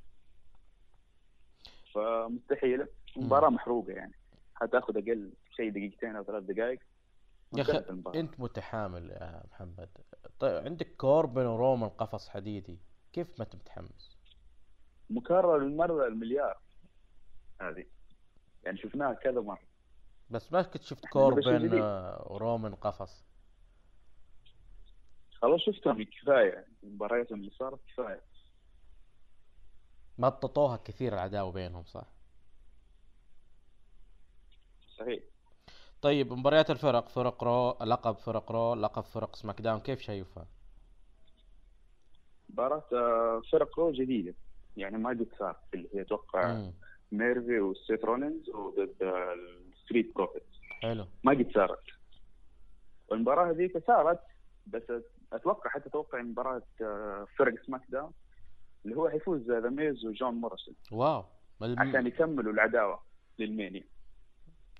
فمستحيلة. مباراة محروقة يعني. حتاخذ أقل شيء دقيقتين أو ثلاث دقائق. يا أخي. أنت متحامل يا محمد. طيب عندك كوربن ورومان قفص حديدي كيف ما أنت متحمس؟ مكرر المرة المليار هذه. يعني شفناها كذا مرة. بس ما كنت شفت كوربن ورومان قفص خلاص شفتهم كفاية. مبارياتهم اللي صارت كفاية. مططوها كثير العداوة بينهم صح؟ صحيح. طيب مباريات الفرق فرق رو لقب فرق رو لقب فرق سماك داون كيف شايفها؟ مباراة آه، فرق رو جديدة. يعني ما قد صار. اللي هي أتوقع. ميرفي وسيث رولينز وضد الستريت بروفتس. حلو. ما قد صارت. والمباراة هذيك صارت بس أتوقع حتى أتوقع مباراة آه، فرق سماك داون اللي هو حيفوز ذا ميز وجون موريسون. wow. الم- عشان يكملوا العداوة للمينيا.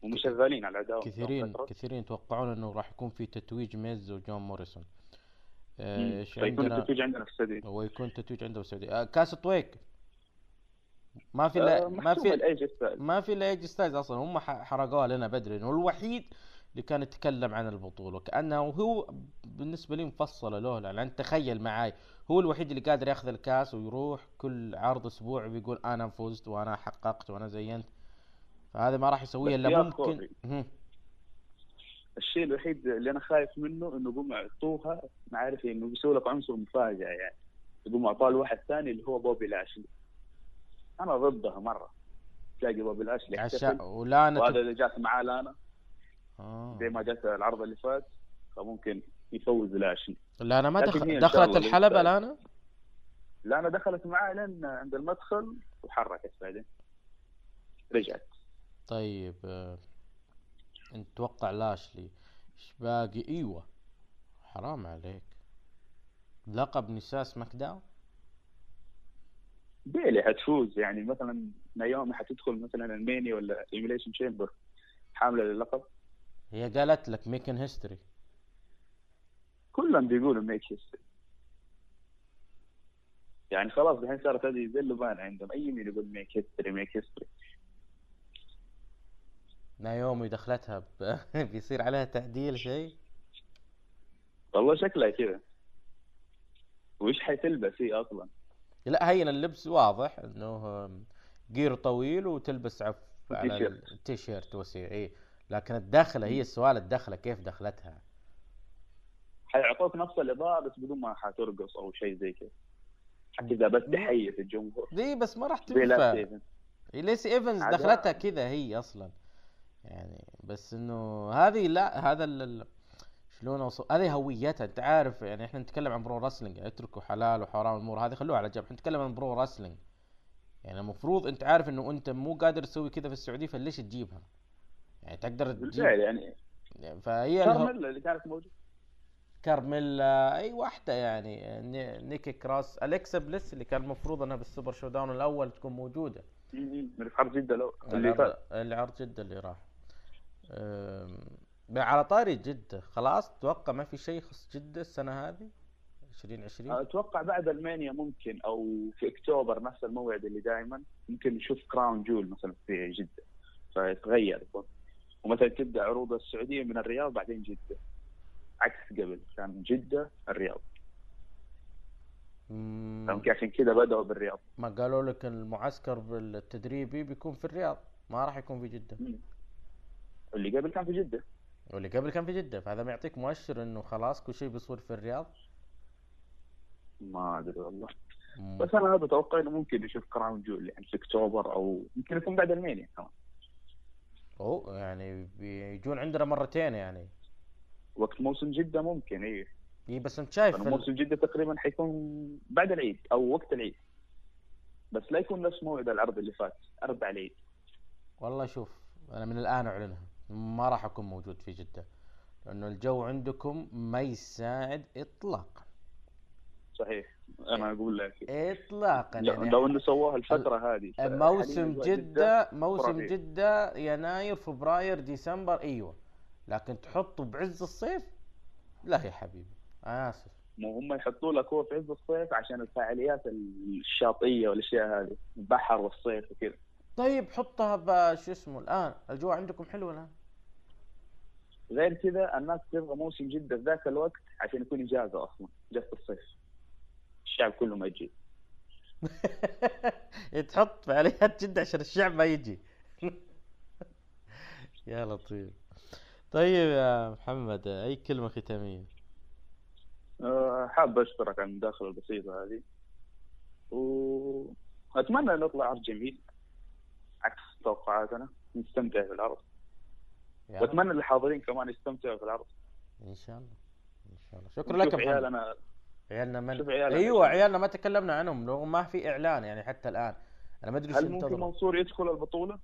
ومشغلين على العداوة كثيرين. كثيرين يتوقعون إنه راح يكون في تتويج ميز وجون موريسون. آه، إيش فيكون عندنا؟ التتويج عندنا في السعودية. ويكون تتويج عنده بالسعوديه آه، كاس طويق ما في آه، لا ما محسومة في ما في الا اي جي ستايلز أصلا. هم حرقوها لنا بدري. إنه الوحيد اللي كان يتكلم عن البطولة. كانه هو بالنسبة لي مفصله له. لأن تخيل معاي. هو الوحيد اللي قادر ياخذ الكاس ويروح كل عرض أسبوع ويقول أنا فزت وأنا حققت وأنا زينت. فهذا ما راح يسويه إلا ممكن. الشيء الوحيد اللي أنا خايف منه إنه يقوم يعطوها ما عارف إنه بيسوي لك عنصر مفاجأة يعني. يقوم أعطاه لواحد ثاني اللي هو بوبي لاشلي. أنا ضدها مرة. تلاقي بوبي لاشلي عشان يحتفل. ولا أنا وهذا اللي جات معاه لانا آه. زي ما جات العرض اللي فات فممكن يفوز لاشلي. لا أنا ما دخل دخلت لسه- لانا لانا دخلت معاه لين عند المدخل وحركت بعدين. رجعت. طيب آه، انت توقع لاشلي إيش باقي؟ إيوه حرام عليك. لقب نساء سماك داون بيلي حتفوز. يعني مثلا نايومي حتدخل مثلا المينيا ولا إليمنيشن تشامبر حاملة للقب؟ هي قالت لك making history كلهم بيقولوا ميك هيستوري يعني خلاص الحين صارت هذه زي اللبان عندهم. أي مين يقول make history make history نايومي دخلتها ب... بيصير عليها تعديل شيء؟ والله شكلها كذا. وش حتلبس هي أصلا؟ لا هين اللبس واضح إنه قير طويل وتلبس عف على. التيشيرت وسيع اي لكن الدخله هي السؤال الدخله كيف دخلتها؟ حيعطوك نفس الإضاءة بس بدون ما حترقص أو شيء زي كذا. كذا بس تحية الجمهور. دي بس ما راح تنفع. ليسي ايفنز دخلتها كذا هي أصلا. يعني بس إنه هذه لا هذا ال- شلون اوصف هذه هويتها أنت عارف يعني إحنا نتكلم عن pro wrestling يعني اتركوا حلال وحرام الأمور هذه خلوها على جنب إحنا نتكلم عن pro wrestling. يعني المفروض أنت عارف إنه أنت مو قادر تسوي كذا في السعودية فليش تجيبها؟ يعني تقدر تجيب يعني. فهي. كارميلا اللي كانت موجودة. كارميلا أي واحدة يعني ني- نيكي كروس أليكسا بليس اللي كان المفروض إنها بالسوبر شو داون الأول تكون موجودة. من حرب جده لو اللي فات. العرض جدة اللي راح. على طاري جدة. خلاص تتوقع ما في شيء يخص جدة السنة هذه؟ 2020 أتوقع بعد ألمانيا ممكن أو في أكتوبر نفس الموعد اللي دائما ممكن نشوف كراون جول مثلا في جدة. فيتغير ومثلا تبدأ عروض السعودية من الرياض بعدين جدة. عكس قبل كان جدة الرياض. مم، فيمكن عشان كذا بدأوا بالرياض. ما قالوا لك المعسكر التدريبي بيكون في الرياض؟ ما راح يكون في جدة. مم. اللي قبل كان في جدة. واللي قبل كان في جدة فهذا ما يعطيك مؤشر إنه خلاص كل شيء بيصير في الرياض؟ ما أدري والله. مم. بس أنا هذا أتوقع إنه ممكن نشوف كراون جول يعني في أكتوبر أو يمكن يكون بعد ألمانيا كمان. اوه يعني بيجون عندنا مرتين يعني. وقت موسم جدة ممكن إيه. اي بس أنت شايف موسم جدة تقريبا حيكون بعد العيد أو وقت العيد. بس لا يكون نفس موعد العرض اللي فات أربع العيد. والله شوف أنا من الآن أعلنها. ما راح أكون موجود في جدة لأنه الجو عندكم ما يساعد اطلاقا. صحيح أنا أقول لك. اطلاقا لو, يعني لو إنه سووها الفترة هذه موسم حالياً جدة موسم خرافي. جدة يناير فبراير ديسمبر أيوه. لكن تحطه بعز الصيف؟ لا يا حبيبي أنا آسف. مو هم يحطوا لك هو في عز الصيف عشان الفعاليات الشاطئية والأشياء هذه البحر والصيف وكذا. طيب حطها بش اسمه الآن الجو عندكم حلو الآن؟ غير كذا الناس تبغى موسم جدة في ذاك الوقت عشان يكون إجازة أصلا اجازه الصيف. الشعب كله ما يجي. تحط فعاليات جدة عشان الشعب ما يجي. يا لطيف. طيب يا محمد أي كلمة ختامية؟ آه، حاب أشكرك على المداخلة البسيطة هذه. واتمنى نطلع عرض جميل. توقعاتنا نستمتع في العرض. وأتمنى الحاضرين كمان يستمتعوا في العرض. إن شاء الله. إن شاء الله. شكرا لك محمد. عيالنا. عيالنا من شوف عيالنا. أيوه عيالنا ما تكلمنا عنهم لو ما في إعلان يعني حتى الآن. أنا ما أدري هل ممكن ينتظروا منصور يدخل البطولة؟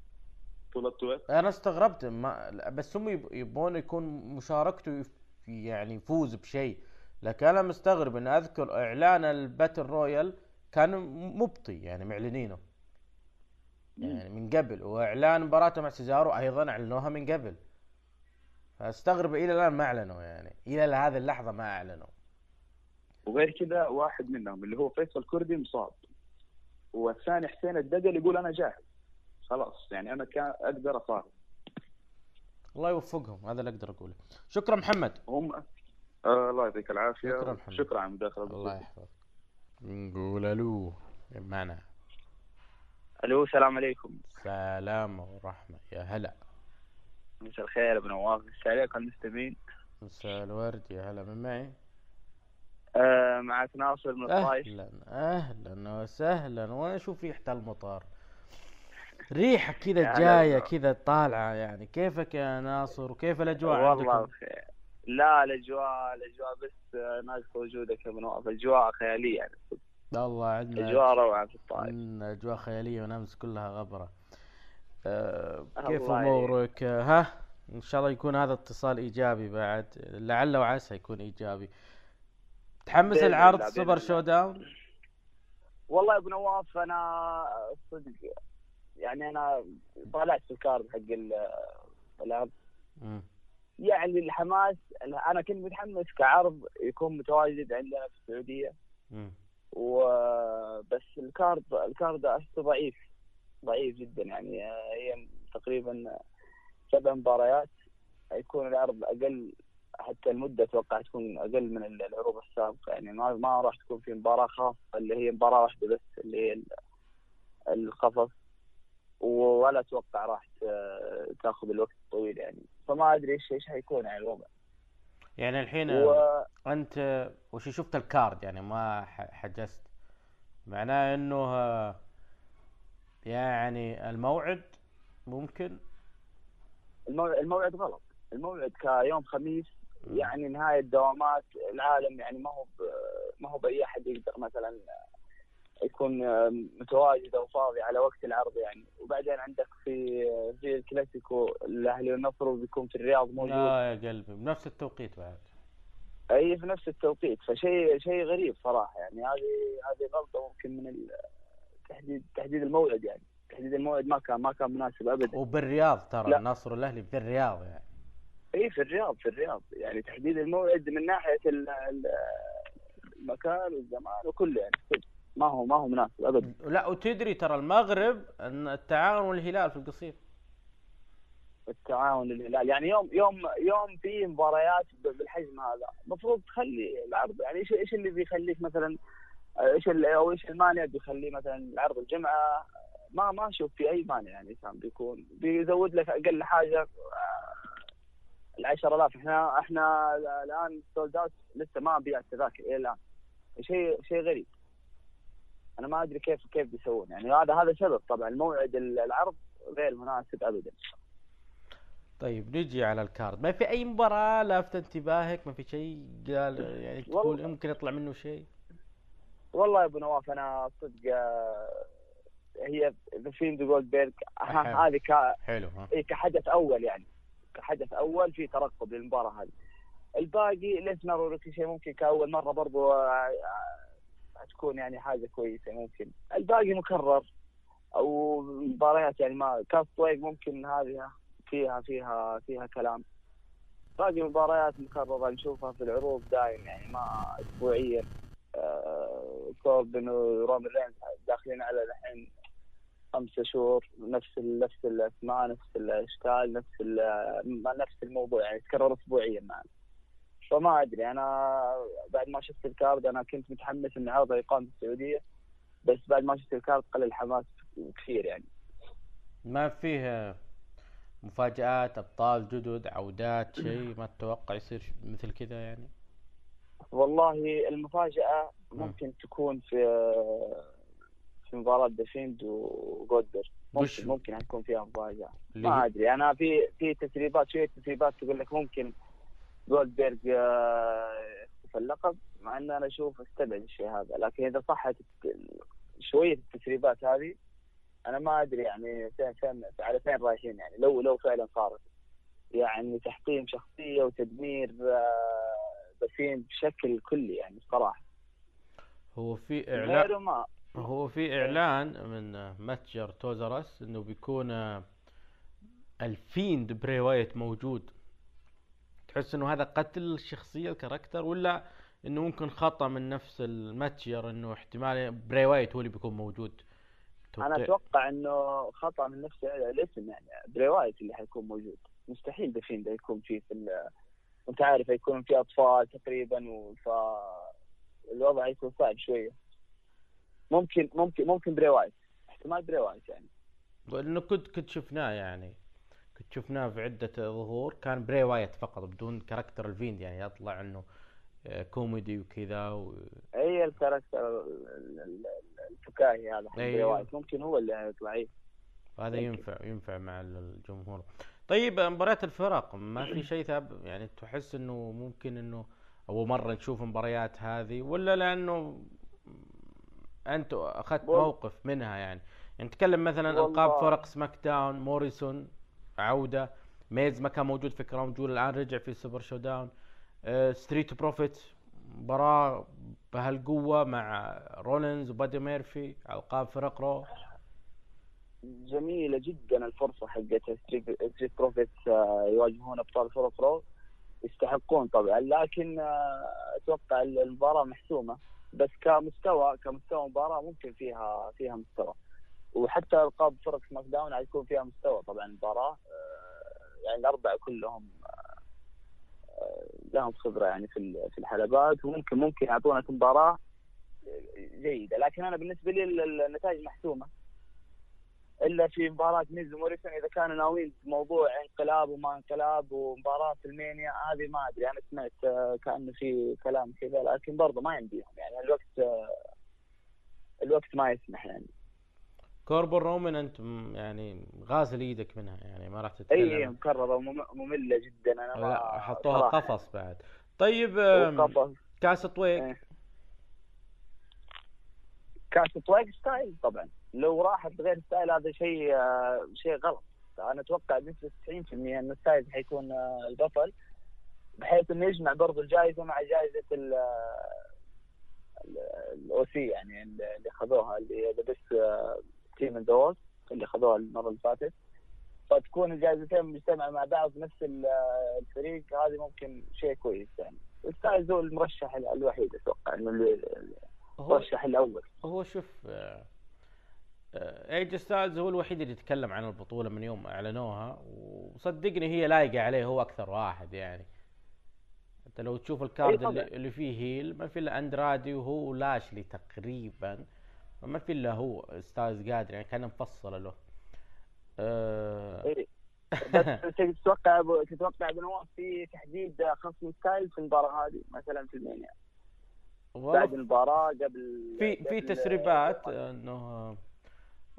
بطولة طويق أنا استغربت ما بس هم يب- يبون يكون مشاركته يعني يفوز بشيء. لكن أنا مستغرب إن أذكر إعلان الباتل رويال كان مبطي يعني معلنينه. يعني من قبل. وإعلان مباراته مع سيزارو أيضا أعلنوها من قبل. فأستغرب إلى الآن ما أعلنوا يعني. إلى هذه اللحظة ما أعلنوا. وغير كذا واحد منهم اللي هو فيصل كردي مصاب. والثاني حسين الدقل يقول أنا جاهز. خلاص يعني أنا كان أقدر أصارع. الله يوفقهم هذا اللي أقدر أقوله. شكرا محمد. هم آه الله يعطيك العافية. شكراً محمد. شكرا على المداخله الله يحفظك. نقول ألو. معنا. ألو السلام عليكم. سلام ورحمة يا هلا. مساء الخير أبو نواف. مساء عليكم المستمعين مساء الورد يا هلا. من معي؟ آه معك ناصر من الطايف أهلا أهلا وسهلا. وأنا أشوف ريحه المطار؟ ريحة كذا والله. كذا طالعة يعني. كيفك يا ناصر؟ وكيف الأجواء والله عندكم؟ بخير. لا الأجواء الأجواء بس آه، ناقص وجودك يا أبو نواف. اجواء خيالية يعني. الله عندنا اجواء روعة في عندنا أجواء خيالية ونمس كلها غبرة. أه كيف أمورك؟ ها؟ إن شاء الله يكون هذا اتصال إيجابي بعد. لعل وعسى يكون إيجابي. تحمس العرض سوبر. شو داون والله يا أبو نواف أنا صدق يعني أنا طالعت في ال card حق ال- العرض. يعني الحماس أنا كنت متحمس كعرض يكون متواجد عندنا في السعودية. مم. وبس ال card ال card أحسه ضعيف ضعيف جدا يعني هي تقريبا سبع مباريات يكون العرض أقل حتى المدة أتوقع تكون أقل من العروض السابقة. يعني ما ما راح تكون في مباراة خاصة اللي هي مباراة واحدة بس اللي هي ال- القفص ولا أتوقع راح تاخذ الوقت الطويل يعني. فما أدري إيش إيش حيكون يعني الوضع. يعني الحين و... أنت وش شفت الكارد؟ يعني ما حجزت. معناه إنه يعني الموعد ممكن؟ الموعد, غلط. الموعد كيوم خميس يعني نهاية دوامات العالم يعني ما هو ب- ما هو بأي أحد يقدر مثلا يكون متواجد أو فاضي على وقت العرض يعني. وبعدين عندك في في الكلاسيكو الأهلي والنصر بيكون في الرياض موجود. لا يا قلبي بنفس التوقيت بعد. أي في نفس التوقيت. فشيء شيء غريب صراحة يعني. هذه هذه غلطة ممكن من تحديد تحديد الموعد يعني. تحديد الموعد ما كان ما كان مناسب أبدا. وبالرياض ترى لا. النصر والأهلي في الرياض يعني. إي في الرياض في الرياض. يعني تحديد الموعد من ناحية ال- ال- المكان والزمان وكله يعني. ما هو ما هو مناسب ابدا لا وتدري ترى المغرب إن التعاون والهلال في القصير التعاون الهلال يعني يوم يوم يوم في مباريات بالحجم هذا المفروض تخلي العرض. يعني إيش إيش اللي بيخليك مثلا إيش أو إيش المانع بيخليه مثلا العرض الجمعة؟ ما ما أشوف في أي مانع يعني كان بيكون. بيزود لك أقل حاجة آه، ال 10000 إحنا إحنا الآن sold out لسه ما بيع التذاكر إلى الآن. شيء شيء غريب. أنا ما أدري كيف كيف بيسوون. يعني هذا هذا سبب. طبعا الموعد ال- العرض غير مناسب ابدا. طيب نجي على ال card. ما في أي مباراة لافت انتباهك؟ ما في شيء قال يعني تقول. يمكن يطلع منه شيء؟ والله يا أبو نواف أنا صدق آه، هي ذا جولدبرغ حلو. هذه ك- حلو ها. كحدث أول يعني. كحدث أول في ترقب للمباراة هذه. الباقي ليسنر وريكوشيه ممكن كأول مرة برضو آه، آه، تكون يعني حاجة كويسة ممكن. الباقي مكرر. أو مباريات يعني ما كاست ويك ممكن هذه فيها فيها فيها كلام. باقي مباريات مكررة نشوفها في العروض دايم يعني ما أسبوعيا. آه، كوربن ورومان رينز داخلين على الحين خمسة شهور. نفس ال- نفس الأسماء نفس الأشكال نفس نفس الموضوع يعني يتكرر أسبوعيا معنا فما أدري أنا بعد ما شفت الكارد أنا كنت متحمس إن عرضه يقام في السعودية بس بعد ما شفت ال card قل الحماس كثير يعني. ما فيه مفاجآت أبطال جدد عودات شيء ما تتوقع يصير مثل كذا يعني؟ والله المفاجأة ممكن تكون في في مباراة ذا فيند وجولدبرغ وش- ممكن ممكن حتكون فيها مفاجأة. ما أدري أنا في في تسريبات شوية تسريبات تقول لك ممكن جولدبرغ آه، يخطف اللقب مع ان أنا أشوف استبعد الشيء هذا. لكن إذا صحت شوية التسريبات هذه أنا ما أدري يعني فين فين على فين رايحين يعني. لو لو فعلا صارت. يعني تحطيم شخصية وتدمير آه، بسيم بشكل كلي يعني الصراحة. هو في اعلان ما. هو في إعلان من متجر تويزرس إنه بيكون آه، الفيند بري وايت موجود تحس إنه هذا قتل الشخصية ال character ولا إنه ممكن خطأ من نفس المتجر إنه احتمال بري وايت هو اللي بيكون موجود؟ أنا توقع- أتوقع إنه خطأ من نفس الاسم يعني بري وايت اللي حيكون موجود. مستحيل ذا فيند يكون فيه في ال- أنت عارف يكون في أطفال تقريبا ف الوضع يكون صعب شوية. ممكن ممكن ممكن بري وايت. احتمال بري وايت يعني. لأنه كنت كنت شفناه يعني. شفناه في عدة ظهور كان بري وايت فقط بدون character الفيند يعني يطلع إنه آه، كوميدي وكذا و... هي ال character ال- ال- الفكاهي هذا بري أيوه. وايت ممكن هو اللي يطلع إيه. هذا. ينفع ينفع مع الجمهور طيب مباريات الفرق ما في شيء ثابت يعني تحس إنه ممكن إنه أول مرة نشوف مباريات هذه ولا لأنه أنت أخذت موقف منها يعني يعني نتكلم مثلا ألقاب فرق سماك داون موريسون عودة. ميز ما كان موجود في كراون جول الآن رجع في سوبر شو داون. آه، ستريت بروفيت مباراة بهالقوة مع رولينز وبادي ميرفي ألقاب فرق رو. جميلة جدا الفرصة حقت ستريت بروفيت آه، يواجهون أبطال فرق رو. يستحقون طبعا لكن آه، أتوقع المباراة محسومة. بس كمستوى كمستوى مباراه ممكن فيها فيها مستوى. وحتى ألقاب فرق سماك داون حيكون فيها مستوى. طبعا المباراة آه، يعني الأربعة كلهم آه، آه، لهم خبرة يعني في في الحلبات. وممكن ممكن يعطونا مباراه جيدة. لكن أنا بالنسبة لي ال- ال- النتائج محسومة. إلا في مباراة ميز وموريسون إذا كانوا ناويين موضوع انقلاب وما انقلاب ومباراة في المانيا هذه ما أدري. أنا سمعت آه، كأنه في كلام كذا لكن برضه ما يمديهم يعني الوقت آه، الوقت ما يسمح يعني. كوربن رومان انت يعني غاسل إيدك منها يعني ما راح تتكلم. اي مكررة ومم- مملة جدا أنا ما لا حطوها قفص بعد. طيب. كاس طويق إيه. كاس طويق ستايل طبعا. لو راحت غير ستايل هذا شيء آه، شيء غلط. أنا أتوقع بنسبة 90% إن ستايل حيكون آه، البطل بحيث إنه يجمع برضو الجائزه مع جائزه ال ال OC يعني اللي اخذوها اللي هي the best team the اللي اخذوها المرة اللي فاتت. فتكون الجائزتين مجتمعة مع بعض نفس ال- الفريق هذه ممكن شيء كويس يعني. ستايلز هو المرشح الوحيد أتوقع إنه المرشح الأول. هو شوف ايه جي ستايلز هو الوحيد اللي يتكلم عن البطولة من يوم أعلنوها وصدقني هي لايقة عليه هو أكثر واحد يعني. أنت لو تشوف ال card. اللي, اللي فيه heel ما في إلا أندرادي وهو لاشلي تقريبا. ما في إلا هو ستايلز قادر يعني كان مفصل له. آه، إيه. بس تتوقع تتوقع أبو نواف في تحديد خصم ستايل في المباراة هذه مثلا في المانيا؟ بعد المباراة قبل في في تسريبات إنه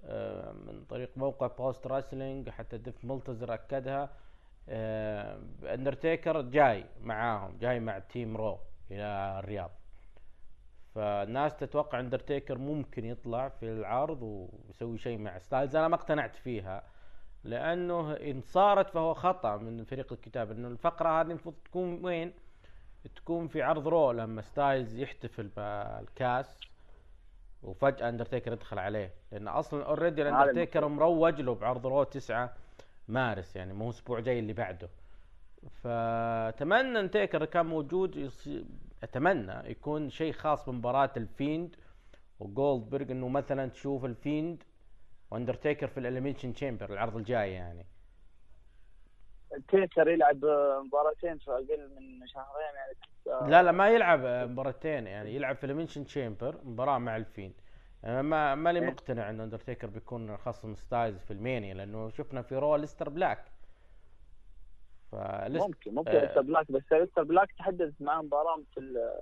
آه، من طريق موقع بوست ريسلنج حتى ديف ميلتزر أكدها. آه، اندرتيكر جاي معاهم جاي مع team رو إلى الرياض. فالناس تتوقع اندرتيكر ممكن يطلع في العرض ويسوي شيء مع ستايلز أنا ما اقتنعت فيها لأنه إن صارت فهو خطأ من فريق الكتاب إنه الفقرة هذه المفروض تكون وين؟ تكون في عرض رو لما ستايلز يحتفل بالكاس وفجأة اندرتيكر يدخل عليه. لأن أصلا already الاندرتيكر مروج له بعرض رو 9 مارس يعني مو أسبوع جاي اللي بعده. فأتمنى اندرتيكر كان موجود أتمنى يكون شيء خاص بمباراة الفيند وجولدبرغ إنه مثلا تشوف الفيند وأندرتيكر في الاليميشن تشامبر العرض الجاي يعني. تيكر يلعب مباراتين في أقل من شهرين يعني. لا لا ما يلعب مباراتين يعني يلعب في الاليميشن تشامبر مباراة مع الفيند. ما ماني إيه. مقتنع إن أندرتيكر بيكون خصم ستايلز في المانيا لأنه شفنا في رو اليستر بلاك. فلست ممكن ممكن آه. لسه بلاك بس بلاك تحدث معاه مباراة في ال-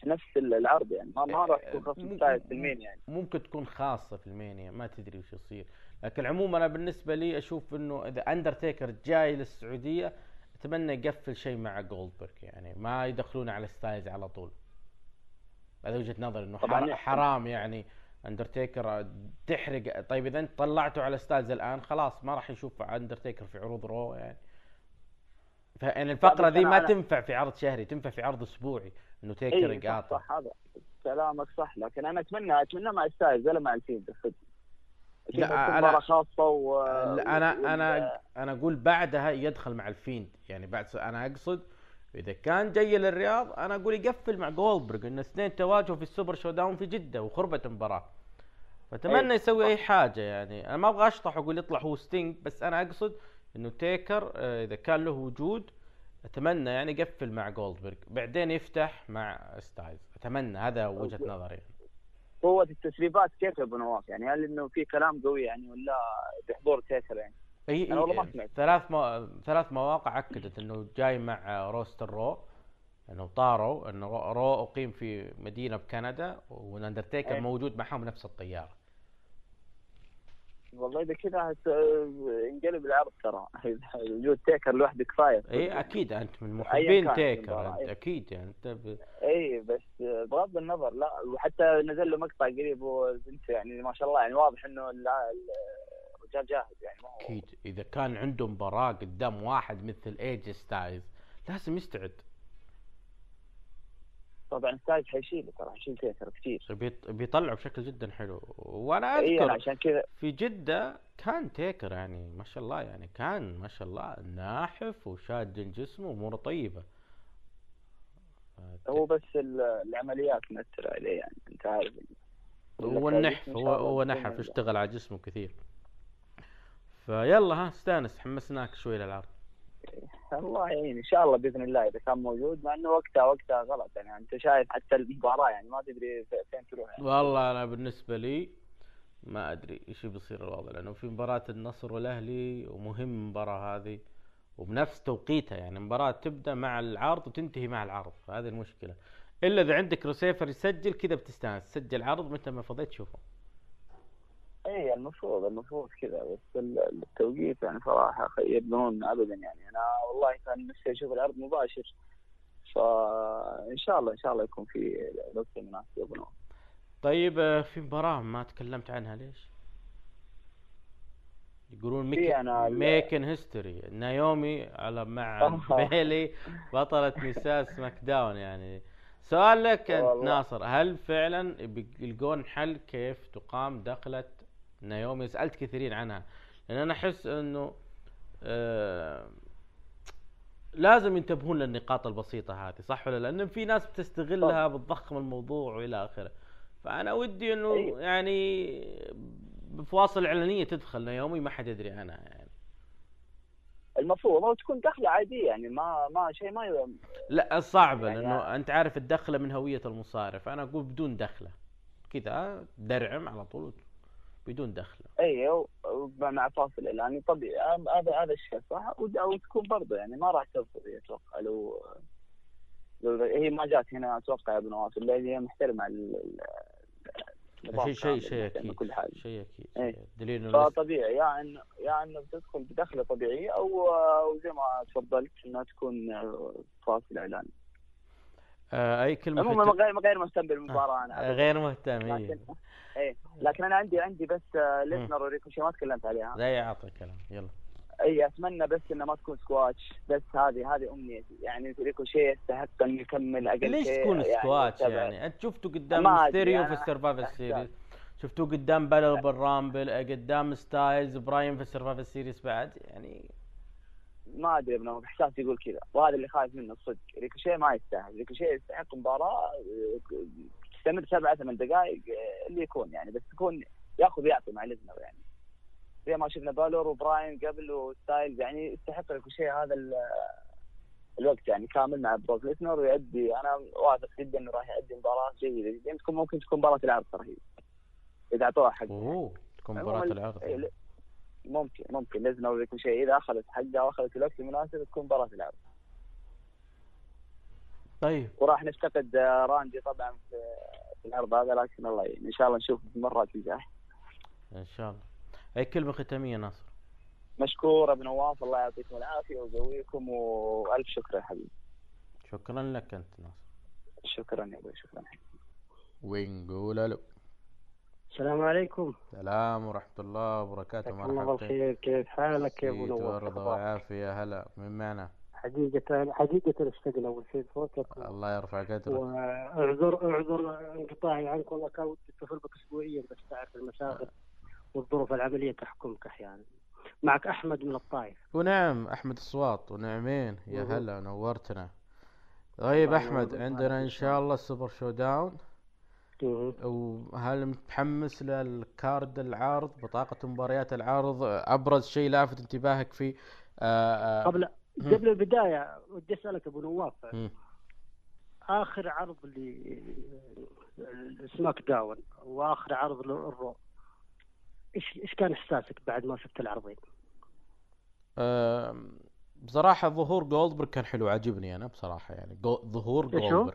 في نفس العرض يعني. ما ما راح تكون مم- ثالث في ال main يعني. ممكن تكون خاصة في المانيا ما تدري وش يصير. لكن عموما أنا بالنسبة لي أشوف إنه إذا أندرتيكر جاي للسعودية أتمنى يقفل شيء مع جولدبرغ يعني ما يدخلون على ستايلز على طول. هذا وجهة نظري إنه طبعاً حر- يعني- حرام يعني أندرتيكر تحرق. طيب إذا أنت طلعته على ستايلز الآن خلاص ما راح يشوف أندرتيكر في عروض رو يعني. فيعني الفقرة بس ذي ما أنا- تنفع في عرض شهري تنفع في عرض أسبوعي إنه تيكر اي صح, يقاطع. صح هذا كلامك صح. لكن أنا اتمنى أتمنى مع ستايلز ولا مع الفيند لا، مباراة خاصة و لا، أنا وال- أنا أنا أقول بعدها يدخل مع الفيند. يعني بعد س- أنا أقصد إذا كان جاي للرياض أنا أقول يقفل مع جولدبرغ إن الاثنين تواجهوا في السوبر شو داون في جدة وخربت المباراة. فأتمنى أي، يسوي. أي حاجة يعني. أنا ما أبغى أشطح وأقول يطلع هو ستينج بس أنا أقصد إنه تيكر آه، إذا كان له وجود أتمنى يعني يقفل مع جولدبرغ بعدين يفتح مع ستايلز أتمنى هذا وجهة نظري. قوة التسريبات كيف يا أبو نواف؟ يعني هل إنه في كلام قوي يعني ولا بحضور تيكر يعني؟ إي أنا والله ما إي. سمعت. ثلاث مو... ثلاث مواقع أكدت إنه جاي مع روستر رو إنه طاروا إنه رو- رو أقيم في مدينة بكندا والاندرتيكر. موجود معهم نفس الطيارة. والله إذا كذا انقلب العرض ترى. وجود تيكر لوحده كفايه إي أكيد أنت من محبين تيكر أنت. أكيد يعني أنت ب... إي بس بغض النظر لا وحتى نزل له مقطع قريب وبنت يعني ما شاء الله يعني واضح إنه الرجال جاهز يعني ما هو أكيد. إذا كان عنده مباراة قدام واحد مثل اي جي ستايلز لازم يستعد. طبعا ستايلز حيشيله ترى حيشيل تيكر كثير بيط... بيطلعه بشكل جدا حلو. وأنا اي أذكر أنا عشان كذا. في جدة كان تيكر يعني ما شاء الله يعني كان ما شاء الله ناحف وشاد جسمه وأموره طيبة. هو بس ال- العمليات تمثل عليه يعني أنت عارف. هو النحف هو هو نحف الله. اشتغل على جسمه كثير. فيلا ها استانس حمسناك شوي للعرض. الله يعين. إن شاء الله بإذن الله إذا كان موجود مع إنه وقتها وقتها غلط. يعني أنت شايف حتى المباراة يعني ما تدري في- فين تروح. يعني. والله أنا بالنسبة لي ما أدري إيش بيصير الوضع لأنه في مباراة النصر والأهلي ومهم المباراة هذه وبنفس توقيتها. يعني مباراة تبدأ مع العرض وتنتهي مع العرض فهذه المشكلة. إلا إذا عندك ريسيفر يسجل كذا بتستانس. تسجل عرض متى ما فضيت تشوفه اي المفروض المفروض كذا بس ال- التوقيت يعني صراحة يبنون ابدا يعني أنا والله كان نفسي أشوف العرض مباشر فان شاء الله إن شاء الله يكون في وقت مناسب نواف. طيب آه، في مباراة ما تكلمت عنها ليش؟ يقولون make أنا ال- making history نايومي على مع. بيلي بطلة نساء سماك داون يعني سؤال لك أنت. ناصر هل فعلا بيلقون حل كيف تقام دخلة نايومي سألت كثيرين عنها لأن أنا أحس إنه آه لازم ينتبهون للنقاط البسيطة هذه صح ولا لا؟ لأن في ناس بتستغلها بتضخم الموضوع وإلى آخره. فأنا ودي إنه أيوة. يعني بفواصل إعلانية تدخل نايومي ما حد يدري عنها يعني. المفروض أو تكون دخلة عادية يعني ما ما شيء ما ي- لا صعبة يعني لأنه أنت عارف الدخلة من هوية المصارع فأنا أقول بدون دخلة. كذا درعم على طول بدون دخلة. اي و- مع فاصل إعلاني. طبيعي هذا هذا الشيء صح؟ ود- أو تكون برضه يعني ما راح ترفض أتوقع لو لو هي ما جات هنا أتوقع يا ابو نواف الا هي محترمة ال- ال- شيء شيء كامل، شيء أكيد كل حاجة. شيء أكيد إيه. دليل لسه- فطبيعي يا إن يا إنه بتدخل بدخلة طبيعية أو زي ما تفضلت إنها تكون آه، فاصل إعلاني. آه أي كلمة في عموما غير غير مهتم بالمباراة أنا آه،. غير مهتم إيه. لكن إيه لكن أنا عندي عندي بس آه، ليسنر وريكوشي ما تكلمت عليها زي أعطى كلام يلا. إي أتمنى بس إنه ما تكون سكواتش بس هذه هذه امنيتي يعني ريكوشي يستحق ان يكمل أقل ليش تكون سكواتش سبع. يعني أنت شفته قدام ميستيريو في السرفايفل. سيريز شفتوه قدام بالر بالرامبل قدام ستايلز براين في السرفايفل سيريز بعد يعني ما أدري ابن احساسي يقول كذا. وهذا اللي خايف منه الصدق ريكوشيه ما يستاهل. ريكوشيه يستحق مباراة تستمر سبعة ثمان دقائق اللي يكون يعني. بس يكون يأخذ ويعطي مع ليزنر يعني. زي ما شفنا بالور وبراين قبل وستايلز يعني يستحق ريكوشيه هذا ال- الوقت يعني كامل مع بروك ليسنر ويؤدي أنا واثق جدا إنه راح يؤدي مباراة جيدة جدا. تكون ممكن تكون مباراة العرض ترى إذا أعطوها حق. أوه تكون مباراة العرض. ممكن ممكن. ليزنر وريكوشيه إذا أخذت حقها وأخذت الوقت المناسب تكون مباراة العرض طيب. وراح نفتقد آه، راندي طبعا في في العرض هذا لكن الله يعين إن شاء الله نشوفه في المرات الجايه إن شاء الله. أي كلمة ختامية ناصر؟ مشكور أبو نواف. الله يعطيكم العافية ويقويكم وألف شكر يا حبيبي. شكرا لك أنت ناصر. شكرا يا أبوي شكرا. ونقول ألو؟ السلام عليكم. السلام ورحمة الله وبركاته. جزاك الله مرحبا بالخير كيف حالك يا أبو ورضا وعافية. هلا من معنا؟ حقيقة حقيقة اشتقنا اول شيء صوتك الله يرفع قدرك واعذر اعذر انقطاعي عنك والله. كان ودي اتصل بك اسبوعيا بس تعرف المشاغل والظروف العملية تحكمك أحيانا معك أحمد من الطائف. ونعم أحمد الصواط. ونعمين. يا. هلا نورتنا. طيب أحمد عندنا ان إن شاء الله السوبر شو داون. وهل متحمس لل card العرض بطاقة مباريات العرض أبرز شيء لافت انتباهك فيه آه آه قبل. قبل البداية ودي أسألك أبو نواف. آخر عرض لسماك داون وآخر عرض للرو إيش إيش كان إحساسك بعد ما شفت العرضين؟ بصراحة ظهور جولدبرغ كان حلو عجبني أنا بصراحة يعني جو ظهور إيش هو؟ جولدبرغ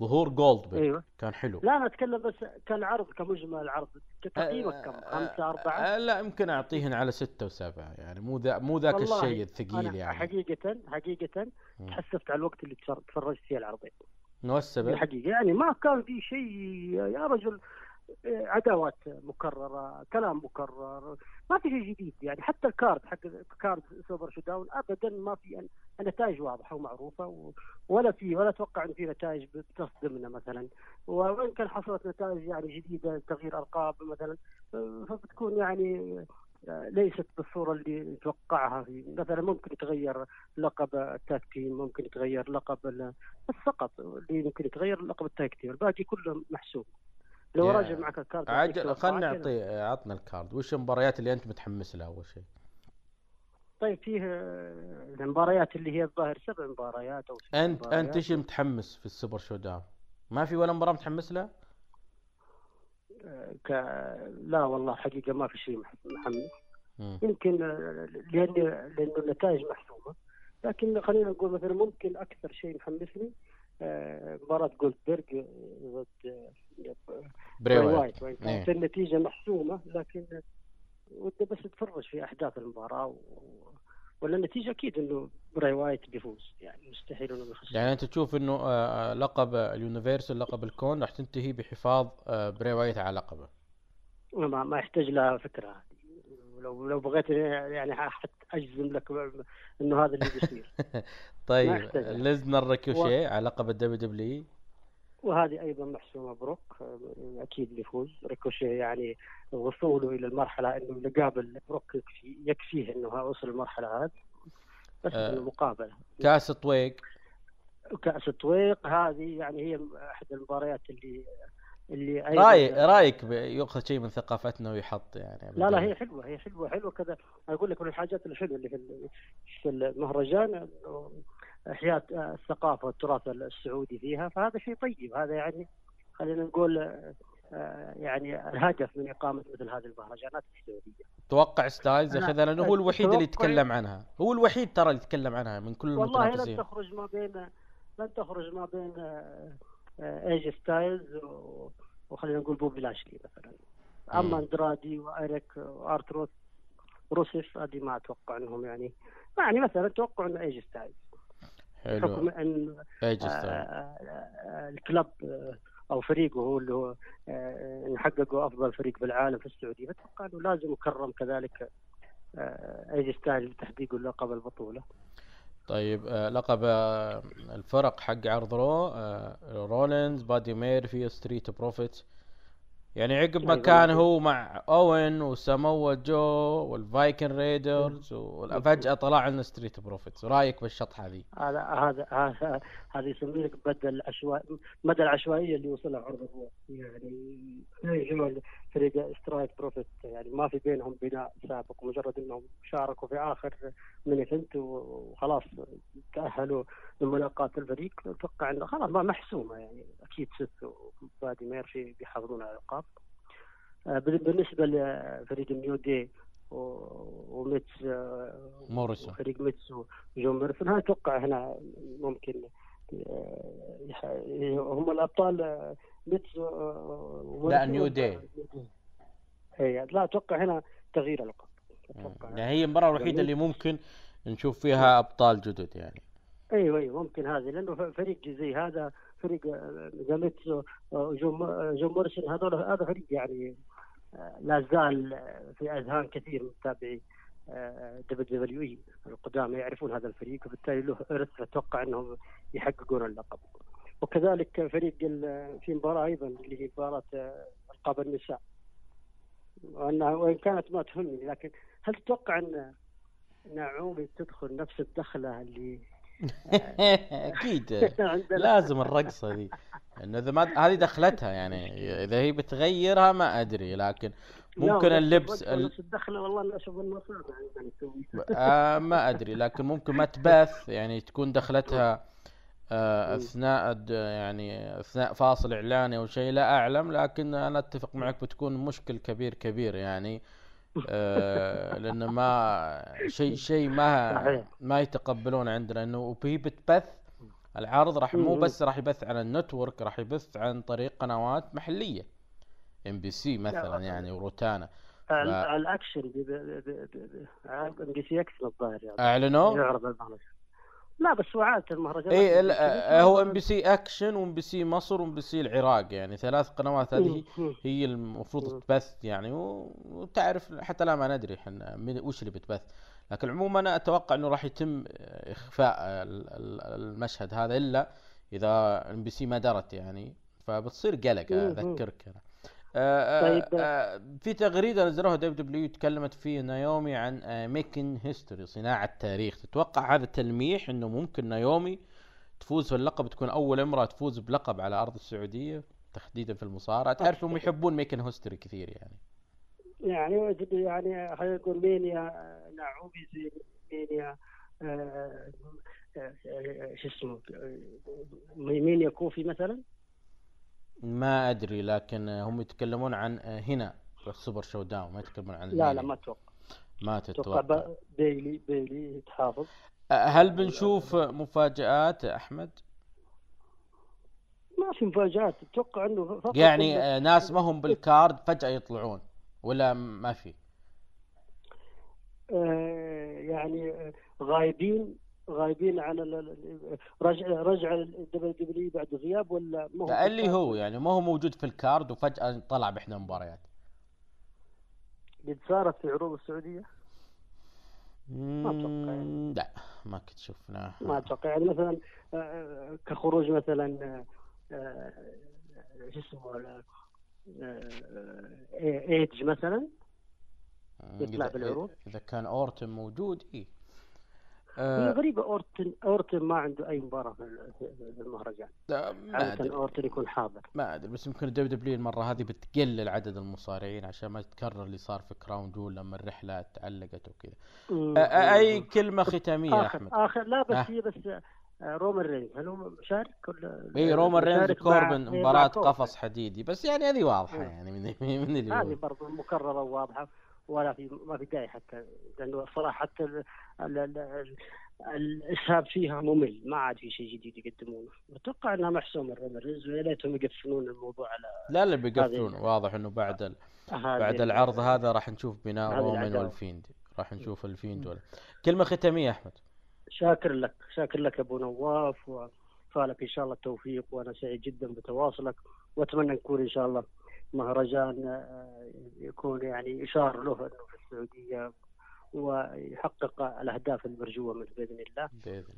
ظهور جولدبرغ أيوه كان حلو لا أنا أتكلم بس كالعرض كمجمل العرض تقييمك كم؟ خمسة أربعة؟ آه لا يمكن أعطيهن على ستة وسبعة يعني مو ذا مو ذاك الشيء الثقيل يعني حقيقة حقيقة. تحسفت على الوقت اللي تفر- تفرجت فيه العرضين ما السبب؟ الحقيقة يعني ما كان في شيء يا رجل آه، عداوات مكررة كلام مكرر ما في شيء جديد يعني حتى ال card حق card سوبر شو داون ابدا ما في النتائج واضحة ومعروفة و- ولا في ولا أتوقع ان في نتائج بتصدمنا مثلا. وإن كان حصلت نتائج يعني جديدة تغيير ألقاب مثلا فبتكون يعني آه، ليست بالصورة اللي نتوقعها. في مثلا ممكن يتغير لقب ال tag team ممكن يتغير لقب بس فقط اللي ممكن يتغير لقب ال tag team. الباقي كله محسوب. لو راجع معك ال card عجل خلنا توقعات نعطي عطنا ال card. وش المباريات اللي أنت متحمس لها أول شيء؟ طيب فيه آه، المباريات اللي هي الظاهر سبع مباريات أو ست أنت مباريات. انت إيش متحمس في السوبر شو داون ما في ولا مباراة متحمس لها؟ آه، ك... لا والله حقيقة ما في شيء مح- محمس. يمكن آه، لأن لأنه النتائج محسومة. لكن خلينا نقول مثلا ممكن أكثر شيء محمسني مباراة جولدبرغ آه، ضد بري وايت كانت. النتيجة محسومة لكن ودي بس اتفرج في أحداث المباراة و... ولا النتيجة أكيد إنه براي وايت بيفوز يعني مستحيل إنه يخسر يعني أنت تشوف إنه آه، آه، لقب ال universal لقب الكون راح تنتهي بحفاظ بري وايت على لقبه. ما, ما يحتاج لها فكرة. لو لو بغيت يعني حت أجزم لك إنه هذا اللي بيصير. طيب يحتاج. ليسنر ريكوشي على لقب ال WWE وهذه أيضا محسومة بروك أكيد بيفوز. ريكوشي يعني وصوله إلى المرحلة إنه يقابل بروك يكفي يكفيه إنه وصل المرحلة هذه. بس آه. إنه مقابلة. كأس طويق كأس الطويق هذه يعني هي أحد المباريات اللي اللي أيضاً- رأيك رايك ياخذ شيء من ثقافتنا ويحط يعني لا لا هي حلوة هي حلوة حلوة كذا. أقول لك من الحاجات الحلوه اللي في في المهرجان إحياء الثقافة والتراث السعودي فيها. فهذا شيء طيب هذا يعني خلينا نقول آه، يعني الهدف من إقامة مثل هذه المهرجانات السعودية. توقع ستايلز؟ ياخذها لأنه هو الوحيد اللي يتكلم عنها. هو الوحيد ترى اللي يتكلم عنها من كل والله لن المتنافسين. تخرج ما بين لن تخرج ما بين آه، ايجي ستايلز و- وخلينا نقول بوبي لاشلي مثلا. أما أندرادي وإيريك وآر تروث روسيف هذه ما أتوقع إنهم يعني يعني مثلا أتوقع إنه ايجي ستايلز بحكم حلو. ان ايجي آه، ستايلز آه، آه، الكلب آه، أو فريقه هو اللي هو آه، حققوا أفضل فريق بالعالم في السعودية. فاتوقع إنه لازم يكرم كذلك آه، ايجي ستايلز بتحقيق لقب البطوله طيب آه، لقب آه، الفرق حق عرض رو آه، رولينز بادي ميرفي ستريت بروفيتس يعني عقب ما أيوة، كان. هو مع أوين وساموا جو والفايكنق ريدرز وفجاه طلع لنا ستريت بروفيتس رأيك بالشط هذه؟ هذا هذا هذا يسمي لك بدل العشوائي مدى العشوائية اللي وصلها عرض الرو يعني فريق ستريت بروفيت. يعني ما في بينهم بناء سابق مجرد إنهم شاركوا في آخر main event وخلاص تأهلوا لملاقاة الفريق. أتوقع إنه خلاص ما محسومة يعني. أكيد سيث وبادي ميرفي بيحافظون على الألقاب. آه، بالنسبة لفريق النيو داي وميز آه، موريسون. وفريق ميز وجون ميرفن هذا أتوقع هنا ممكن هم الأبطال آه، ميز و- وميرفن لا، نيو داي. اي لا أتوقع هنا تغيير الالقاب أتوقع يعني هي المباراه الوحيدة اللي ممكن نشوف فيها أبطال جدد يعني. أيوه أيوه ممكن هذه لأنه فريق زي هذا فريق آه، ذا ميز وجون جون موريسون هذول هذا فريق يعني آه، لا زال آه، في أذهان كثير من متابعي WWE القدامى يعرفون هذا الفريق وبالتالي له إرث أتوقع إنهم يحققون اللقب. وكذلك فريق في مباراة أيضا اللي هي مباراة آه، ألقاب النساء. وأنها وإن كانت ما تهمني لكن هل تتوقع أن نعومي تدخل نفس الدخلة اللي أكيد. عندنا؟ لازم الرقصة دي انه إذا ما هذه دخلتها يعني إذا هي بتغيرها ما أدري لكن ممكن اللبس ال... الدخلة والله أنا أشوف انه صعب نسوي آه ما أدري لكن ممكن ما تبث يعني تكون دخلتها آه أثناء يعني أثناء فاصل إعلاني أو شيء لا أعلم لكن أنا أتفق معك بتكون مشكل كبير كبير يعني آه لأن ما شيء شيء ما. ما يتقبلون عندنا إنه وهي بتبث العرض راح مو. بس راح يبث على النتورك راح يبث عن طريق قنوات محلية إم بي سي مثلا يعني وروتانا. ف- ال- الأكشن إم بي سي إكس الظاهر يعني. أعلنوا؟ يعرض المهرجان لا بس وعاده المهرجان اي ال- آه، هو إم بي سي أكشن وإم بي سي مصر وإم بي سي العراق يعني. ثلاث قنوات هذه. هي المفروض تبث يعني وتعرف حتى لا ما ندري إحنا من- وش اللي بتبث. لكن عموما أنا أتوقع إنه راح يتم إخفاء ال- ال- المشهد هذا إلا إذا إم بي سي ما درت يعني. فبتصير قلق. أذكرك أنا. آه، آه، طيب. آه، في تغريدة نزلوها WWE تكلمت فيه نايومي عن making history صناعة تاريخ. تتوقع هذا تلميح إنه ممكن نايومي تفوز في اللقب تكون أول امرأة تفوز بلقب على أرض السعودية تحديدا في المصارعة؟ تعرف هم يحبون making history كثير يعني. يعني يعني خلينا نقول مينيا نايومي زي مينيا آه، آه، آه، شو اسمه آه، مينيا كوفي مثلا؟ ما أدري لكن هم يتكلمون عن هنا في السوبر شو داون ما يتكلمون عن لا لا. ما أتوقع ما تتوقع بيلي بيلي تحافظ هل بنشوف مفاجآت أحمد؟ ما في مفاجآت أتوقع إنه فقط يعني ناس ما هم بالكارد فجأة يطلعون ولا ما في؟ يعني غايبين غايبين عن رجع رجع ال WWE بعد غياب ولا ما لا، اللي هو يعني ما هو موجود في الكارد وفجأة طلع بإحدى المباريات. قد صارت في عروض السعودية؟ أتوقع لا ما كنت شفناه ما أتوقع يعني مثلا آه، كخروج مثلا آه، آه، شو اسمه آه، آه، إيدج مثلا؟ يطلع بالعروض؟ إذا كان أورتن موجود هي آه غريبة أورتن أورتن ما عنده أي مباراة في المهرجان. لا، ما عادة أدري. أورتن يكون حاضر. ما أدري بس يمكن ال WWE المرة هذه بتقلل عدد المصارعين عشان ما يتكرر اللي صار في كراون جول لما الرحلة تعلقت وكذا. آه، آه، أي كلمة ختامية يا آخر أحمد؟ آخر لا بس آه. هي بس آه، رومان رينز. هل هو مشارك؟ ولا إي رومان رينز مشارك مع- كوربن إيه، مباراة. قفص حديدي. بس يعني هذه واضحة. يعني من من اللي هذه برضه مكررة وواضحة. ولا في ما في داعي حتى. لأنه الصراحة حتى ال- ال- ال- ال- الإسهاب فيها ممل. ما عاد في شيء جديد يقدمونه. أتوقع إنها محسومة رينز ويا ليتهم يقفلون الموضوع على لا اللي بيقفلون. واضح إنه بعد ال... بعد ال- العرض هذا راح نشوف بناء رومان. والفيند راح نشوف الفيند ولا كلمة ختامية يا أحمد. شاكر لك. شاكر لك أبو نواف وفالك إن شاء الله التوفيق وأنا سعيد جدا بتواصلك وأتمنى نكون إن شاء الله مهرجان آه، يكون يعني إشارة له إنه في السعودية ويحقق الأهداف المرجوة منه بإذن الله. بإذن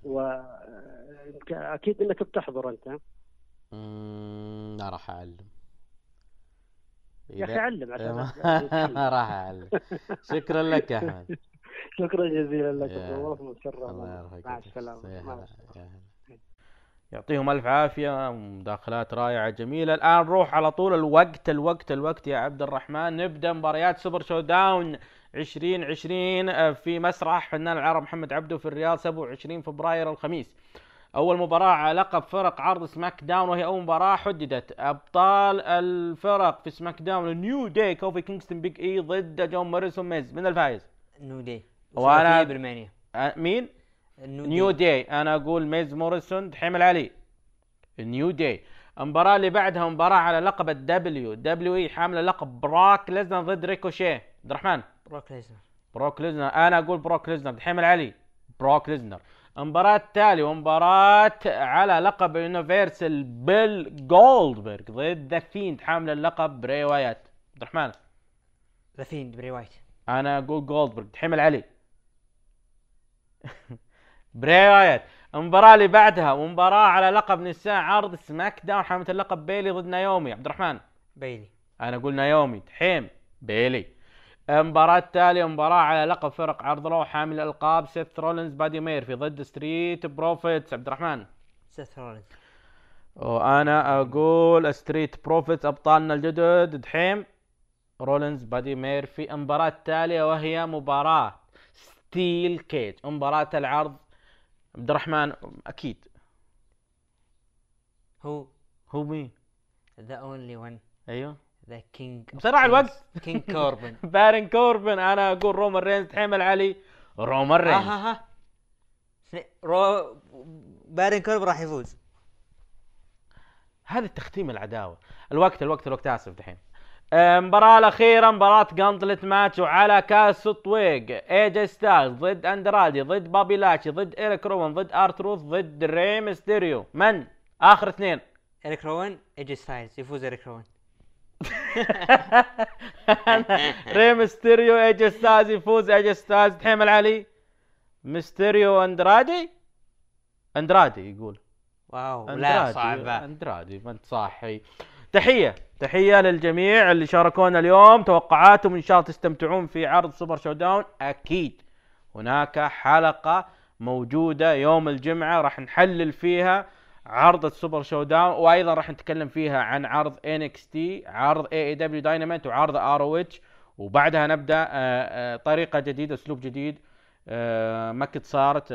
واكيد إنك بتحضر؟ مم، لا راح أعلم. يا إذا- علم عشان ما أتعلم. راح أعلم. شكرا لك يا أحمد. شكرا جزيلا لك والله الله يرحمك. مع يا مع السلامة. يعطيهم ألف عافية مداخلات رائعة جميلة. الآن نروح على طول الوقت الوقت الوقت يا عبد الرحمن. نبدأ مباريات سوبر شو داون 2020 آه، في مسرح فنان العرب محمد عبده في الرياض 27 فبراير الخميس. أول مباراة على لقب فرق عرض سماك داون وهي أول مباراة حددت. أبطال الفرق في سماك داون نيو داي كوفي كينغستون بيج إي ضد جون موريسون ميز. من الفايز نو دي برمانيا آه، مين؟ New, New Day. أنا أقول ميز موريسون دحيم العلي. New Day. المباراة اللي بعدها مباراة على لقب ال WWE حاملة لقب بروك ليزنر ضد ريكوشيه. عبد الرحمن. بروك ليزنر. بروك ليزنر. أنا أقول بروك ليزنر. دحيم العلي. بروك ليزنر. المباراة التالية ومباراة على لقب Universal بيل جولدبرغ ضد The Fiend حامل اللقب براي وايت. عبد الرحمن. The Fiend براي وايت. أنا أقول جولدبرغ. دحيم العلي. براي وايت المباراة اللي بعدها ومباراة على لقب نساء عرض SmackDown حاملة اللقب بيلي ضد نايومي. عبد الرحمن. بيلي. أنا أقول نايومي دحيم بيلي. المباراة التالية مباراة على لقب فرق عرض Raw حامل ألقاب سيث رولينز بادي ميرفي ضد Street Profits. عبد الرحمن. سيث رولينز. وأنا أقول Street Profits أبطالنا الجدد. دحيم رولينز بادي ميرفي المباراة التالية وهي مباراة steel cage مباراة العرض عبد الرحمن أكيد. هو. هو مين؟ the only one أيوه. the king بسرعة الوقت. King كوربن بارون كوربن أنا أقول رومان رينز دحيم العلي رومان رينز. ها ها سن- رو بارون كوربن راح يفوز. هذا تختيم العداوة. الوقت الوقت الوقت آسف دحين. آه، المباراة الأخيرة مباراة gauntlet match وعلى كاس طويق AJ ستايلز ضد اندرادي ضد بوبي لاشلي ضد ايريك روان ضد R-Truth ضد ري ميستيريو من؟ آخر اثنين. اريك روان AJ ستايلز يفوز اريك روان ري ميستيريو AJ ستايلز يفوز AJ ستايلز دحيم العلي ميستيريو اندرادي اندرادي يقول. واو لا أندرادي، صعبة. اندرادي ما انت صاحي. تحية. تحية للجميع اللي شاركونا اليوم. توقعاتهم إن شاء الله تستمتعون في عرض Super ShowDown أكيد هناك حلقة موجودة يوم الجمعة راح نحلل فيها عرض ال Super ShowDown وأيضا راح نتكلم فيها عن عرض NXT عرض AEW Dynamite وعرض ROH وبعدها نبدأ آه، آه، طريقة جديدة أسلوب جديد آه، ما قد صارت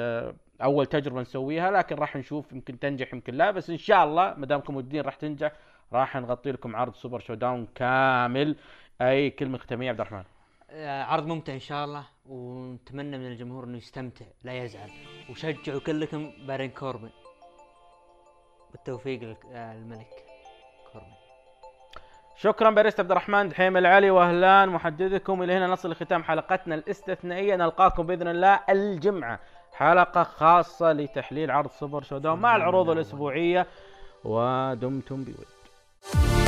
أول تجربة نسويها لكن راح نشوف يمكن تنجح يمكن لا بس إن شاء الله ما دامكم ودين راح تنجح. راح نغطي لكم عرض Super ShowDown كامل. أي كلمة ختامية عبد الرحمن؟ آه، عرض ممتع إن شاء الله ونتمنى من الجمهور إنه يستمتع لا يزعل. وشجعوا كلكم بارون كوربن. بالتوفيق للملك كوربن. شكرا باريست عبد الرحمن دحيم العلي وأهلان محدثكم إلى هنا نصل لختام حلقتنا الاستثنائية. نلقاكم بإذن الله الجمعة. حلقة خاصة لتحليل عرض Super ShowDown مع العروض الأسبوعية. ودمتم بود Thank you